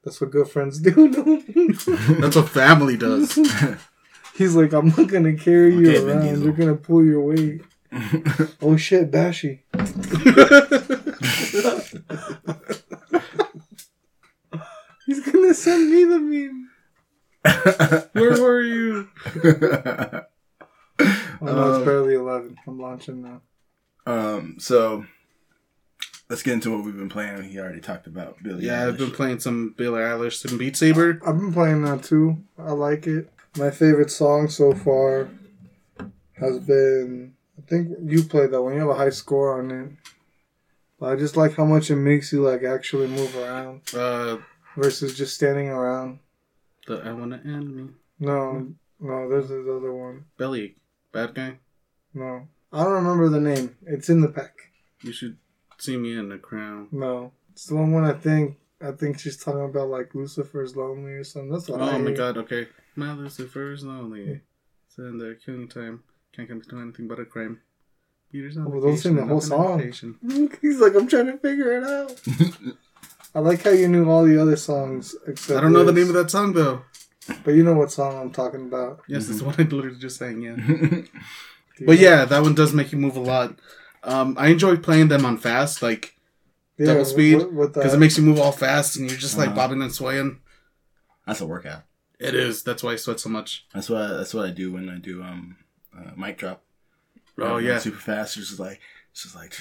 that's what good friends do. That's what family does. He's like, I'm not gonna carry you Okay, around. You're gonna pull your weight. oh shit, Bashy. He's gonna send me the meme. Where were you? Oh no, Um, it's barely eleven. I'm launching now. um, so let's get into what we've been playing. He already talked about Billie. Yeah, I've been playing some Billie Eilish some Beat Saber. I've been playing that too. I like it. My favorite song so far has been. I think you played that one. You have a high score on it. I just like how much it makes you like actually move around Uh, versus just standing around. the I Wanna End Me. No, no, there's this other one. Belly, bad guy. No, I don't remember the name. It's in the pack. You should see me in the crown. No, it's the one when I think I think she's talking about like Lucifer's lonely or something. That's what I Oh my hear. god, okay. My Lucifer's lonely. Send their killing time. Can't come to anything but a crime. Peter's Well, don't sing the whole song. He's like, I'm trying to figure it out. I like how you knew all the other songs except. I don't know the name of that song though. But you know what song I'm talking about. Yes, that's what I literally just sang, yeah. But know? yeah, that one does make you move a lot. Um, I enjoy playing them on fast, like Yeah, double speed, with- with because it makes you move all fast and you're just like Uh-huh. bobbing and swaying. That's a workout. It is. That's why I sweat so much. That's what that's what I do when I do um uh, mic drop. Oh I'm yeah. super fast. It's just like it's just like.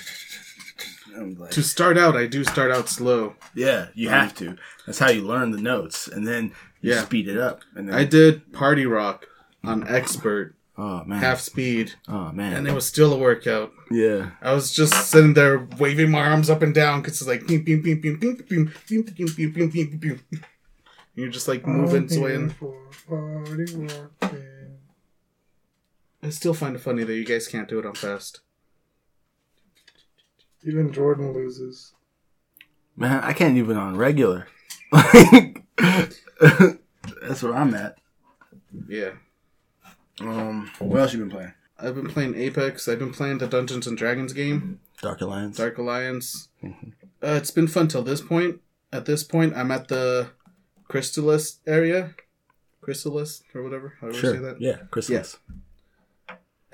Like To start out, I do start out slow. yeah, you have to. That's how you learn the notes, and then you Yeah. speed it up. And then I did party rock on expert oh man, half speed, oh man, and it was still a workout. yeah. I was just sitting there waving my arms up and down because it's like. You're just like moving, swaying. for party rocking. I still find it funny that you guys can't do it on fast. Even Jordan loses. Man, I can't even on regular. That's where I'm at. Yeah. Um, what else you been playing? I've been playing Apex. I've been playing the Dungeons and Dragons game, Dark Alliance. Dark Alliance. Mhm. Uh, it's been fun till this point. At this point, I'm at the Crystallis area, Crystallis or whatever. However you say that. Yeah, Christmas.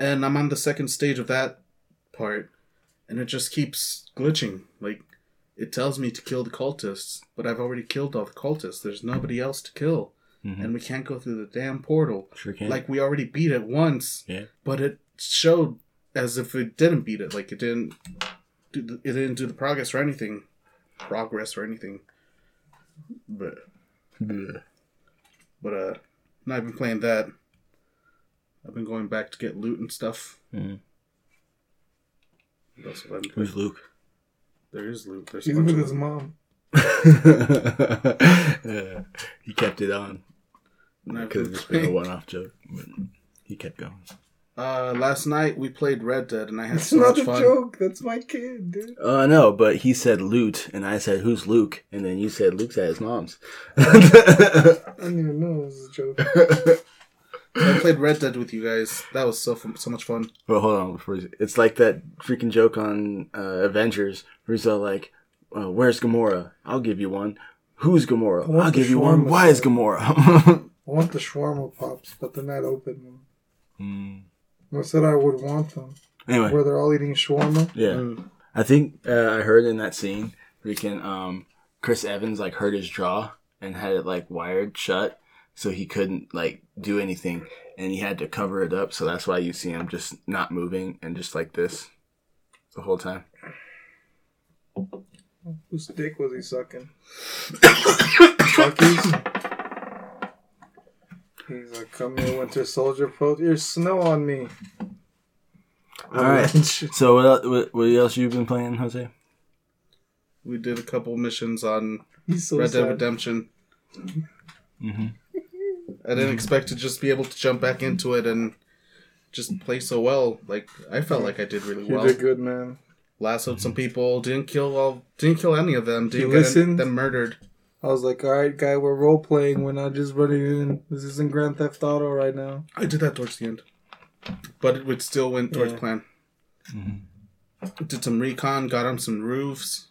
And I'm on the second stage of that part, and it just keeps glitching. Like, it tells me to kill the cultists, but I've already killed all the cultists. There's nobody else to kill, Mhm. and we can't go through the damn portal. Sure can. Like, we already beat it once, Yeah. but it showed as if it didn't beat it. Like, it didn't. Do the, it didn't do the progress or anything, progress or anything. But but uh, now I've been playing that. I've been going back to get loot and stuff. Mhm. What else have I been Who's playing? Luke? There is loot. There's a He's with his mom. yeah, he kept it on. Could have just been a one-off joke, but he kept going. Uh, last night we played Red Dead and I had It's so not much a fun. joke. That's my kid, dude. Uh, no, but he said loot, and I said, "Who's Luke?" And then you said, "Luke's at his mom's." I didn't even know it was a joke. I played Red Dead with you guys. That was so so much fun. Well, hold on. Before you- it's like that freaking joke on uh, Avengers, where he's all like, uh, "Where's Gamora? I'll give you one. Who's Gamora? I'll give you one. shawarma Why is set." Gamora?" I want the shawarma pops, but they're not open. Hmm. I said I would want them. Anyway, Where they're all eating shawarma. yeah, Mm. I think uh, I heard in that scene, freaking um, Chris Evans like hurt his jaw and had it like wired shut, so he couldn't like do anything, and he had to cover it up. So that's why you see him just not moving and just like this the whole time. Whose dick was he sucking? Chucky's. He's like, come here, Winter Soldier. Put your snow on me. All right. So what, el- what what else you've been playing, Jose? We did a couple missions on so Red Dead. Redemption. Mm-hmm. I didn't expect to just be able to jump back into it and just play so well. Like I felt like I did really well. You did good, man. Lassoed some people. Didn't kill all. Didn't kill any of them. Didn't You get any- listened? them murdered. I was like, all right, guy, we're role playing. We're not just running in. This isn't Grand Theft Auto right now. I did that towards the end, but it would still went towards Yeah. plan. Did some recon, got on some roofs,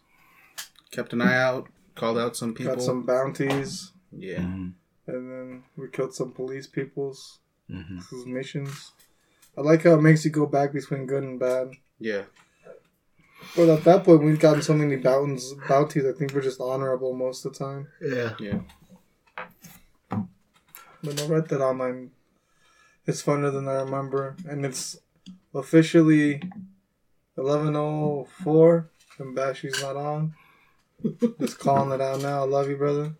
kept an eye out, called out some people. Got some bounties, Yeah. Mhm. And then we killed some police people's Mhm. missions. I like how it makes you go back between good and bad. Yeah. But at that point, we've gotten so many bounties. Bounties, I think we're just honorable most of the time. Yeah. Yeah. But no, Red Dead Online, it's funner than I remember, and it's officially eleven oh four, and Bashy's not on. Just calling it out now. I love you, brother.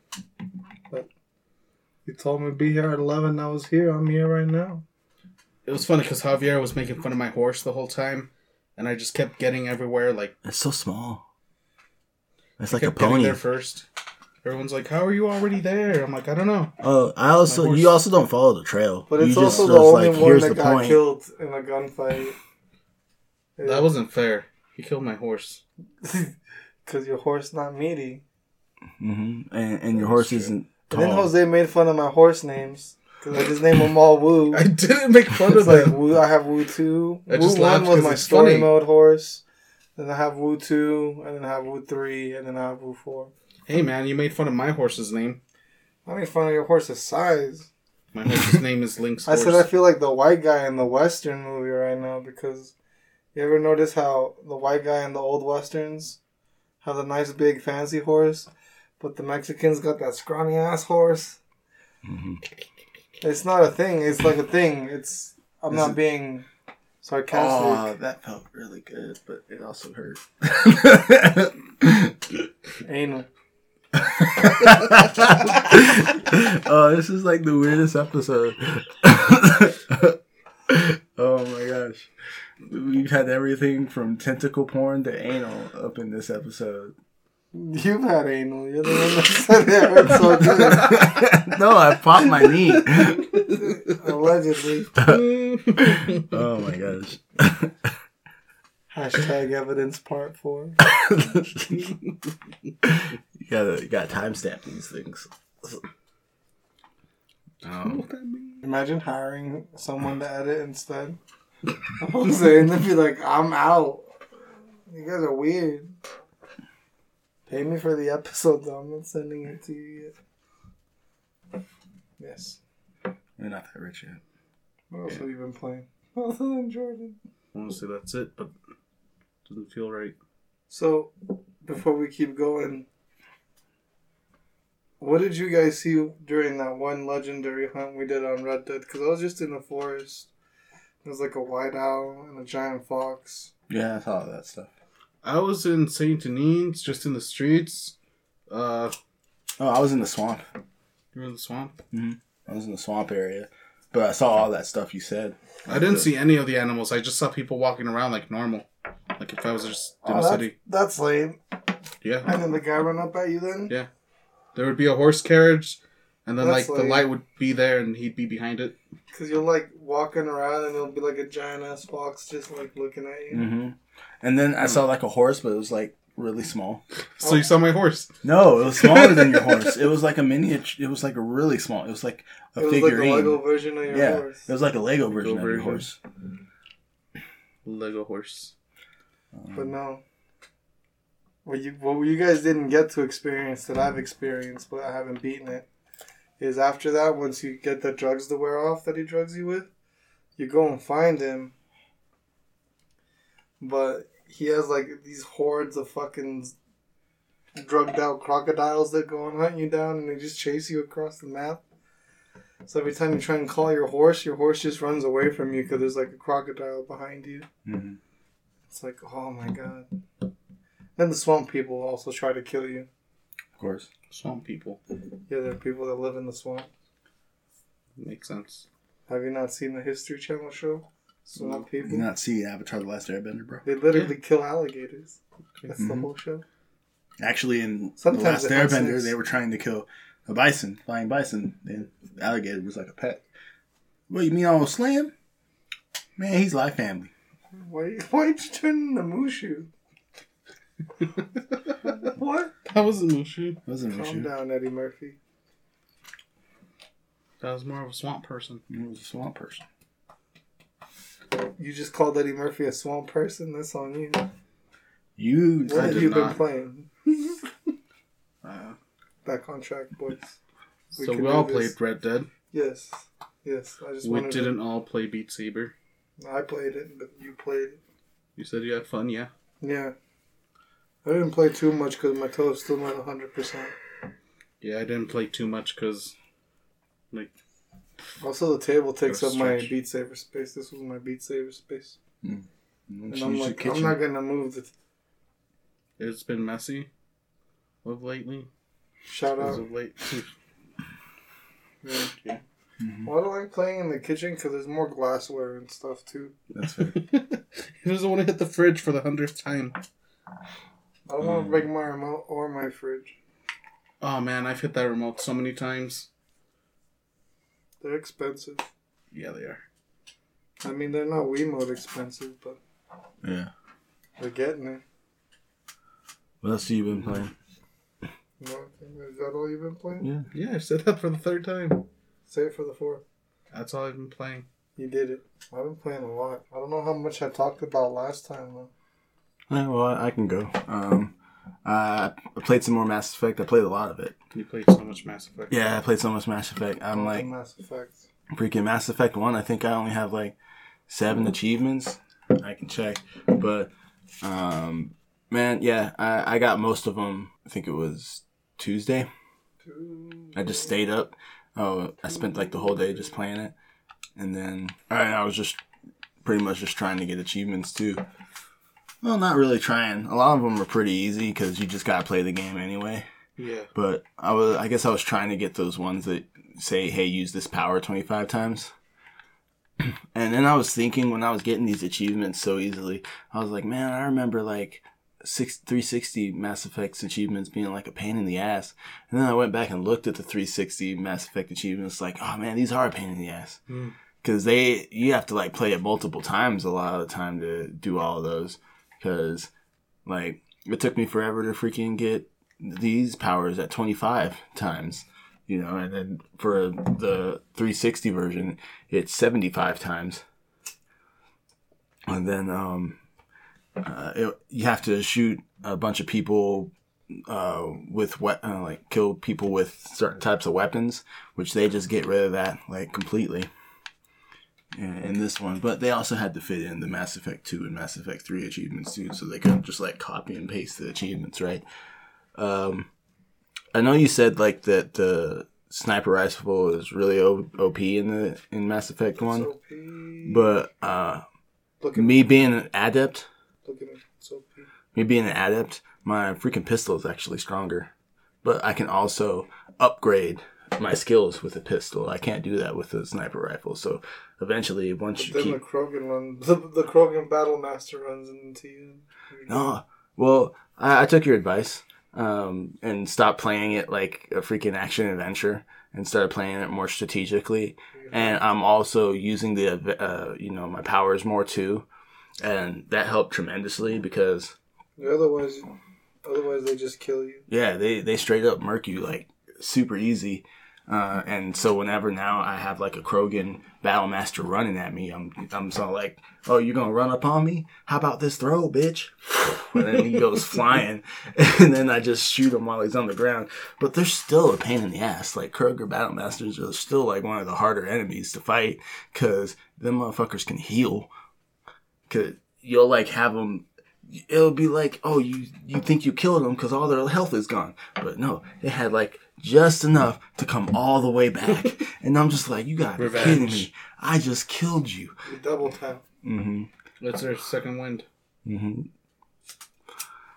But you told me to be here at eleven. I was here. I'm here right now. It was funny because Javier was making fun of my horse the whole time, and I just kept getting everywhere. Like It's so small. It's like a kept getting pony. there first. Everyone's like, "How are you already there?" I'm like, "I don't know." Oh, I also horse- you also don't follow the trail. But it's you also the just only like, one that got point. killed in a gunfight. That wasn't fair. He killed my horse. because your horse not meaty. Mm-hmm. And and your horse true. isn't And then. Jose made fun of my horse names because I just named them all Woo. I didn't make fun of like them. Woo. I have Woo two. I Woo one was 'cause my story funny. mode horse. Then I have Woo two, and then I have Woo three, and then I have Woo four. Hey man, you made fun of my horse's name. I made fun of your horse's size. My horse's name is Link's I horse. said I feel like the white guy in the western movie right now because you ever notice how the white guy in the old westerns have a nice big fancy horse, but the Mexicans got that scrawny ass horse. Mhm. It's not a thing. It's like a thing. It's I'm Is not it- being Oh, sarcastic. that felt really good, but it also hurt. Anal. oh, this is like the weirdest episode. oh my gosh. We've had everything from tentacle porn to anal up in this episode. You've had anal. You're the one that said that so no, I popped my knee. Allegedly. oh my gosh. Hashtag evidence part four. you gotta you gotta timestamp these things. Um, Imagine hiring someone to edit instead. I'm saying they'd be like, I'm out. You guys are weird. Pay me for the episode though. I'm not sending it to you yet. Yes. we're not that rich yet. What else have you been playing? Other than Jordan. Honestly, that's it, but doesn't feel right. So, before we keep going, what did you guys see during that one legendary hunt we did on Red Dead? Because I was just in the forest. There was like a white owl and a giant fox. Yeah, I saw all that stuff. I was in Saint Denis, just in the streets. Uh, Oh, I was in the swamp. You were in the swamp. I was in the swamp area, but I saw all that stuff you said. I didn't see any of the animals. I just saw people walking around like normal. Like if I was just in Oh, the city. that's lame. Yeah. And then the guy run up at you then? Yeah. There would be a horse carriage, and then That's like the like- light would be there, and he'd be behind it. Because you're like walking around and there'll be like a giant ass fox just like looking at you. Mm-hmm. And then I saw like a horse, but it was like really small. So you saw my horse. No, it was smaller than your horse. It was like a miniature. It was like a really small. It was like a It was like a. Lego version of your yeah, horse. it was like a Lego version of your version. horse. Lego horse. But no. What you what you guys didn't get to experience that I've experienced, but I haven't beaten it, is after that once you get the drugs to wear off that he drugs you with, you go and find him. But he has like these hordes of fucking drugged out crocodiles that go and hunt you down, and they just chase you across the map. So every time you try and call your horse, your horse just runs away from you because there's like a crocodile behind you. Mhm. It's like, oh my god. Then the swamp people also try to kill you. Of course. Swamp people. Yeah, there are people that live in the swamp. Makes sense. Have you not seen the History Channel show? Swamp Did people. you not see Avatar: The Last Airbender, bro? They literally kill alligators. That's the Mhm. whole show. Actually, in Sometimes The Last Airbender, sense. they were trying to kill a bison, flying bison, and the alligator was like a pet. What you mean, I was slam? Man, he's like family. Why? Why'd you turn into Mushu? What? That wasn't Mushu. Wasn't an Calm down, Eddie Murphy. That was more of a swamp person. He was a swamp person. You just called Eddie Murphy a swamp person. That's on you. You What I have did you been playing? Uh, Back on track, boys. We so we all played Red Dead. Yes, yes. I just We didn't all play Beat Saber. I played it, but you played it. You said you had fun, yeah. Yeah. I didn't play too much because my toe is still not hundred percent. Yeah, I didn't play too much because, like, Also, the table takes Gotta up my. Beat Saber space. This was my Beat Saber space, hmm. and Use I'm like. I'm not gonna move the. it's been messy of lately. Shout out. of late. Yeah. Yeah. Mm-hmm. Why do I like playing in the kitchen? Because there's more glassware and stuff too. That's fair. he doesn't want to hit the fridge for the hundredth time. I don't want to hmm. break my remote or my fridge. Oh man, I've hit that remote so many times. They're expensive. Yeah, they are. I mean, they're not Wiimote expensive, but yeah. they're getting it. What else have you been playing? You know, is that all you've been playing? Yeah. Yeah, I've said that for the third time. Say it for the fourth. That's all I've been playing. You did it. I've been playing a lot. I don't know how much I talked about last time though. Yeah, well, I, I can go. Um, I I played some more Mass Effect. I played a lot of it. You played so much Mass Effect. Yeah, I played so much Mass Effect. I'm like Mass Effect. freaking Mass Effect One. I think I only have like seven achievements. I can check, but um, man, yeah, I, I got most of them. I think it was Tuesday. I just stayed up. Oh, I spent like the whole day just playing it, and then I, I was just pretty much just trying to get achievements too. Well, not really trying. A lot of them are pretty easy because you just gotta play the game anyway. Yeah. But I was, I guess I was trying to get those ones that say, "Hey, use this power twenty five times." And then I was thinking when I was getting these achievements so easily, I was like, man, I remember like six 360 Mass Effects achievements being like a pain in the ass. And then I went back and looked at the 360 Mass Effect achievements, like, oh man, these are a pain in the ass. Mm. Because they, you have to like play it multiple times a lot of the time to do all of those. Because like it took me forever to freaking get these powers at 25 times you know and then for the 360 version it's 75 times and then um uh, it, you have to shoot a bunch of people uh, with we- uh, like kill people with certain types of weapons, which they just get rid of that like completely. In, this one, but they also had to fit in the Mass Effect 2 and Mass Effect 3 achievements too, so they couldn't just like copy and paste the achievements, right? Um, I know you said like that the sniper rifle is really o- OP in the in Mass Effect One, So but uh, me being an adept, Look at me. So me being an adept, my freaking pistol is actually stronger. But I can also upgrade my skills with a pistol. I can't do that with a sniper rifle. So eventually, once you then keep the Krogan run. The, the Krogan Battle Master runs into you. No. Well, I, I took your advice um, and stopped playing it like a freaking action adventure and started playing it more strategically. And I'm also using the uh, you know my powers more too, and that helped tremendously because Otherwise, otherwise they just kill you. yeah they they straight up murk you like super easy. Uh, and so whenever now I have like a Krogan battle master running at me, I'm I'm so like, oh, you're gonna run up on me? How about this throw, bitch? And then he goes flying, and then I just shoot him while he's on the ground. But they're still a pain in the ass. Like Krogan battle masters are still like one of the harder enemies to fight because them motherfuckers can heal. Cause you'll like have them it'll be like, oh, you you think you killed them because all their health is gone, but no, they had like just enough to come all the way back, and I'm just like, you got to be kidding me! I just killed you. You double tap. hmm That's their second wind. hmm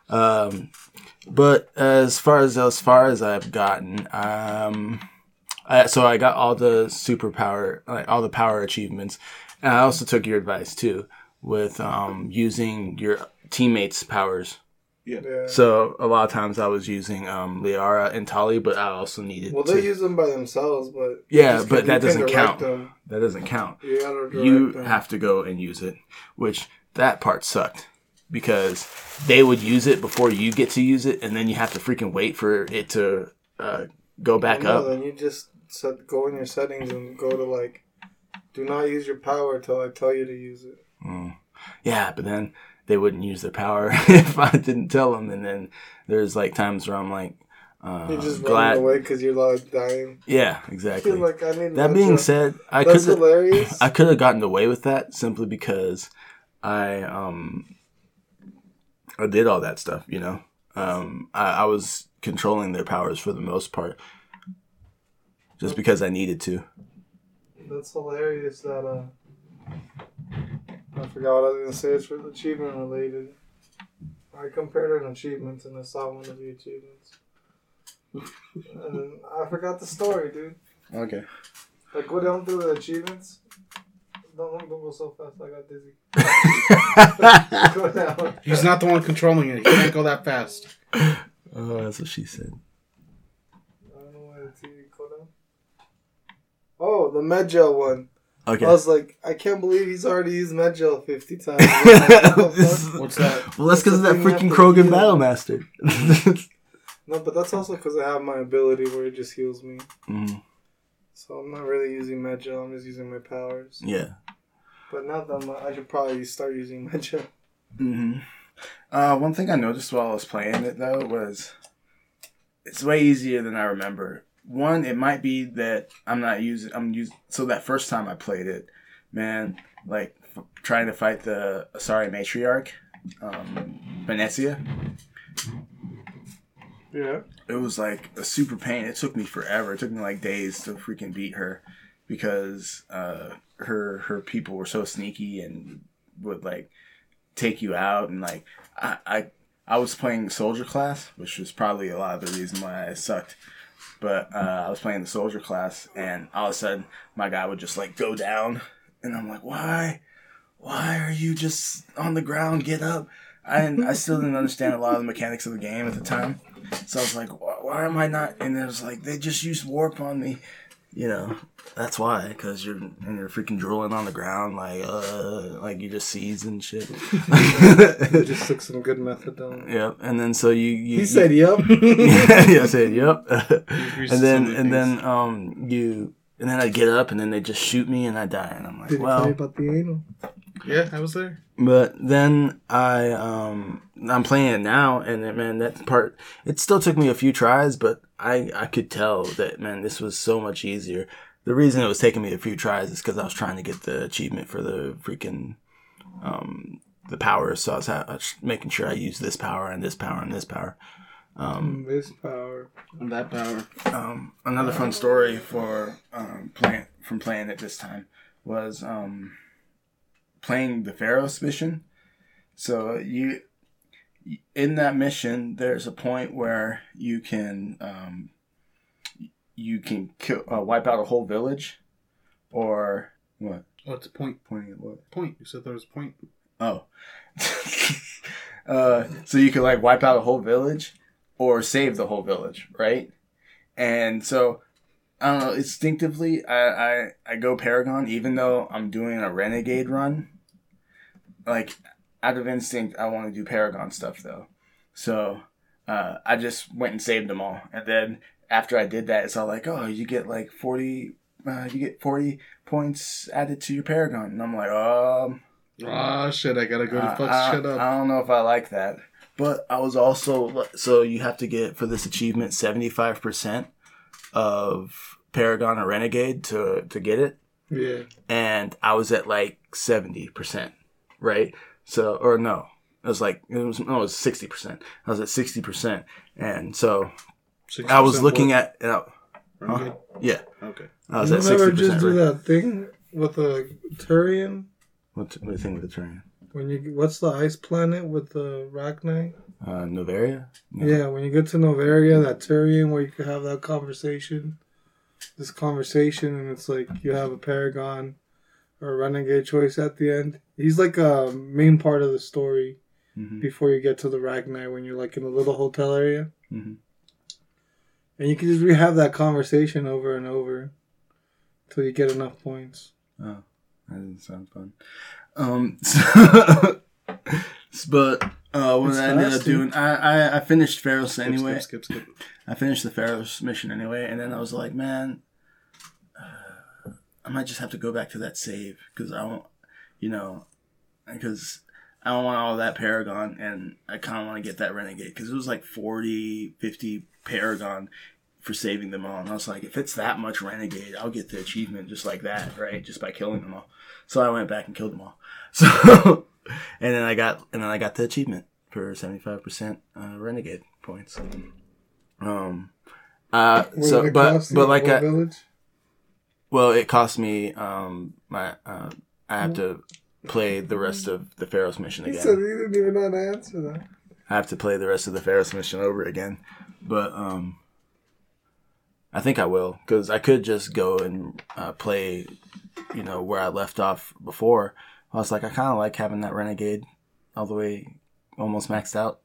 Um, but as far as as far as I've gotten, um, I, so I got all the superpower, like all the power achievements, and I also took your advice too with um using your teammates' powers. Yeah. So a lot of times I was using um, Liara and Tali, but I also needed Well, to. they use them by themselves, but Yeah, just but can- that you can doesn't count. Them. that doesn't count. You gotta direct You them. have to go and use it, which that part sucked because they would use it before you get to use it, and then you have to freaking wait for it to uh, go back Well, no, up. Then you just set, go in your settings and go to like, do not use your power till I tell you to use it. Mm. Yeah, but then they wouldn't use their power if I didn't tell them. And then there's like times where I'm like, uh, You're just glad. running away because you're like dying. Yeah, exactly. feel like I need that being said, I could hilarious. I could have gotten away with that simply because I um I did all that stuff, you know. Um, I, I was controlling their powers for the most part, just because I needed to. That's hilarious. That uh, I forgot what I was gonna say. It's for achievement related. I compared an achievements and I saw one of the achievements, and then I forgot the story, dude. Okay. Like go down through the achievements. Don't don't go so fast. I got dizzy. Go down. He's not the one controlling it. He can't go that fast. oh, that's what she said. I don't know why the TV go down. Oh, the Medgel one. Okay. I was like, I can't believe he's already used Medgel 50 times. What's that? well, that's because of that That's the thing freaking Krogan have Battle Master. no, but that's also because I have my ability where it just heals me. Mhm. So I'm not really using Medgel, I'm just using my powers. Yeah. But now that I'm, I should probably start using Medgel. hmm Uh, one thing I noticed while I was playing it though was it's way easier than I remember. One, it might be that I'm not using. I'm using. So that first time I played it, man, like f- trying to fight the Asari matriarch, um, Benezia. Yeah. It was like a super pain. It took me forever. It took me like days to freaking beat her because uh, her her people were so sneaky and would like take you out and like I, I I was playing soldier class, which was probably a lot of the reason why I sucked. But uh, I was playing the soldier class, and all of a sudden my guy would just like go down, and I'm like, why, why are you just on the ground? Get up! And I still didn't understand a lot of the mechanics of the game at the time, so I was like, why am I not? And it was like they just used warp on me. You know, that's why, because you're and you're freaking drooling on the ground like uh like you just seeds and shit. He just took some good methadone. yep, and then so you you He said, yep yeah, I said yep. and then and things. then um you and then I get up and then they just shoot me and I die and I'm like Did he tell you well about the anal? Yeah, I was there. but then I um I'm playing it now and it, man that part it still took me a few tries but I I could tell that man this was so much easier. The reason it was taking me a few tries is because I was trying to get the achievement for the freaking um the powers so I was, ha- I was making sure I use this power and this power and this power. Um, This power. On that power. Um, another fun story for um, playing from playing it this time was um, playing the Feros mission. So you in that mission, there's a point where you can um, you can kill, uh, wipe out a whole village, or what? Oh, it's a point. Pointing at what? Point. You said there was a point. Oh. uh, so you could like wipe out a whole village or save the whole village, right? And so I don't know, instinctively I, I, I go Paragon even though I'm doing a renegade run. Like out of instinct I want to do Paragon stuff though. So uh, I just went and saved them all. And then after I did that it's all like, oh you get like forty uh, you get forty points added to your Paragon and I'm like, um Ah, shit, I gotta go to uh, fuck I, shit up. I don't know if I like that. But I was also so you have to get for this achievement seventy five percent of Paragon or Renegade to to get it, Yeah. and I was at like seventy percent, right? So or no, it was like it was no, it was sixty percent. I was at sixty percent, and so I was looking at uh, Renegade? yeah, Okay. I was you at never sixty just do percent. that thing with a Turian? What's what do you think with the Turian? When you what's the ice planet with the Rachni? Uh, Noveria. No. Yeah, when you get to Noveria, that Turian where you can have that conversation, this conversation, and it's like you have a Paragon or a Renegade choice at the end. He's like a main part of the story Mhm. before you get to the Ragnar when you're like in a little hotel area. Mhm. And you can just re-have that conversation over and over until you get enough points. Oh, that doesn't sound fun. Um, so, but uh, what It's I ended up doing, I, I I finished Feros Skip, anyway. skip, skip, skip. I finished the Feros mission anyway, and then I was like, man, I might just have to go back to that save because I won't, you know, because I don't want all that Paragon, and I kind of want to get that Renegade because it was like 40, 50 Paragon for saving them all. And I was like, if it's that much Renegade, I'll get the achievement just like that, right? Just by killing them all. So I went back and killed them all. So, and then I got, and then I got the achievement for 75% uh, Renegade points. Um, uh, so, but, but like, I, village? Well, it cost me, um, my, uh, I have to play the rest of the Feros mission He again. said he didn't even know how to answer that. I have to play the rest of the Feros mission over again. But um, I think I will because I could just go and uh, play, you know, where I left off before. I was like, I kind of like having that renegade all the way almost maxed out.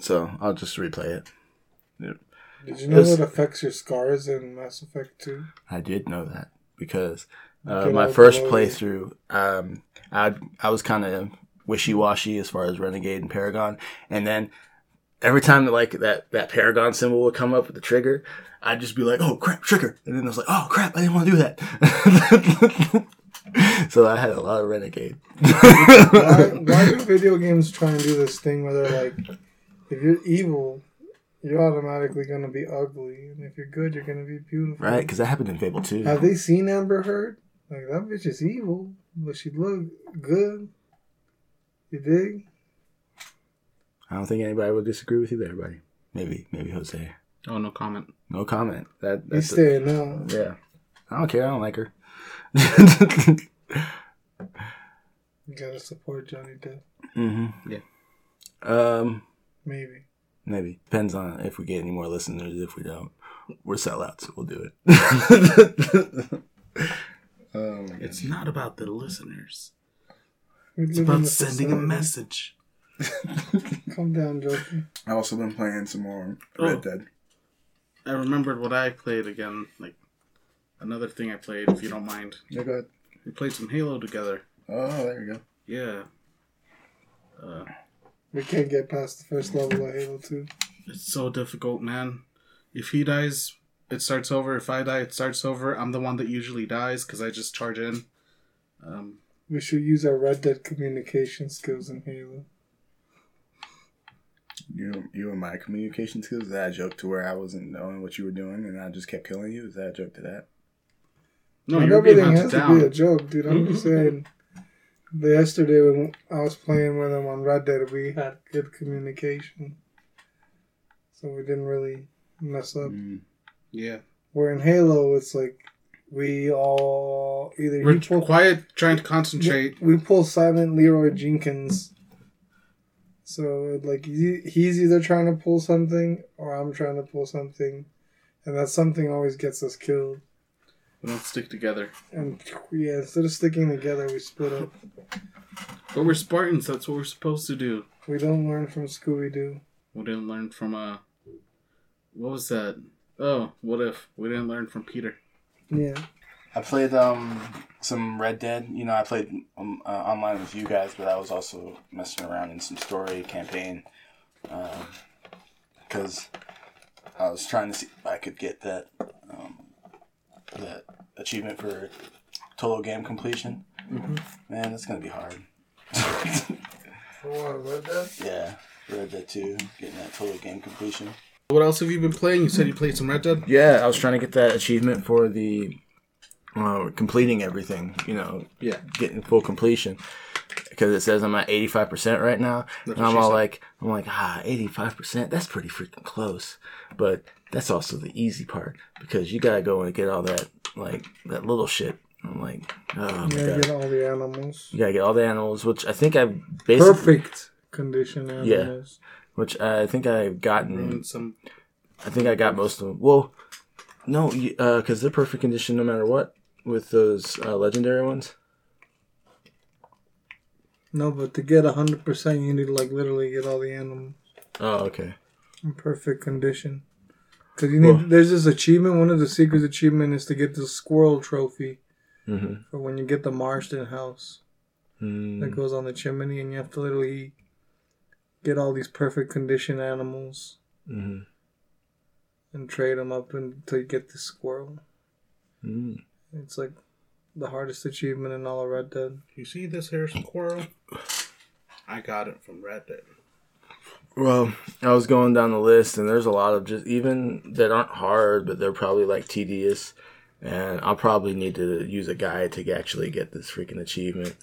So I'll just replay it. Did you know It's- that affects your scars in Mass Effect 2? I did know that because uh, my first playthrough, um, I I was kind of wishy washy as far as Renegade and Paragon, and then every time that like that that Paragon symbol would come up with the trigger, I'd just be like, "Oh crap, trigger!" And then I was like, "Oh crap, I didn't want to do that." so I had a lot of Renegade. why, why do video games try and do this thing where they're like, if you're evil, you're automatically going to be ugly, and if you're good, you're going to be beautiful? right? Because that happened in Fable 2. Have they seen Amber Heard? Like, that bitch is evil, but she looked good. You dig? I don't think anybody would disagree with you there, buddy. Maybe, maybe Jose. Oh, no comment. No comment. That He's that's a- staying now. yeah. I don't care. I don't like her. You gotta support Johnny Depp. mm-hmm. Yeah. Um, Maybe. Maybe depends on if we get any more listeners. If we don't, we're sellouts. So we'll do it. um, It's not about the listeners. It's about sending a message. Calm down, Joker. I also been playing some more Oh. Red Dead. I remembered what I played again. Like another thing I played, if you don't mind. Yeah, go ahead. We played some Halo together. Oh, there you go. Yeah. Uh, We can't get past the first level of Halo 2. it's so difficult, man. If he dies, it starts over. If I die, it starts over. I'm the one that usually dies because I just charge in. Um, We should use our Red Dead communication skills in Halo. You, you and my communication skills. Is that a joke to where I wasn't knowing what you were doing and I just kept killing you? Is that a joke to that? no, Not you're everything hunted has to be a joke, dude. I'm just saying. The yesterday when I was playing with him on Red Dead, we had good communication, so we didn't really mess up. Mm. Yeah, Where in Halo, it's like we all either we're pull quiet, trying to concentrate. we pull Silent Leroy Jenkins. So like he, he's either trying to pull something or I'm trying to pull something, and that something always gets us killed. We don't stick together. And yeah, instead of sticking together, we split up. But we're Spartans. That's what we're supposed to do. We don't learn from Scooby Doo. We didn't learn from uh, what was that? Oh, what if we didn't learn from Peter? Yeah. I played um some Red Dead. You know, I played um, uh, online with you guys, but I was also messing around in some story campaign Um because I was trying to see if I could get that um, that achievement for total game completion. Man, that's gonna be hard. For what? Red Dead? yeah, Red Dead Two, getting that total game completion. What else have you been playing? You said you played some Red Dead. Yeah, I was trying to get that achievement for the uh, completing everything. You know, Yeah. getting full completion because it says I'm at 85 percent right now, That's and I'm all said. like, I'm like, ah, 85 percent. That's pretty freaking close, but that's also the easy part because you gotta go and get all that like that little shit. I'm like, oh my You gotta god, get all the animals. you gotta get all the animals, which I think I've basically, Perfect condition animals. Yeah, which I think I've gotten. Ruined some. I think I got most of them. Well, no, because they're perfect condition no matter what with those uh, legendary ones. No, but to get hundred percent, you need to like literally get all the animals Oh, okay. in perfect condition. Because you need. Well- there's this achievement. One of the secret achievement is to get the squirrel trophy Mm-hmm. for when you get the Marston house that goes on the chimney, and you have to literally get all these perfect condition animals Mm-hmm. and trade them up until you get the squirrel. Mm. It's like the hardest achievement in all of Red Dead. You see this here squirrel? I got it from Red Dead. Well, I was going down the list, and there's a lot of just even that aren't hard, but they're probably like tedious. And I'll probably need to use a guide to actually get this freaking achievement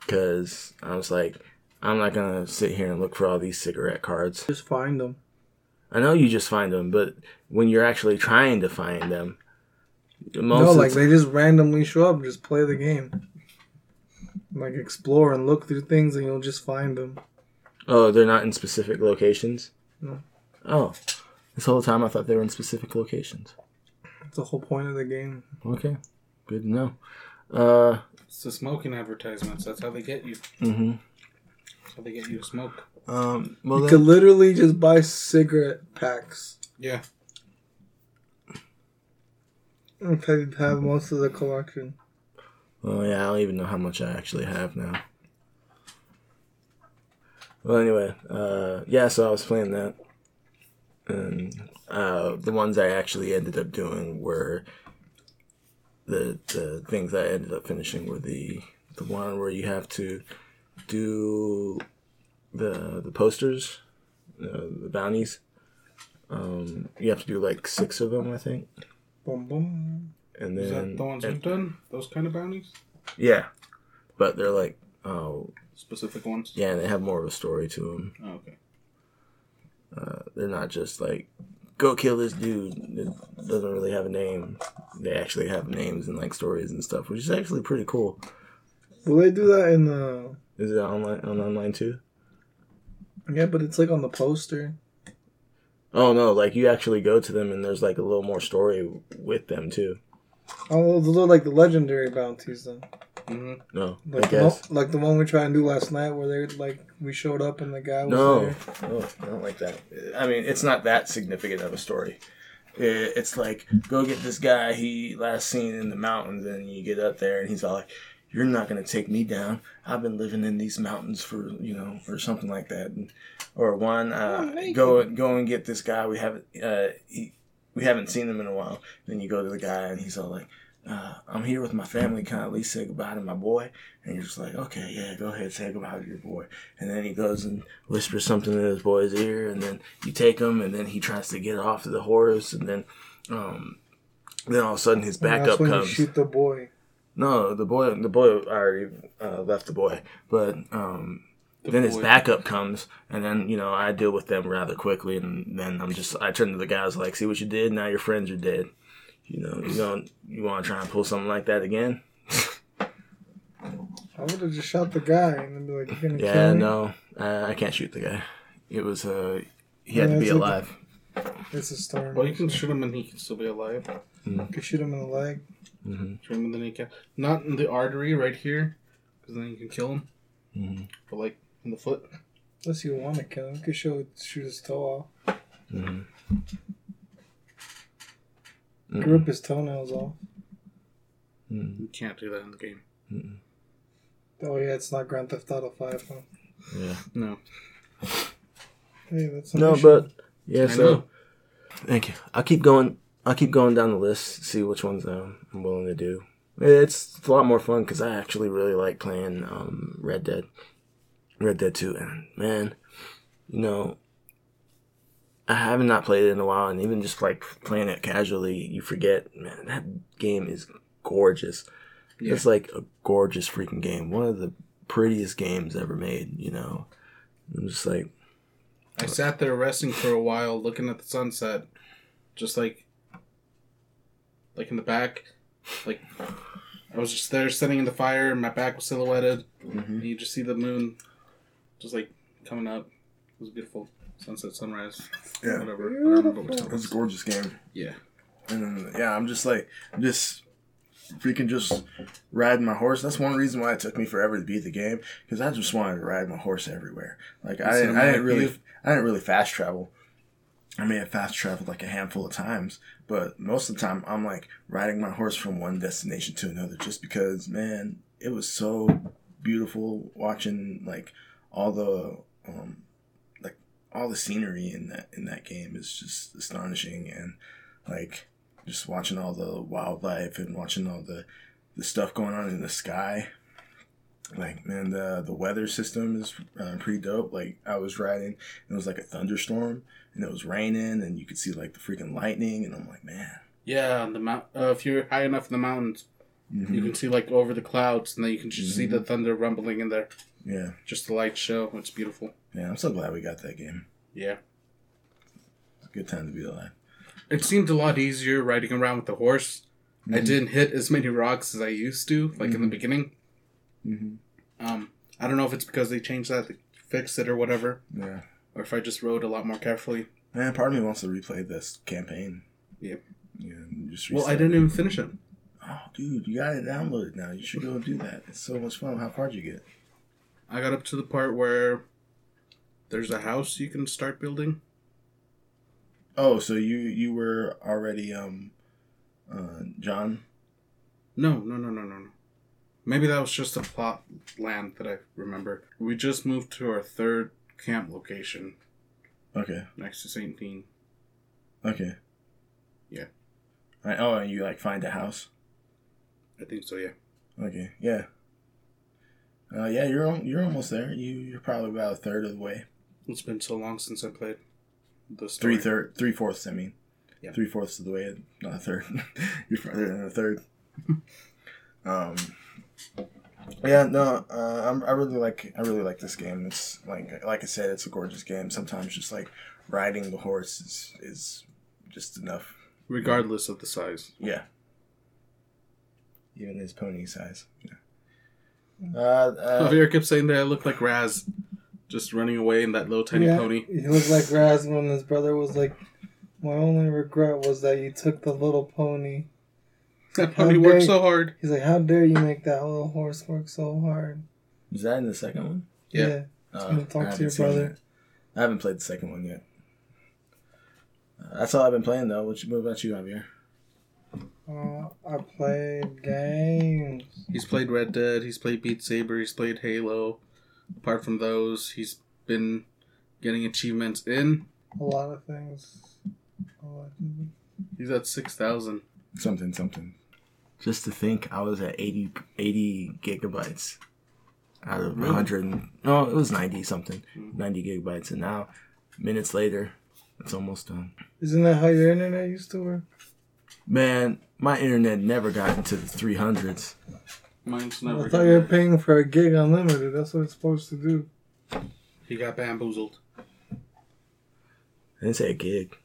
because I was like, I'm not gonna sit here and look for all these cigarette cards. Just find them. I know you just find them, but when you're actually trying to find them, most no, like they just randomly show up. Just play the game. Like explore and look through things, and you'll just find them. Oh, they're not in specific locations. No. Oh, this whole time I thought they were in specific locations. That's the whole point of the game. Okay, good to know. Uh, It's the smoking advertisements. That's how they get you. mm-hmm. That's how they get you to smoke. Um, well, You then- could literally just buy cigarette packs. Yeah. If you have most of the collection. Well, yeah, I don't even know how much I actually have now. Well, anyway, uh, yeah, so I was playing that, and uh, the ones I actually ended up doing were the the things I ended up finishing were the the one where you have to do the the posters, uh, the bounties. Um, you have to do like six of them, I think, Boom, boom. and then Is that the ones and- you've done? Those kind of bounties? yeah, but they're like oh Specific ones? Yeah, and they have more of a story to them. Oh, okay. Uh, they're not just like, go kill this dude. It doesn't really have a name. They actually have names and like stories and stuff, which is actually pretty cool. Will they do that in the? Is it online on online too? Yeah, but it's like on the poster. Oh no, like you actually go to them and there's like a little more story with them too. Oh, those are like the legendary bounties then. Hmm No, Like I the, one, like the one we tried to do last night, where they like we showed up and the guy was No, there. no, I don't like that. I mean, it's not that significant of a story. It's like go get this guy he last seen in the mountains, and you get up there, and he's all like, "You're not gonna take me down. I've been living in these mountains for you know, or something like that." And, or one, uh, go go and get this guy. We haven't uh, he, we haven't seen him in a while. Then you go to the guy, and he's all like. Uh, I'm here with my family. Can I at least say goodbye to my boy? And you're just like, okay, yeah, go ahead, say goodbye to your boy. And then he goes and whispers something in his boy's ear, and then you take him, and then he tries to get off the horse, and then, um, then all of a sudden his backup that's when comes. you shoot the boy. No, the boy, the boy already uh, left the boy, but um, The then his backup comes, and then you know I deal with them rather quickly, and then I'm just I turn to the guys like, see what you did? Now your friends are dead. You know, you don't you want to try and pull something like that again? I would have just shot the guy and then be like, "You're gonna Yeah, kill me." Yeah, no, uh, I can't shoot the guy. It was uh, he had Yeah, to be it's like- alive. It's a storm. Well, you can shoot him and he can still be alive. You can shoot him in the leg. hmm Shoot him in the kneecap. Not in the artery right here, because then you can kill him. hmm But like in the foot. Unless you want to kill him, you could show shoot his toe off. hmm Rip his toenails off. Mm-hmm. You can't do that in the game. Oh yeah, it's not Grand Theft Auto Five. Huh? Yeah. No. Hey, that's No, issue. but yeah. I So know. thank you. I'll keep going. I'll keep going down the list. See which ones um, I'm willing to do. It's a lot more fun because I actually really like playing um, Red Dead. Red Dead Two, and man, you know, I haven't not played it in a while, and even just like playing it casually, you forget. Man, that game is gorgeous. Yeah. It's like a gorgeous freaking game. One of the prettiest games ever made. You know, I'm just like. I sat there resting for a while, looking at the sunset, just like, like in the back, like I was just there sitting in the fire, and my back was silhouetted, mm-hmm. and you just see the moon, just like coming up. It was beautiful sunset, sunrise, Yeah. whatever. I don't remember what It it was a gorgeous game. Yeah, And yeah, I'm just like, just freaking just riding my horse. That's one reason why it took me forever to beat the game because I just wanted to ride my horse everywhere. Like I didn't, I didn't really. I didn't really fast travel. I may have fast traveled like a handful of times, but most of the time I'm like riding my horse from one destination to another just because, man, it was so beautiful watching like all the um, like all the scenery in that in that game is just astonishing and like just watching all the wildlife and watching all the the stuff going on in the sky. Like man, the the weather system is uh, pretty dope. Like I was riding, and it was like a thunderstorm, and it was raining, and you could see like the freaking lightning, and I'm like, man, Yeah, on the mount. Uh, if you're high enough in the mountains, mhm, you can see like over the clouds, and then you can just see Mhm. the thunder rumbling in there. yeah, Just the light show. It's beautiful. Yeah. I'm so glad we got that game. Yeah. It's a good time to be alive. It seemed a lot easier riding around with the horse. I Mhm. didn't hit as many rocks as I used to, like in the Mhm. beginning. Mhm. Um, I don't know if it's because they changed that, they fixed it or whatever, Yeah, or if I just rode a lot more carefully. man. Part of me wants to replay this campaign. Yep. Yeah, just Well, I didn't it. even finish it. Oh, dude, you gotta download it now. You should go and do that. It's so much fun. How far would you get? I got up to the part where there's a house you can start building. Oh, so you you were already um, uh, John. No, no, no, no, no, no. Maybe that was just a plot land that I remember. We just moved to our third camp location Okay. next to St. Denis. Okay. Yeah. Right. Oh, and you like find a house. I think so, yeah. Okay. Yeah. Uh, yeah, you're you're almost there. You you're probably about a third of the way. It's been so long since I played the story. Three third, three fourths. I mean, Yeah. three fourths of the way, not a third. you're farther than a third. um. Yeah, no, uh, I'm, I really like I really like this game. It's like like I said, it's a gorgeous game. Sometimes just like riding the horse is is just enough. Regardless of the size. Yeah. Even his pony size. Yeah. Uh, uh, Javier kept saying that I look like Raz, just running away in that little tiny yeah, pony. He looked like Raz when his brother was like, "My only regret was that you took the little pony." That How pony worked dare- so hard. He's like, "How dare you make that little horse work so hard?" is that in the second one? Yeah. Uh, gonna talk to your brother. it. I haven't played the second one yet. Uh, that's all I've been playing though. What, you, what about you, Javier? Uh, I played games. He's played Red Dead, he's played Beat Saber, he's played Halo. Apart from those, he's been getting achievements in. A lot of things. A lot of things. He's at 6,000. Something, something. Just to think, I was at 80, 80 gigabytes out of Really? 100. and- No, it was 90 something. 90 gigabytes. And now, minutes later, it's almost done. Isn't that how your internet used to work? Man, my internet never got into the 300s. Mine's I never thought done you were paying for a gig unlimited. That's what it's supposed to do. He got bamboozled. I didn't say a gig.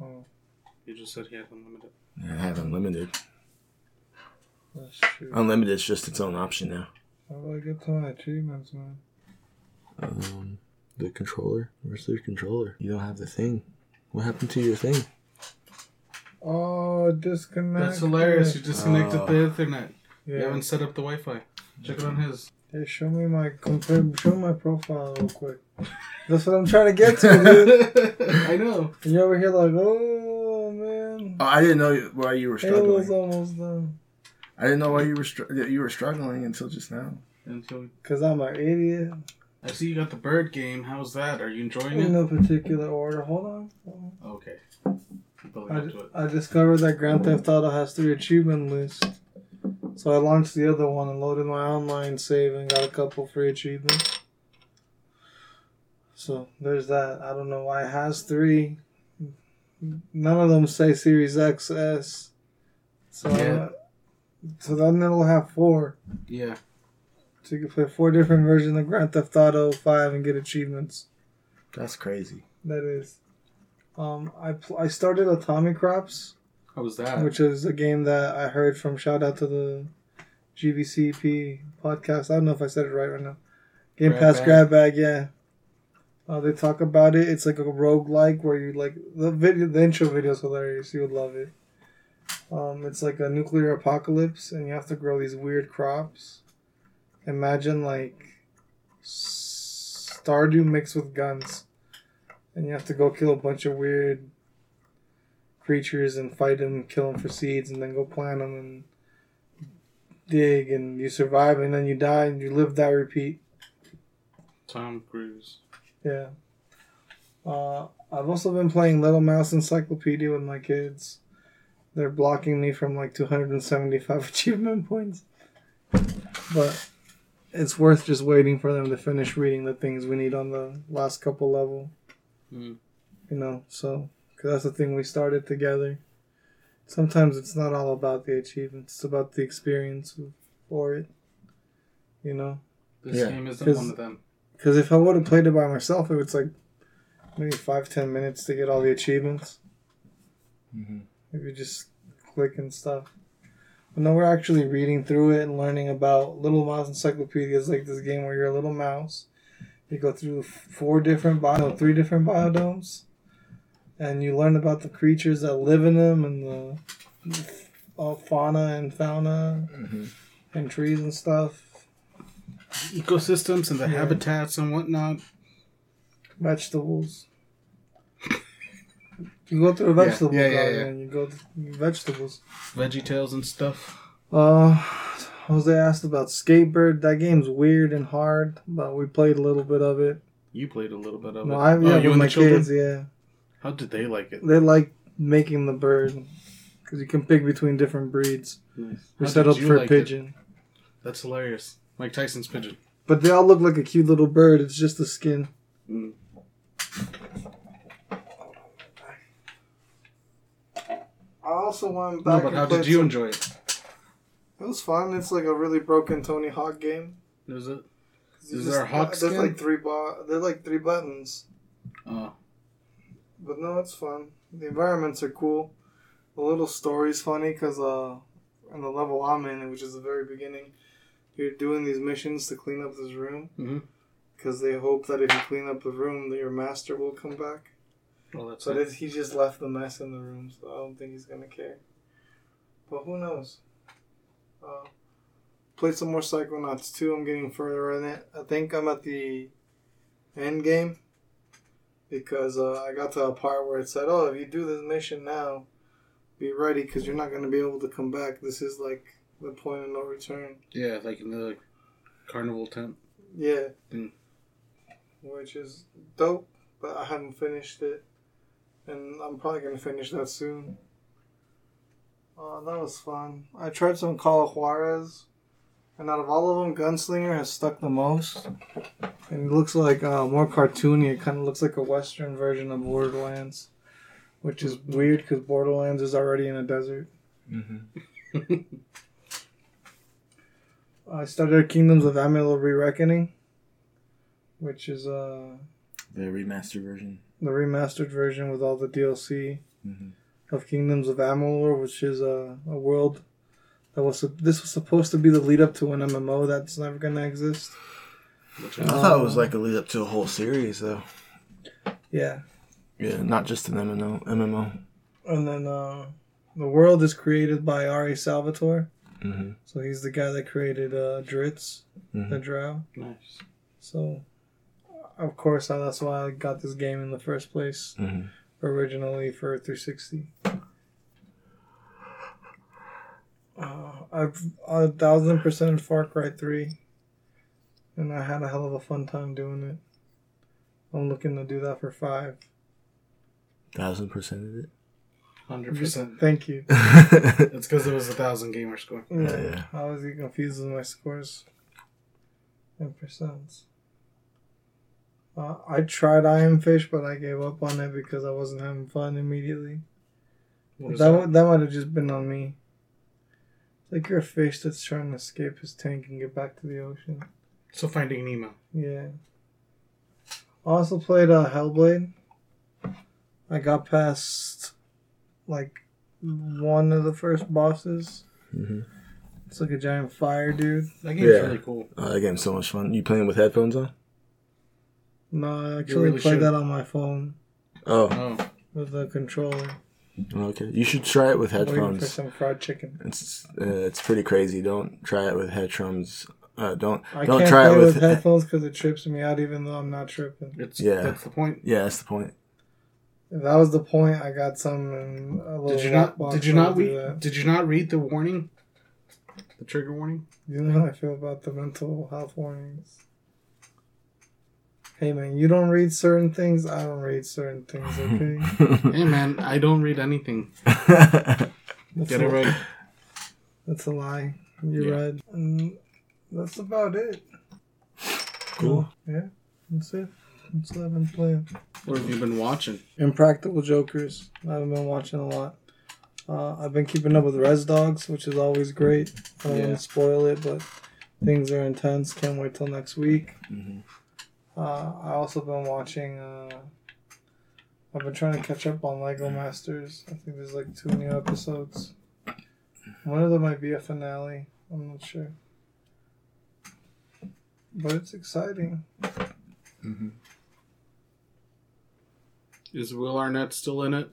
Oh, He just said he had unlimited. I have unlimited. that's true. Unlimited is just its own option now. How do I get to my achievements, man? Um, the controller. Where's the controller? You don't have the thing. What happened to your thing? Oh, disconnect. That's hilarious. You disconnected Oh. the Ethernet. You haven't set up the Wi Fi. Check it on his. Hey, show me my confirm. Show me my profile real quick. That's what I'm trying to get to, dude. I know. And you're over here like, oh man, Oh, I didn't know why you were Halo's struggling. almost done. I didn't know why you were str- you were struggling until just now. Until Cause I'm an idiot. I see you got the bird game. How's that? Are you enjoying In it? In no particular order. Hold on. Hold on. Okay. I'm building I, up to it. I discovered that Grand Theft Auto has three achievement lists. So I launched the other one and loaded my online save and got a couple free achievements. So there's that. I don't know why it has three. None of them say Series XS. So Yeah. so then it'll have four. Yeah. So you can play four different versions of Grand Theft Auto 5 and get achievements. That's crazy. That is. Um, I pl- I started Atomicrops. How was that? which is a game that I heard from. Shout out to the GVCP podcast. I don't know if I said it right right now. Game Grab Pass Bag. Grab Bag, yeah. Uh, they talk about it. It's like a rogue like where you like the video. The intro video is hilarious. You would love it. Um, it's like a nuclear apocalypse, and you have to grow these weird crops. Imagine like Stardew mixed with guns, and you have to go kill a bunch of weird creatures and fight them, kill them for seeds, and then go plant them and dig, and you survive, and then you die, and you live that repeat. Tom Cruise. Yeah. Uh, I've also been playing Little Mouse Encyclopedia with my kids. They're blocking me from like 275 achievement points. but it's worth just waiting for them to finish reading the things we need on the last couple level. Mm. You know, so because that's the thing we started together. Sometimes it's not all about the achievements; it's about the experience for it. You know, This Yeah. game isn't 'Cause- one of them. because if I would have played it by myself, it was like maybe five ten minutes to get all the achievements. Mhm. If you just click and stuff. But no, we're actually reading through it and learning about Little Mouse Encyclopedia is like this game where you're a little mouse. You go through four different bio, three different biodomes, and you learn about the creatures that live in them and the uh, fauna and fauna Mhm. and trees and stuff. Ecosystems and the Yeah. habitats and whatnot. vegetables. You go through a Yeah, vegetable yeah, yeah, garden yeah. and you go through vegetables. Veggie Tales and stuff. Uh, Jose asked about Skatebird. That game's weird and hard, but we played a little bit of it. You played a little bit of No, it. I oh, yeah, you with and my the children? kids. Yeah, How did they like it? they like making the bird because you can pick between different breeds. Nice. We How set up for like it? pigeon, That's hilarious. Mike Tyson's pigeon. but they all look like a cute little bird. It's just the skin. Mm. I also went No, but how did you some- enjoy it? It was fun. It's like a really broken Tony Hawk game. Is it? Just- there a hawk There's skin? like three bo- They're like three buttons, Oh, but no, it's fun. The environments are cool. The little story's funny because uh, in the level I'm in, which is the very beginning, you're doing these missions to clean up this room because they hope that if you clean up the room, that your master will come back. well, that's But it. he just left the mess in the room, so I don't think he's gonna care. But who knows? Uh, played some more Psychonauts 2. I'm getting further in it. I think I'm at the end game because uh, I got to a part where it said, "Oh, if you do this mission now, be ready because you're not gonna be able to come back. This is like the point of no return." Yeah, like in the carnival tent. Yeah. Mm. Which is dope, but I haven't finished it. And I'm probably going to finish that soon. Uh, that was fun. I tried some Call of Juarez. And out of all of them, Gunslinger has stuck the most. And it looks like uh, more cartoony. It kind of looks like a Western version of Borderlands. Which is weird because Borderlands is already in a desert. Mhm. I started Kingdoms of Amalur Re-Reckoning. Which is uh, The remastered version. the remastered version with all the DLC Mhm. of Kingdoms of Amalur, which is a, a world that was this was supposed to be the lead up to an MMO that's never gonna exist. I is, thought it was like a lead up to a whole series, though. Yeah, Yeah, not just an MMO. MMO. and then uh, the world is created by R.A. Salvatore, Mm-hmm. so he's the guy that created uh, Drizzt, Mhm. the Drow. nice. So, of course, that's why I got this game in the first place. hmm originally for 360. Uh, I've a thousand percent in Far Cry 3, and I had a hell of a fun time doing it. I'm looking to do that for five. Thousand percent of it. Hundred percent. Thank you. It's because it was a thousand gamer score. Yeah, yeah. I was getting confused with my scores and percents. Uh, I tried I Am Fish, but I gave up on it because I wasn't having fun immediately. That that? would- that might have just been on me. It's like you're a fish that's trying to escape his tank and get back to the ocean. So Finding Nemo. Yeah. Also played uh, Hellblade. I got past like one of the first bosses. hmm It's like a giant fire dude. That game's Yeah. really cool. Oh, that game's so much fun. You playing with headphones on? No, I actually really played should. that on my phone Oh, Oh, with the controller. Okay. You should try it with Waiting for headphones. some fried chicken. It's uh, it's pretty crazy. Don't try it with headphones. Uh, don't I don't can't try play it with, with. headphones because it trips me out, even though I'm not tripping. it's Yeah. That's the point. yeah, that's the point. If that was the point, I got some a little Did you not? Did you not read? Did you not read the warning? The trigger warning. You know how I feel about the mental health warnings. Hey man, you don't read certain things. I don't read certain things. Okay, hey man, I don't read anything. that's Get a, it right. That's a lie. You Yeah. read. Mm, that's about it. Cool. Yeah, that's it. That's what I've been playing. What have you been watching? Impractical Jokers. I haven't been watching a lot. Uh, I've been keeping up with Res Dogs, which is always great. I don't Yeah. want to spoil it, but things are intense. Can't wait till next week. Mhm. Uh, I also been watching. Uh, I've been trying to catch up on Lego Masters. I think there's like two new episodes. One of them might be a finale. I'm not sure, but it's exciting. Is Will Arnett still in it?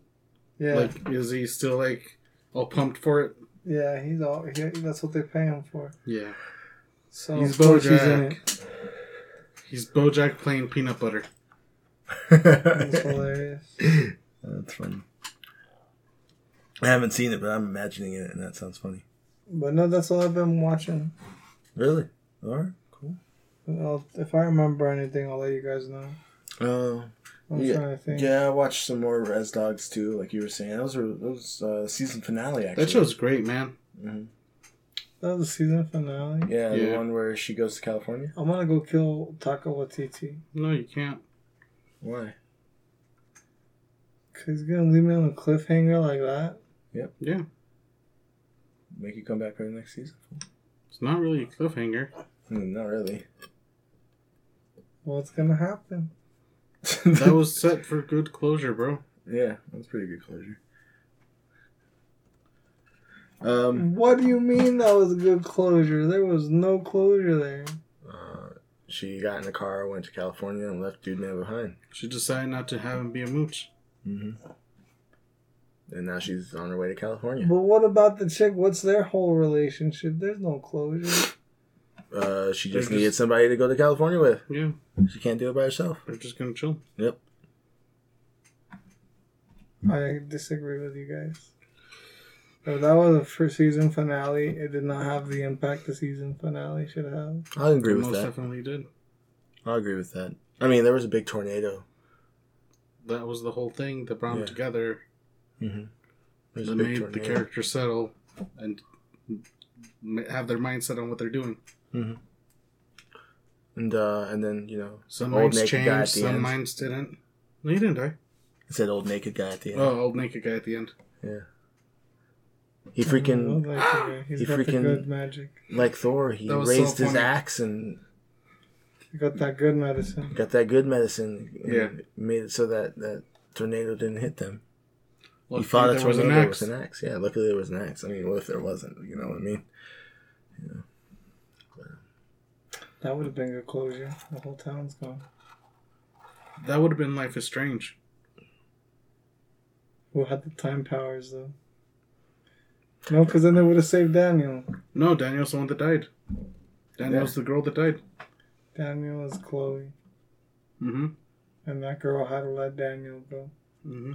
Yeah, Like, is he still like all pumped for it? yeah, he's all. He, that's what they pay him for. Yeah. So He's course he's in Bojack. it. He's BoJack playing peanut butter. It's hilarious. That's funny. I haven't seen it, but I'm imagining it, and that sounds funny. But no, that's all I've been watching. Really? All right. Cool. I'll, if I remember anything, I'll let you guys know. Uh, Yeah, think. yeah, I watched some more Res Dogs too, like you were saying. Those were those uh, season finale actually. That show's great, man. Mhm. That was the season finale. Yeah, the one where she goes to California. I'm gonna go kill Taika Waititi. No, you can't. Why? Cause he's gonna leave me on a cliffhanger like that. Yep. Yeah. Make you come back for the next season? It's not really a cliffhanger. Hmm, not really. What's gonna happen? That was set for good closure, bro. yeah, that was pretty good closure. Um, What do you mean that was a good closure? There was no closure there. uh, she got in the car, went to California, and left dude man behind. She decided not to have him be a mooch. Mm-hmm. And now she's on her way to California. But what about the chick? What's their whole relationship? There's no closure. Uh, she They're just needed just- somebody to go to California with. Yeah, She can't do it by herself. they're just gonna chill. Yep. I disagree with you guys. If that was a first season finale, it did not have the impact the season finale should have. I agree They with most that. definitely did. I agree with that. I mean, there was a big tornado. That was the whole thing that brought Yeah. them together. Mm-hmm. There's That a big made the tornado. characters settle and m- have their mindset on what they're doing. And uh, and then you know, Some old minds naked guy at changed, the some end. minds didn't. No, he didn't die. It said old naked guy at the end. Oh, old naked guy at the end. He freaking like. He's he freaking- good magic. like Thor. He That was so raised his axe and He got that good medicine. got that good medicine. Yeah. made it so that that tornado didn't hit them. Luckily, he fought a there was an axe. with an axe. Yeah, luckily there was an axe. I mean, what if there wasn't? You know what I mean? Yeah. That would have been good closure. The whole town's gone. That would have been Life is Strange. Who had the time powers though? No, because then they would have saved Daniel. No, Daniel's the one that died. Daniel's the girl that died. Daniel is Chloe, Mm-hmm. and that girl had to let Daniel go. Mm-hmm.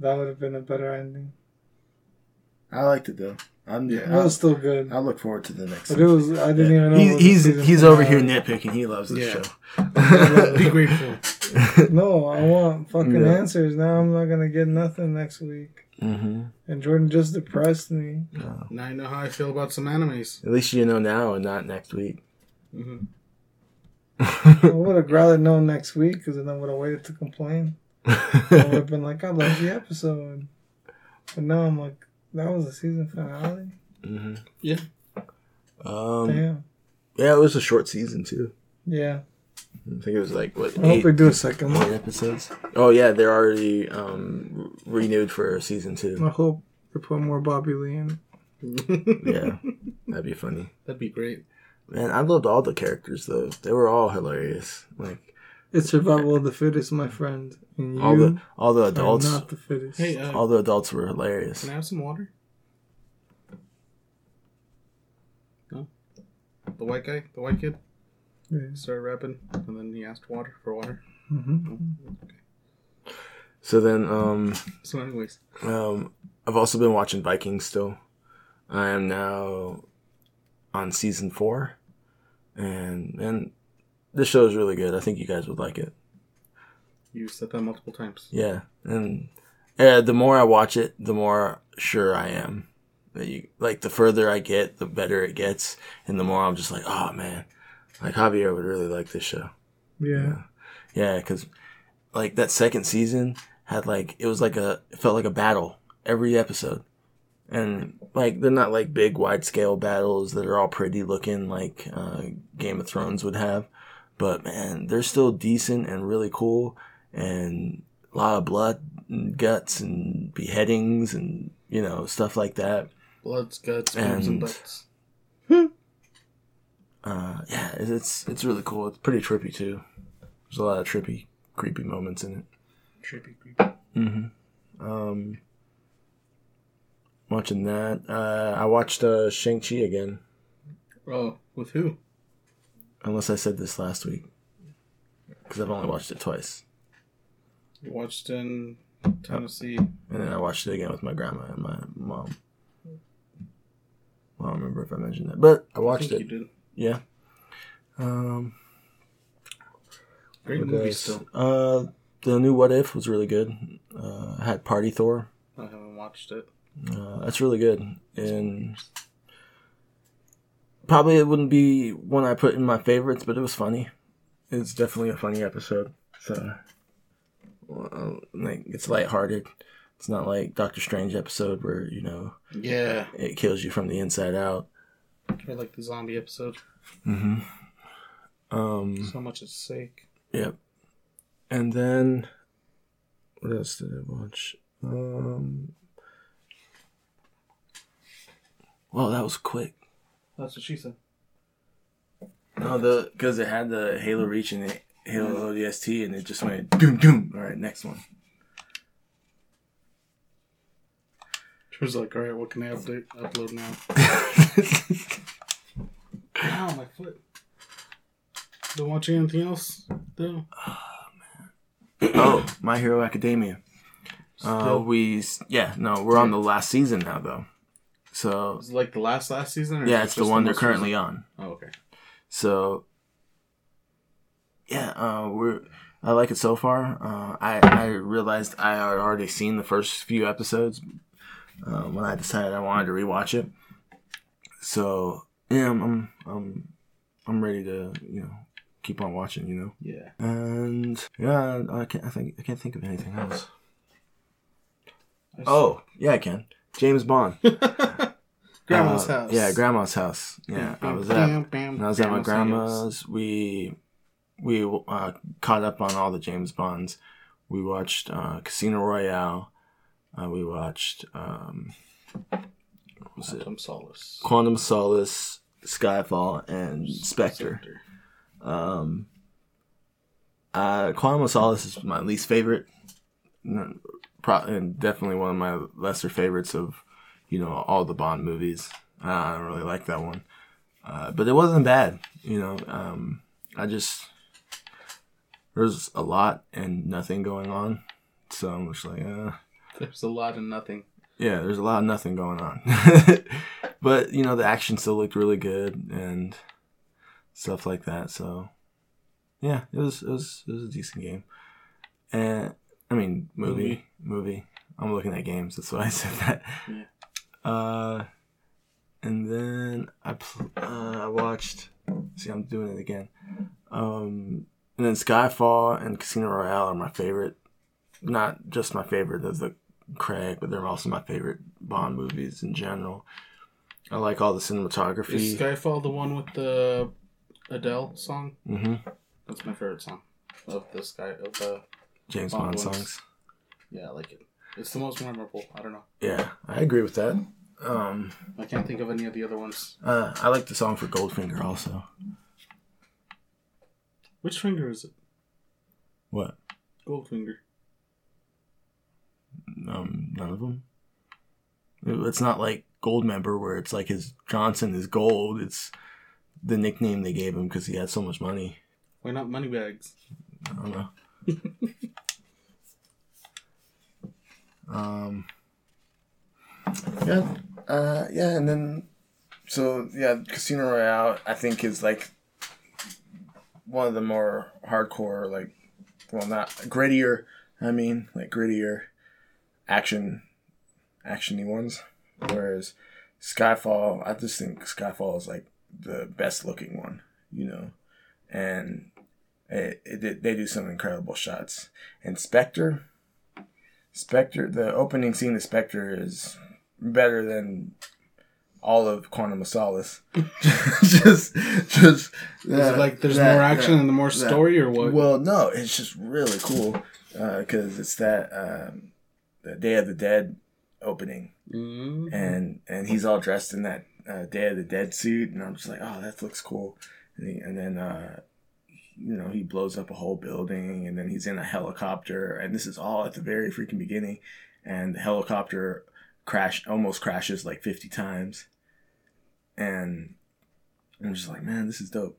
That would have been a better ending. I liked it though. I'm Yeah. It was still good, I look forward to the next. but it was. I didn't even know. it He's he's, he's over here finale. nitpicking. He loves this Yeah. show. Be grateful. No, I want fucking Yeah. answers. Now I'm not gonna get nothing next week. Mm-hmm. And Jordan just depressed me. Now I know how I feel about some animes. At least you know now and not next week. Mm-hmm. I would have rather known next week because then I would have waited to complain. I would have been like, I love the episode. But now I'm like, that was the season finale? hmm Yeah. Um, Damn. yeah, it was a short season too. Yeah. I think it was like what I hope eight, they do a second eight one. episodes. Oh yeah, they're already um, renewed for season two. I hope they put more Bobby Lee in. Yeah, that'd be funny. That'd be great. Man, I loved all the characters though. They were all hilarious. Like It's survival of the fittest, my friend. And you all the all the adults, not the fittest. Hey, uh, all the adults were hilarious. can I have some water? No. The white guy, the white kid, Yeah. started rapping, and then he asked water for water. Mhm. So then, um, So, anyways, um, I've also been watching Vikings still. I am now on season four, and and this show is really good. I think you guys would like it. you said that multiple times. Yeah, and uh, the more I watch it, the more sure I am that you like. The further I get, the better it gets, and the more I'm just like, oh man, like Javier would really like this show. Yeah. Yeah, because like that second season had like it was like a it felt like a battle every episode, and like they're not like big wide scale battles that are all pretty looking like uh, Game of Thrones would have, but man, they're still decent and really cool, and a lot of blood and guts and beheadings and you know stuff like that. Bloods, guts, and And- butts. Uh, yeah, it's it's really cool. It's pretty trippy too. There's a lot of trippy, creepy moments in it. Trippy, creepy. Mm-hmm. Um, watching that. Uh, I watched uh, Shang Chi again. Oh, with who? Unless I said this last week, because I've only watched it twice, You watched in Tennessee. and then I watched it again with my grandma and my mom. I don't remember if I mentioned that, but I I watched think it. You did. Yeah. Um. Great what movie else? still. Uh, the new What If was really good. Uh, had Party Thor. I haven't watched it. Uh, that's really good, and probably it wouldn't be one I put in my favorites, but it was funny. It's definitely a funny episode. So, well, like it's lighthearted. It's not like Doctor Strange episode where you know Yeah. it kills you from the inside out. I like the zombie episode. Mm-hmm. Um. So much at stake. Yep. And then what else did I watch? Um. Well, that was quick. That's what she said. No, the because it had the Halo Reach and the Halo ODST, and it just went doom doom. All right, next one. She was like, all right, what can I update, upload now? Ow, my foot. Don't watch anything else, though? oh, My Hero Academia. Uh, we yeah no we're on the last season now though, so Is it like the last last season? Or yeah it's the just one they're currently recent? on. Oh, okay. So yeah, uh, we're I like it so far. Uh, I I realized I had already seen the first few episodes uh, when I decided I wanted to rewatch it. So yeah, I'm I'm I'm, I'm ready to you know keep on watching. You know, Yeah. and yeah, I can't I think I can't think of anything else. Oh yeah, I can. James Bond. Grandma's Uh, house. Yeah, grandma's house. Yeah, I was at when I was at my grandma's, we we uh, caught up on all the James Bonds. We watched uh, Casino Royale. Uh, we watched um, was it Quantum Solace. Quantum Solace, Skyfall, and Spectre. Um, uh, Quantum Solace is my least favorite. Pro- and definitely one of my lesser favorites of you know all the Bond movies. Uh, I don't really like that one, uh, but it wasn't bad. You know, um, I just there's a lot and nothing going on, so I'm just like, uh, There's a lot of nothing. yeah, there's a lot of nothing going on. but you know, the action still looked really good and stuff like that. So yeah, it was it was it was a decent game. And I mean, movie, movie. I'm looking at games. That's why I said that. Yeah. Uh, and then I pl- uh, I watched. See, I'm doing it again. Um, and then Skyfall and Casino Royale are my favorite. Not just my favorite of the Craig, but they're also my favorite Bond movies in general. I like all the cinematography. Is. Skyfall the one with the Adele song? Mm-hmm. That's my favorite song of the Sky of the. James Bond Bond songs. Yeah, I like it. It's the most memorable. I don't know. Yeah, I agree with that. Um, I can't think of any of the other ones. uh, I like the song for Goldfinger also. Which finger is it? What? Goldfinger. Um, none of them. It's not like Goldmember where it's like his Johnson is gold. It's the nickname they gave him because he had so much money. Why not Moneybags? I don't know. um. Yeah. Uh. Yeah. And then, so yeah, Casino Royale I think is like one of the more hardcore, like, well, not grittier. I mean, like grittier action, actiony ones. Whereas Skyfall, I just think Skyfall is like the best looking one, you know, and it, it, they do some incredible shots. And Spectre, Spectre, the opening scene of Spectre is better than all of Quantum of Solace. just, just it like there's more action and the more story, or what? Well, no, it's just really cool because it's that um, the Day of the Dead opening, Mhm. and and he's all dressed in that uh, Day of the Dead suit, and I'm just like, oh, that looks cool. And, he, and then uh, you know he blows up a whole building, and then he's in a helicopter, and this is all at the very freaking beginning, and the helicopter crash almost crashes like 50 times, and I'm just like, man, this is dope.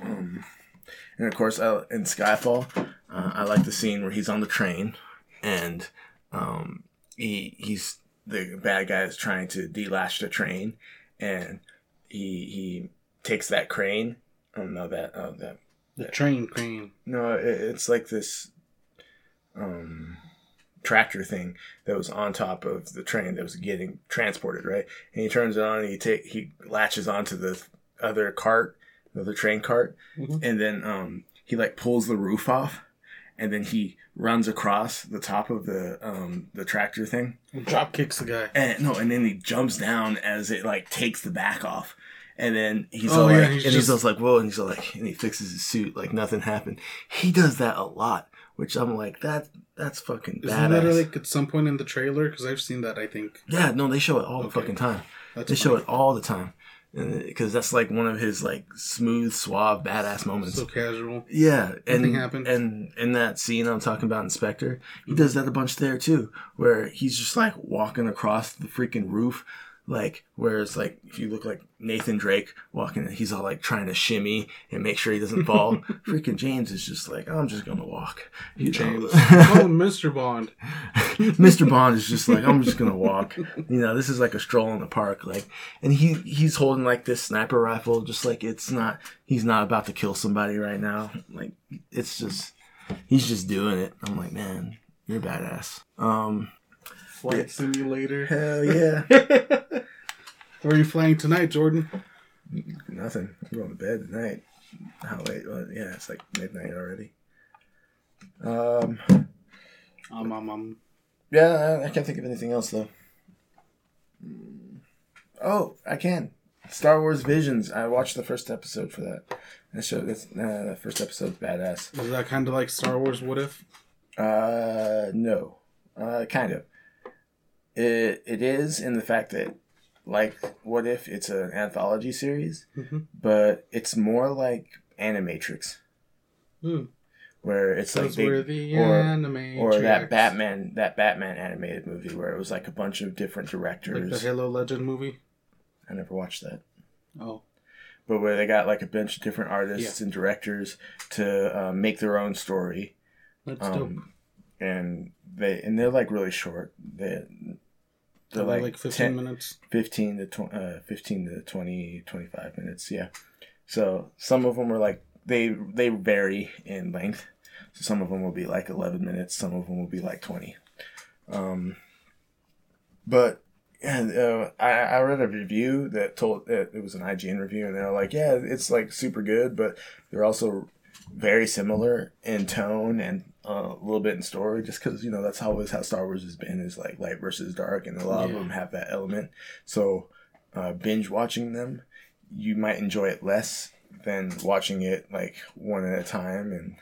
Um, and of course, I, in Skyfall, uh, I like the scene where he's on the train, and um, he he's the bad guy is trying to delash the train, and he he takes that crane. I don't know that uh, that the train crane. no, it, it's like this um tractor thing that was on top of the train that was getting transported, right? And he turns it on and he take he latches onto the other cart, the other train cart, Mhm. and then um he like pulls the roof off and then he runs across the top of the um the tractor thing. Drop kicks the guy. And no, and then he jumps down as it like takes the back off. And then he's Oh, all yeah, like, he's and he's just- just like, whoa, and he's all like, and he fixes his suit like nothing happened. He does that a lot, which I'm like, that that's fucking Isn't badass. that like at some point in the trailer? Because I've seen that. I think yeah, no, they show it all the fucking time. that's They show it all the time, because that's like one of his like smooth, suave, badass moments. so casual. Yeah, and Nothing happened. and in that scene I'm talking about, in Spectre, he does that a bunch there too, where he's just like walking across the freaking roof, like whereas, like if you look like Nathan Drake walking, he's all like trying to shimmy and make sure he doesn't fall. freaking James is just like, I'm just gonna walk. You? James. oh, Mr. Bond. Mr. Bond is just like, I'm just gonna walk. You know, this is like a stroll in the park, like, and he he's holding like this sniper rifle, just like it's not. He's not about to kill somebody right now. Like, it's just he's just doing it. I'm like, man, you're badass. Um, Flight simulator. hell yeah. Where are you flying tonight, Jordan? Nothing. I'm going to bed tonight. How late? Well, yeah, it's like midnight already. Um, Um, um, um. yeah, I, I can't think of anything else though. Oh, I can. Star Wars Visions. I watched the first episode for that. That show. That's uh, that first episode's badass. Is that kind of like Star Wars? What if? Uh, no, uh, kind of. It it is in the fact that, like, what if it's an anthology series, Mhm. but it's more like Animatrix, Hmm. where it's like they, the or- anime. or that. Batman that Batman animated movie where it was like a bunch of different directors like the Halo Legend movie. I never watched that. Oh, but where they got like a bunch of different artists and directors to uh, make their own story, that's dope. um, and they and they're like really short. They they're Like, like, like 15 10 minutes. 15 to tw- uh, 15 to 20 25 minutes yeah so some of them are like they they vary in length so some of them will be like 11 minutes some of them will be like 20 um but uh, I, I read a review that told that it was an IGN review, and they're like, "Yeah, it's like super good, but they're also very similar in tone and uh, a little bit in story, just because you know that's always how Star Wars has been is like light versus dark, and a lot Yeah. of them have that element. So uh, binge watching them, you might enjoy it less than watching it like one at a time, and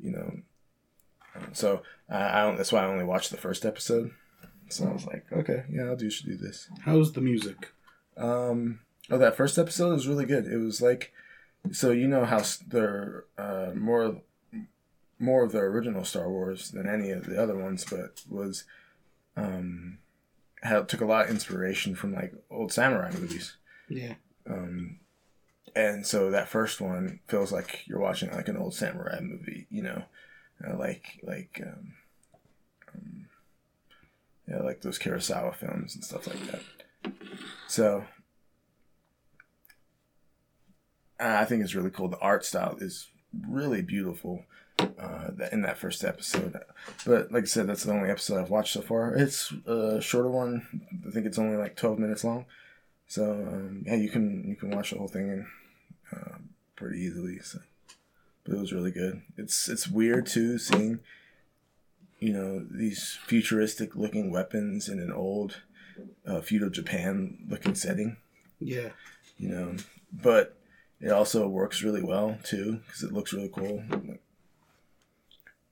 you know. um, So I I don't. That's why I only watched the first episode. So I was like, okay, yeah, I'll do should do this. How's the music? Um, oh, that first episode was really good. It was like, so you know how they're uh, more more of the original Star Wars than any of the other ones, but was um, had took a lot of inspiration from like old samurai movies. Yeah. Um, and so that first one feels like you're watching like an old samurai movie, you know, uh, like like um, um, yeah, like those Kurosawa films and stuff like that. So I think it's really cool. The art style is really beautiful uh, in that first episode. But like I said, that's the only episode I've watched so far. It's a shorter one. I think it's only like twelve minutes long. So um, yeah, you can you can watch the whole thing in, uh, pretty easily. So, but it was really good. It's it's weird too seeing, you know, these futuristic looking weapons in an old uh, feudal Japan looking setting Yeah. you know but it also works really well too because it looks really cool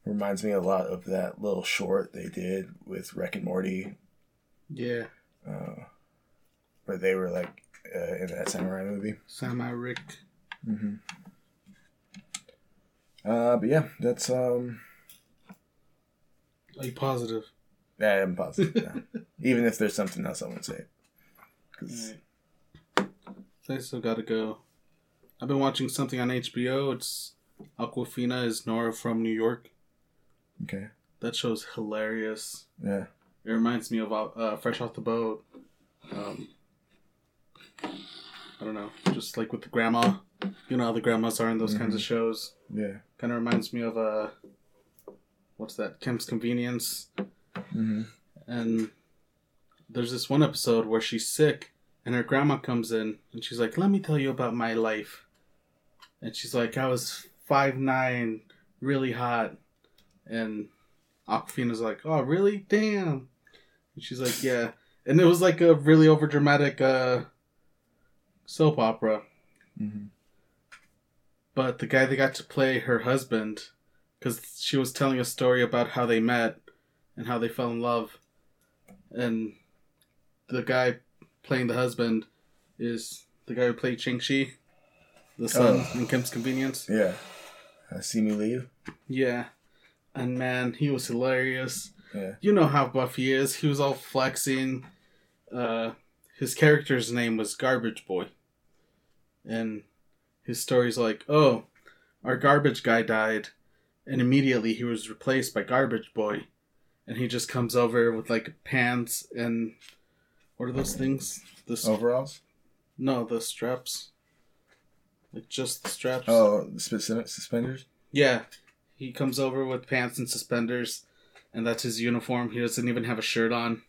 reminds me a lot of that little short they did with Rick and Morty Yeah. uh, where they were like uh, in that samurai movie Samurai Rick. mm-hmm. uh, but yeah that's um Are you positive? yeah, I'm positive yeah. even if there's something else I won't say 'Cause- So I still gotta go. I've been watching something on HBO. It's Awkwafina is Nora from New York. Okay That show's hilarious. yeah It reminds me of uh, Fresh Off the Boat. Um, I don't know, just like with the grandma. You know how the grandmas are in those kinds of shows. yeah Kind of reminds me of uh, what's that? Kim's Convenience. mm-hmm. And there's this one episode where she's sick, and her grandma comes in, and she's like, "Let me tell you about my life." And she's like, "I was five nine, really hot," and Awkwafina's like, "Oh, really? Damn." And she's like, "Yeah," and it was like a really overdramatic uh, soap opera. Mm-hmm. But the guy that got to play her husband, because she was telling a story about how they met and how they fell in love, and the guy playing the husband is the guy who played Shang Chi, the son Oh. in Kim's Convenience. yeah uh, Simu Liu Yeah, and man, he was hilarious. yeah You know how buff he is. He was all flexing. Uh, his character's name was Garbage Boy, and his story's like, "Oh, our garbage guy died, and immediately he was replaced by Garbage Boy, and he just comes over with like pants and what are those things? The s- overalls no, the straps, like just the straps. oh the suspenders Yeah, he comes over with pants and suspenders, and that's his uniform. He doesn't even have a shirt on.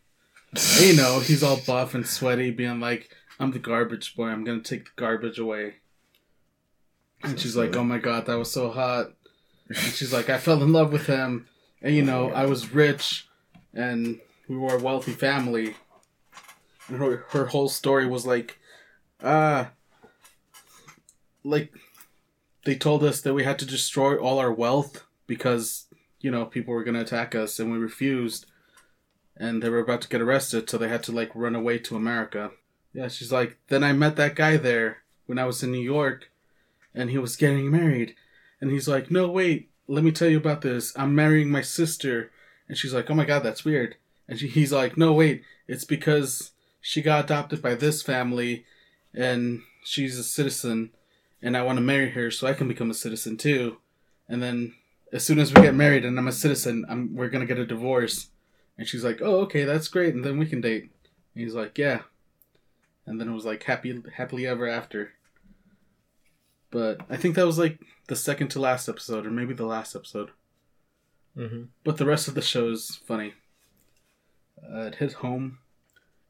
You know, he's all buff and sweaty, being like, "I'm the garbage boy. I'm gonna take the garbage away." And she's like, "Oh my god, that was so hot." And she's like, "I fell in love with him, and you know, I was rich, and we were a wealthy family." And her her whole story was like, ah, like they told us that we had to destroy all our wealth because you know people were going to attack us and we refused. And they were about to get arrested so they had to like run away to america. Yeah she's like then i met that guy there when i was in new york and he was getting married. And he's like no wait let me tell you about this. I'm marrying my sister. And she's like oh my god that's weird. And she, he's like no wait it's because she got adopted by this family and she's a citizen and I want to marry her so I can become a citizen too. And then as soon as we get married and I'm a citizen, I'm we're gonna get a divorce. And she's like, "Oh, okay, that's great, and then we can date." And he's like, "Yeah." And then it was like happy, happily ever after. But I think that was like the second to last episode, or maybe the last episode. Mm-hmm. But the rest of the show is funny. Uh, it hit home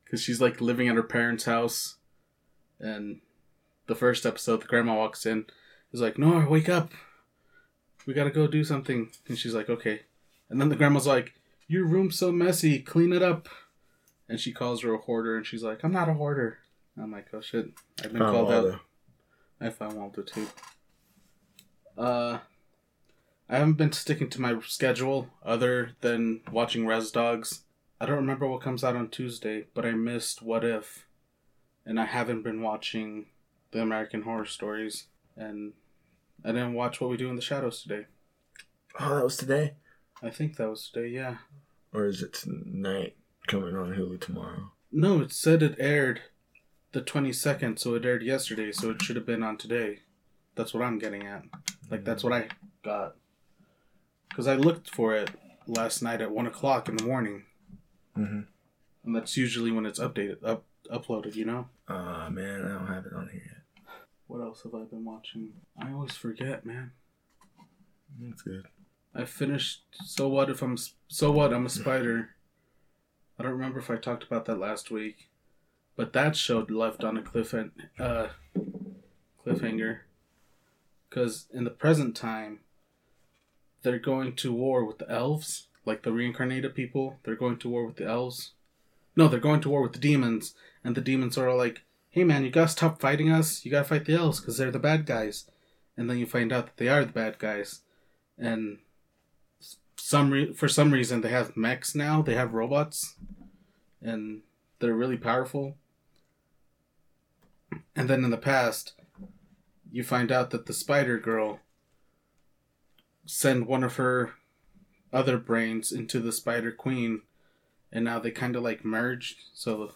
because she's like living at her parents' house, and the first episode, the grandma walks in, is like, "Nora, wake up! We gotta go do something." And she's like, "Okay." And then the grandma's like, "Your room's so messy. Clean it up." And she calls her a hoarder, and she's like, "I'm not a hoarder." I'm like, "Oh shit, I've been called out." Waldo. I found Waldo too. Uh, I haven't been sticking to my schedule other than watching Rez Dogs. I don't remember what comes out on Tuesday, but I missed What If, and I haven't been watching the American Horror Stories, and I didn't watch What We Do in the Shadows today. Oh, that was today, I think that was today, yeah. or is it tonight? Coming on Hulu tomorrow. No, it said it aired the 22nd, so it aired yesterday, so it should have been on today. That's what I'm getting at. Like, that's what I got. Because I looked for it last night at 1 o'clock in the morning, Mm-hmm. and that's usually when it's updated, up, uploaded, you know? Ah man, I don't have it on here yet. What else have I been watching? I always forget, man. That's good. I finished. So what if I'm? So what? I'm a spider. I don't remember if I talked about that last week, but that show left on a cliff uh, cliffhanger. Because in the present time, they're going to war with the elves, like the reincarnated people. They're going to war with the elves. No, they're going to war with the demons, and the demons are all like, "Hey man, you gotta stop fighting us. You gotta fight the elves because they're the bad guys." And then you find out that they are the bad guys, and some re- for some reason they have mechs now. They have robots, and they're really powerful. And then in the past, you find out that the Spider Girl sent one of her other brains into the Spider Queen, and now they kind of like merged. So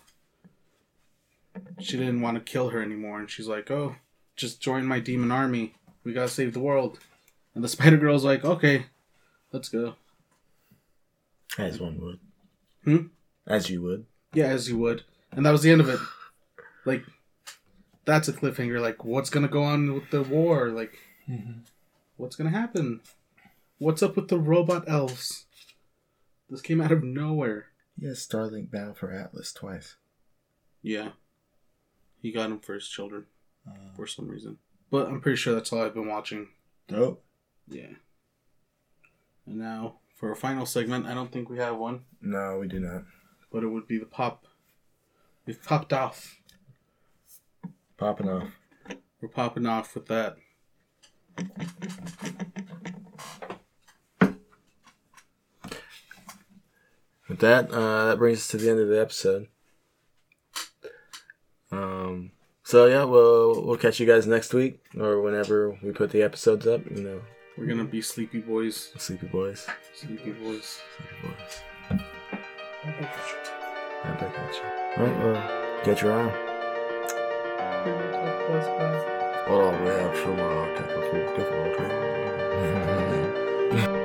she didn't want to kill her anymore, and she's like, "Oh, just join my demon army. We gotta save the world." And the Spider Girl's like, "Okay, let's go." As one would. Hmm? As you would. Yeah, as you would. And that was the end of it. Like, that's a cliffhanger. Like, what's gonna go on with the war? Like, what's gonna happen? What's up with the robot elves? This came out of nowhere. Yes, Starlink Battle for Atlas twice. Yeah. He got him for his children. For some reason. But I'm pretty sure that's all I've been watching. Dope. Yeah. And now, for our final segment, I don't think we have one, No, we do not. but it would be the pop. We've popped off. Popping off. We're popping off with that. With that, uh, that brings us to the end of the episode. Um, so yeah, we'll we'll catch you guys next week or whenever we put the episodes up. You know, We're gonna be sleepy boys. sleepy boys, Sleepy boys. sleepy boys. I bet catch you. All right, well, get your arm. Hold on, we have some uh, technical difficulties.